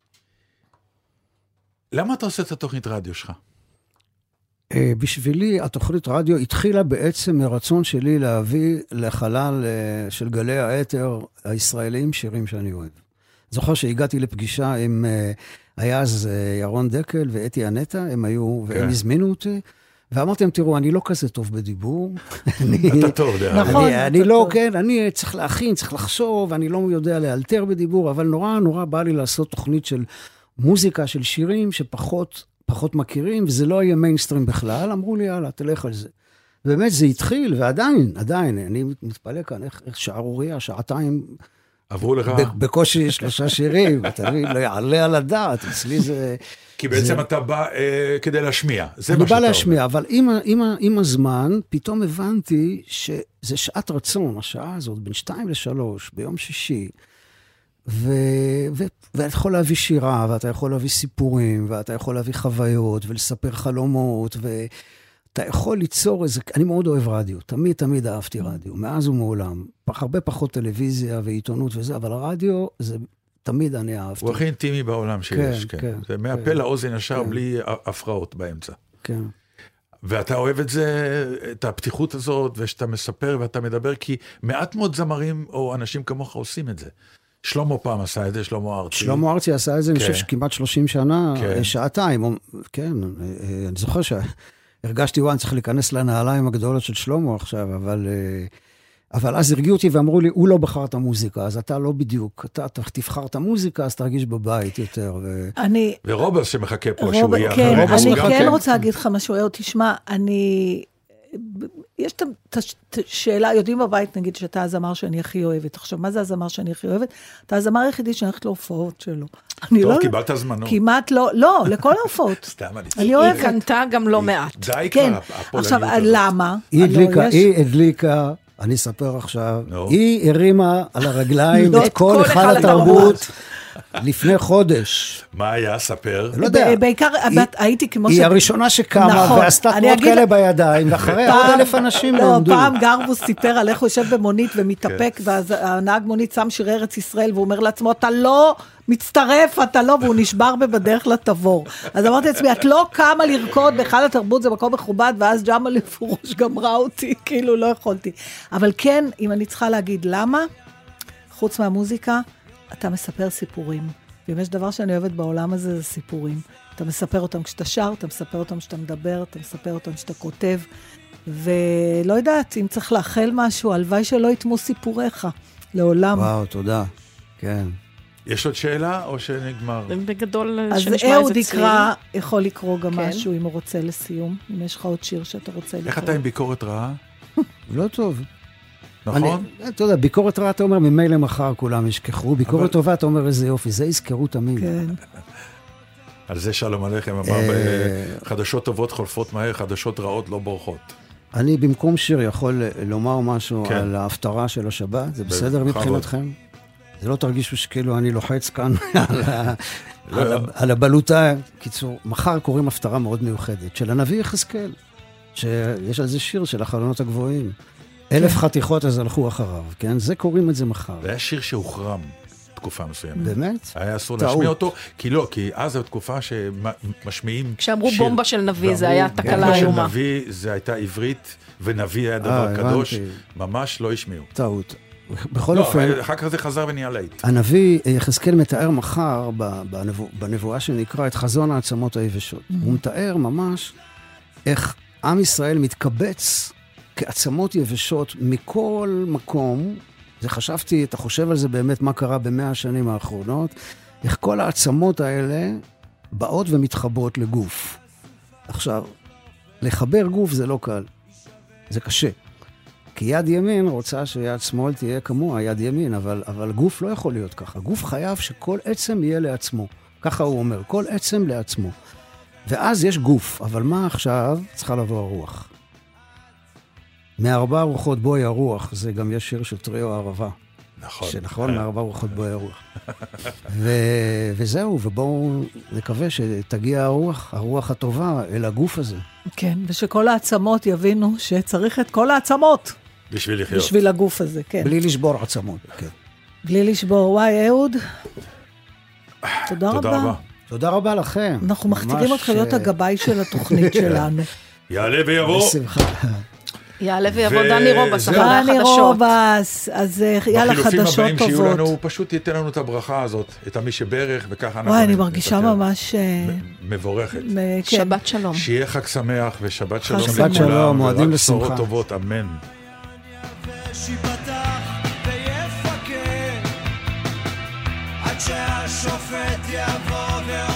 S2: למה אתה עושה את התוכנית רדיו שלך?
S3: אה, בשבילי התוכנית רדיו התחילה בעצם מרצון שלי להביא לחלל אה, של גלי האתר הישראלים שירים שאני אוהב. זוכר שהגעתי לפגישה עם, אה, היה אז אה, ירון דקל ואתי אנטה, הם היו, והם
S2: כן.
S3: הזמינו אותי. ואמרתי להם, תראו, אני לא כזה טוב בדיבור. *laughs*
S2: אתה טוב, דרך אגב.
S1: נכון.
S3: אני, לא. כן, אני צריך להכין, צריך לחשוב, אני לא יודע לאלתר בדיבור, אבל נורא נורא בא לי לעשות תוכנית של מוזיקה, של שירים שפחות פחות מכירים, וזה לא יהיה מיינסטרים בכלל. אמרו לי, יאללה, תלך על זה. באמת, זה התחיל, ועדיין, עדיין, אני מתפלא כאן, איך איך שערורייה, שעתיים,
S2: עברו לך,
S3: בקושי שלושה שירים, אתה מבין, לא יעלה על הדעת, אצלי זה...
S2: כי בעצם
S3: זה-
S2: אתה בא אה, כדי להשמיע. זה
S3: אני
S2: מה
S3: בא
S2: שאתה
S3: להשמיע, אבל עם, עם, עם הזמן, פתאום הבנתי שזה שעת רצון, השעה הזאת, בין שתיים לשלוש, ביום שישי. ו... ו... ואתה יכול להביא שירה, ואתה יכול להביא סיפורים, ואתה יכול להביא חוויות, ולספר חלומות, ואתה יכול ליצור איזה... אני מאוד אוהב רדיו, תמיד תמיד אהבתי רדיו, מאז ומעולם. הרבה פחות טלוויזיה ועיתונות וזה, אבל הרדיו, זה תמיד אני אהבתי.
S2: הוא הכי אינטימי בעולם שיש,
S3: כן,
S2: כן.
S3: כן,
S2: זה
S3: כן.
S2: מהפה לאוזן ישר,
S3: כן.
S2: בלי הפרעות באמצע.
S3: כן.
S2: ואתה אוהב את זה, את הפתיחות הזאת, ושאתה מספר ואתה מדבר, כי מעט מאוד זמרים או אנשים כמוך עושים את זה. שלמה פעם עשה את זה, שלמה ארצי.
S3: שלמה ארצי עשה את זה, אני
S2: כן.
S3: חושב שכמעט 30 שנה,
S2: כן.
S3: אה, שעתיים. כן, אה, אה, אני זוכר שהרגשתי, וואי, אני צריך להיכנס לנעליים הגדולות של שלמה עכשיו, אבל... אה, אבל אז הרגיעו אותי ואמרו לי, הוא לא בחר את המוזיקה, אז אתה לא בדיוק, אתה אתה תבחר את המוזיקה, אז תרגיש בבית יותר. ו...
S1: אני,
S2: ורוברס שמחכה פה, שהוא
S1: רוברט,
S2: יהיה...
S1: כן, אני
S2: גם
S1: כן רוצה להגיד לך משהו, אהוד, תשמע, אני... יש את השאלה, יודעים בבית, נגיד, שאתה הזמר שאני הכי אוהבת. עכשיו, מה זה הזמר שאני הכי אוהבת? אתה הזמר היחידי שאני הולכת להופעות שלו. אני
S2: טוב,
S1: לא...
S2: קיבלת הזמנות.
S1: כמעט לא, לא, לכל ההופעות. *laughs*
S2: סתם אני...
S1: אני
S4: היא
S1: אוהבת.
S4: קנתה גם לא מעט.
S2: די
S1: כן,
S2: כבר, הפולניות
S1: עכשיו,
S2: הזאת.
S1: למה?
S3: היא הדליקה, היא הדליקה, אני אספר עכשיו,
S2: נו.
S3: היא הרימה על הרגליים *laughs*
S1: לא,
S3: את כל
S4: כל
S3: היכל
S4: היכל
S3: התרבות לפני חודש.
S2: מה היה? ספר.
S3: לא יודע.
S1: בעיקר, הייתי כמו
S3: היא הראשונה שקמה
S1: נכון.
S3: ועשתה
S1: אני
S3: תנועות
S1: אגיד
S3: כאלה בידיים, ואחריה עוד
S1: פעם-
S3: אלף אנשים
S1: לא,
S3: עמדו.
S1: פעם גרבוס סיפר על איך הוא יושב במונית ומתאפק,
S3: כן.
S1: ואז הנהג מונית שם שיר ארץ ישראל, והוא אומר לעצמו, אתה לא מצטרף, אתה לא, והוא נשבר בדרך לתבור. אז אמרתי לעצמי, את לא קמה לרקוד בהיכל התרבות, זה מקום מכובד, ואז ג'מאל פורוש גמרה אותי, *laughs* כאילו לא יכולתי. אבל כן, אם אני צריכה להגיד למה, חוץ מהמוזיקה, אתה מספר סיפורים. ואם יש דבר שאני אוהבת בעולם הזה, זה סיפורים. אתה מספר אותם כשאתה שר, אתה מספר אותם כשאתה מדבר, אתה מספר אותם כשאתה כותב. ולא יודעת, אם צריך לאחל משהו, הלוואי שלא יטמו סיפוריך. לעולם.
S3: וואו, תודה. כן.
S2: יש עוד שאלה או שנגמר?
S4: בגדול,
S1: אז
S4: שנשמע
S1: אהוד
S4: איזה צליל.
S1: יקרא, יכול לקרוא גם
S4: כן.
S1: משהו, אם הוא רוצה לסיום. אם יש לך עוד שיר שאתה רוצה לקרוא.
S2: איך אתה עם ביקורת רעה?
S3: לא טוב.
S2: נכון?
S3: אני, אתה יודע, ביקורת רעה, אתה אומר, ממילא מחר כולם ישכחו. ביקורת
S2: אבל-
S3: טובה, אתה אומר, איזה יופי, זה יזכרו תמיד.
S1: כן. *laughs*
S2: על זה שלום עליכם אמר,
S3: אה,
S2: חדשות טובות חולפות מהר, חדשות רעות לא בורחות.
S3: אני במקום שיר יכול לומר משהו
S2: כן.
S3: על ההפטרה של השבת, זה בסדר. מבחינתכם? זה לא תרגישו שכאילו אני לוחץ כאן *laughs* על ה-
S2: לא.
S3: על ה- על הבלוטה. קיצור, מחר קוראים הפטרה מאוד מיוחדת, של הנביא יחזקאל, שיש על זה שיר של החלונות הגבוהים. אלף חתיכות אז הלכו אחריו, כן? זה קוראים את זה מחר.
S2: זה היה שיר שהוחרם תקופה מסוימת.
S3: באמת?
S2: היה אסור
S3: טעות.
S2: להשמיע אותו, כי לא, כי אז זו תקופה שמשמיעים
S4: כשאמרו בומבה של נביא, זה היה תקלה
S2: בומבה של
S4: איומה.
S2: נביא, זה הייתה עברית, ונביא היה
S3: אה,
S2: דבר קדוש,
S3: הבנתי.
S2: ממש לא השמיעו.
S3: טעות. בכל
S2: לא,
S3: אופן,
S2: אחר כך זה חזר ונהיה להיט.
S3: הנביא יחזקאל מתאר מחר ב- בנבוא, בנבואה שנקרא את חזון העצמות היבשות. הוא מתאר ממש איך עם ישראל מתקבץ כעצמות יבשות מכל מקום. זה חשבתי, אתה חושב על זה באמת, מה קרה במאה השנים האחרונות, איך כל העצמות האלה באות ומתחברות לגוף. עכשיו, לחבר גוף זה לא קל, זה קשה. כי יד ימין רוצה שיד שמאל תהיה כמוה, יד ימין, אבל, אבל גוף לא יכול להיות ככה. גוף חייב שכל עצם יהיה לעצמו. ככה הוא אומר, כל עצם לעצמו. ואז יש גוף, אבל מה עכשיו? צריכה לבוא הרוח. מארבע רוחות בואי הרוח, זה גם יש שיר של טריו הערבה.
S2: נכון.
S3: שנכון, מארבע רוחות בואי הרוח. ו... וזהו, ובואו נקווה שתגיע הרוח, הרוח הטובה, אל הגוף הזה.
S1: כן, ושכל העצמות יבינו שצריך את כל העצמות
S2: בשביל לחיות.
S1: בשביל הגוף הזה, כן.
S3: בלי לשבור עצמות, כן.
S1: בלי לשבור. וואי, אהוד, תודה
S2: תודה
S1: רבה.
S2: רבה.
S3: תודה רבה לכם.
S1: אנחנו מחתירים
S3: ממש,
S1: אותך להיות
S3: אה,
S1: הגבאי של התוכנית *laughs* שלנו.
S2: יעלה ויבוא.
S3: בשמחה.
S4: יעלה ויבוא דני רובס, אחרי
S2: החדשות.
S1: דני רובס, אז אה, יאללה, חדשות טובות.
S2: בחילופים הבאים שיהיו לנו, הוא פשוט ייתן לנו את הברכה הזאת, את המי שברך, וככה אנחנו...
S1: וואי, אני מרגישה ממש... אה,
S2: מבורכת.
S1: כן.
S4: שבת שלום.
S2: שיהיה חג שמח ושבת שלום לכולם.
S3: שבת
S2: שלום,
S3: מועדים לשמחה.
S2: ורק בשורות טובות, אמן.
S10: שהשופט יבוא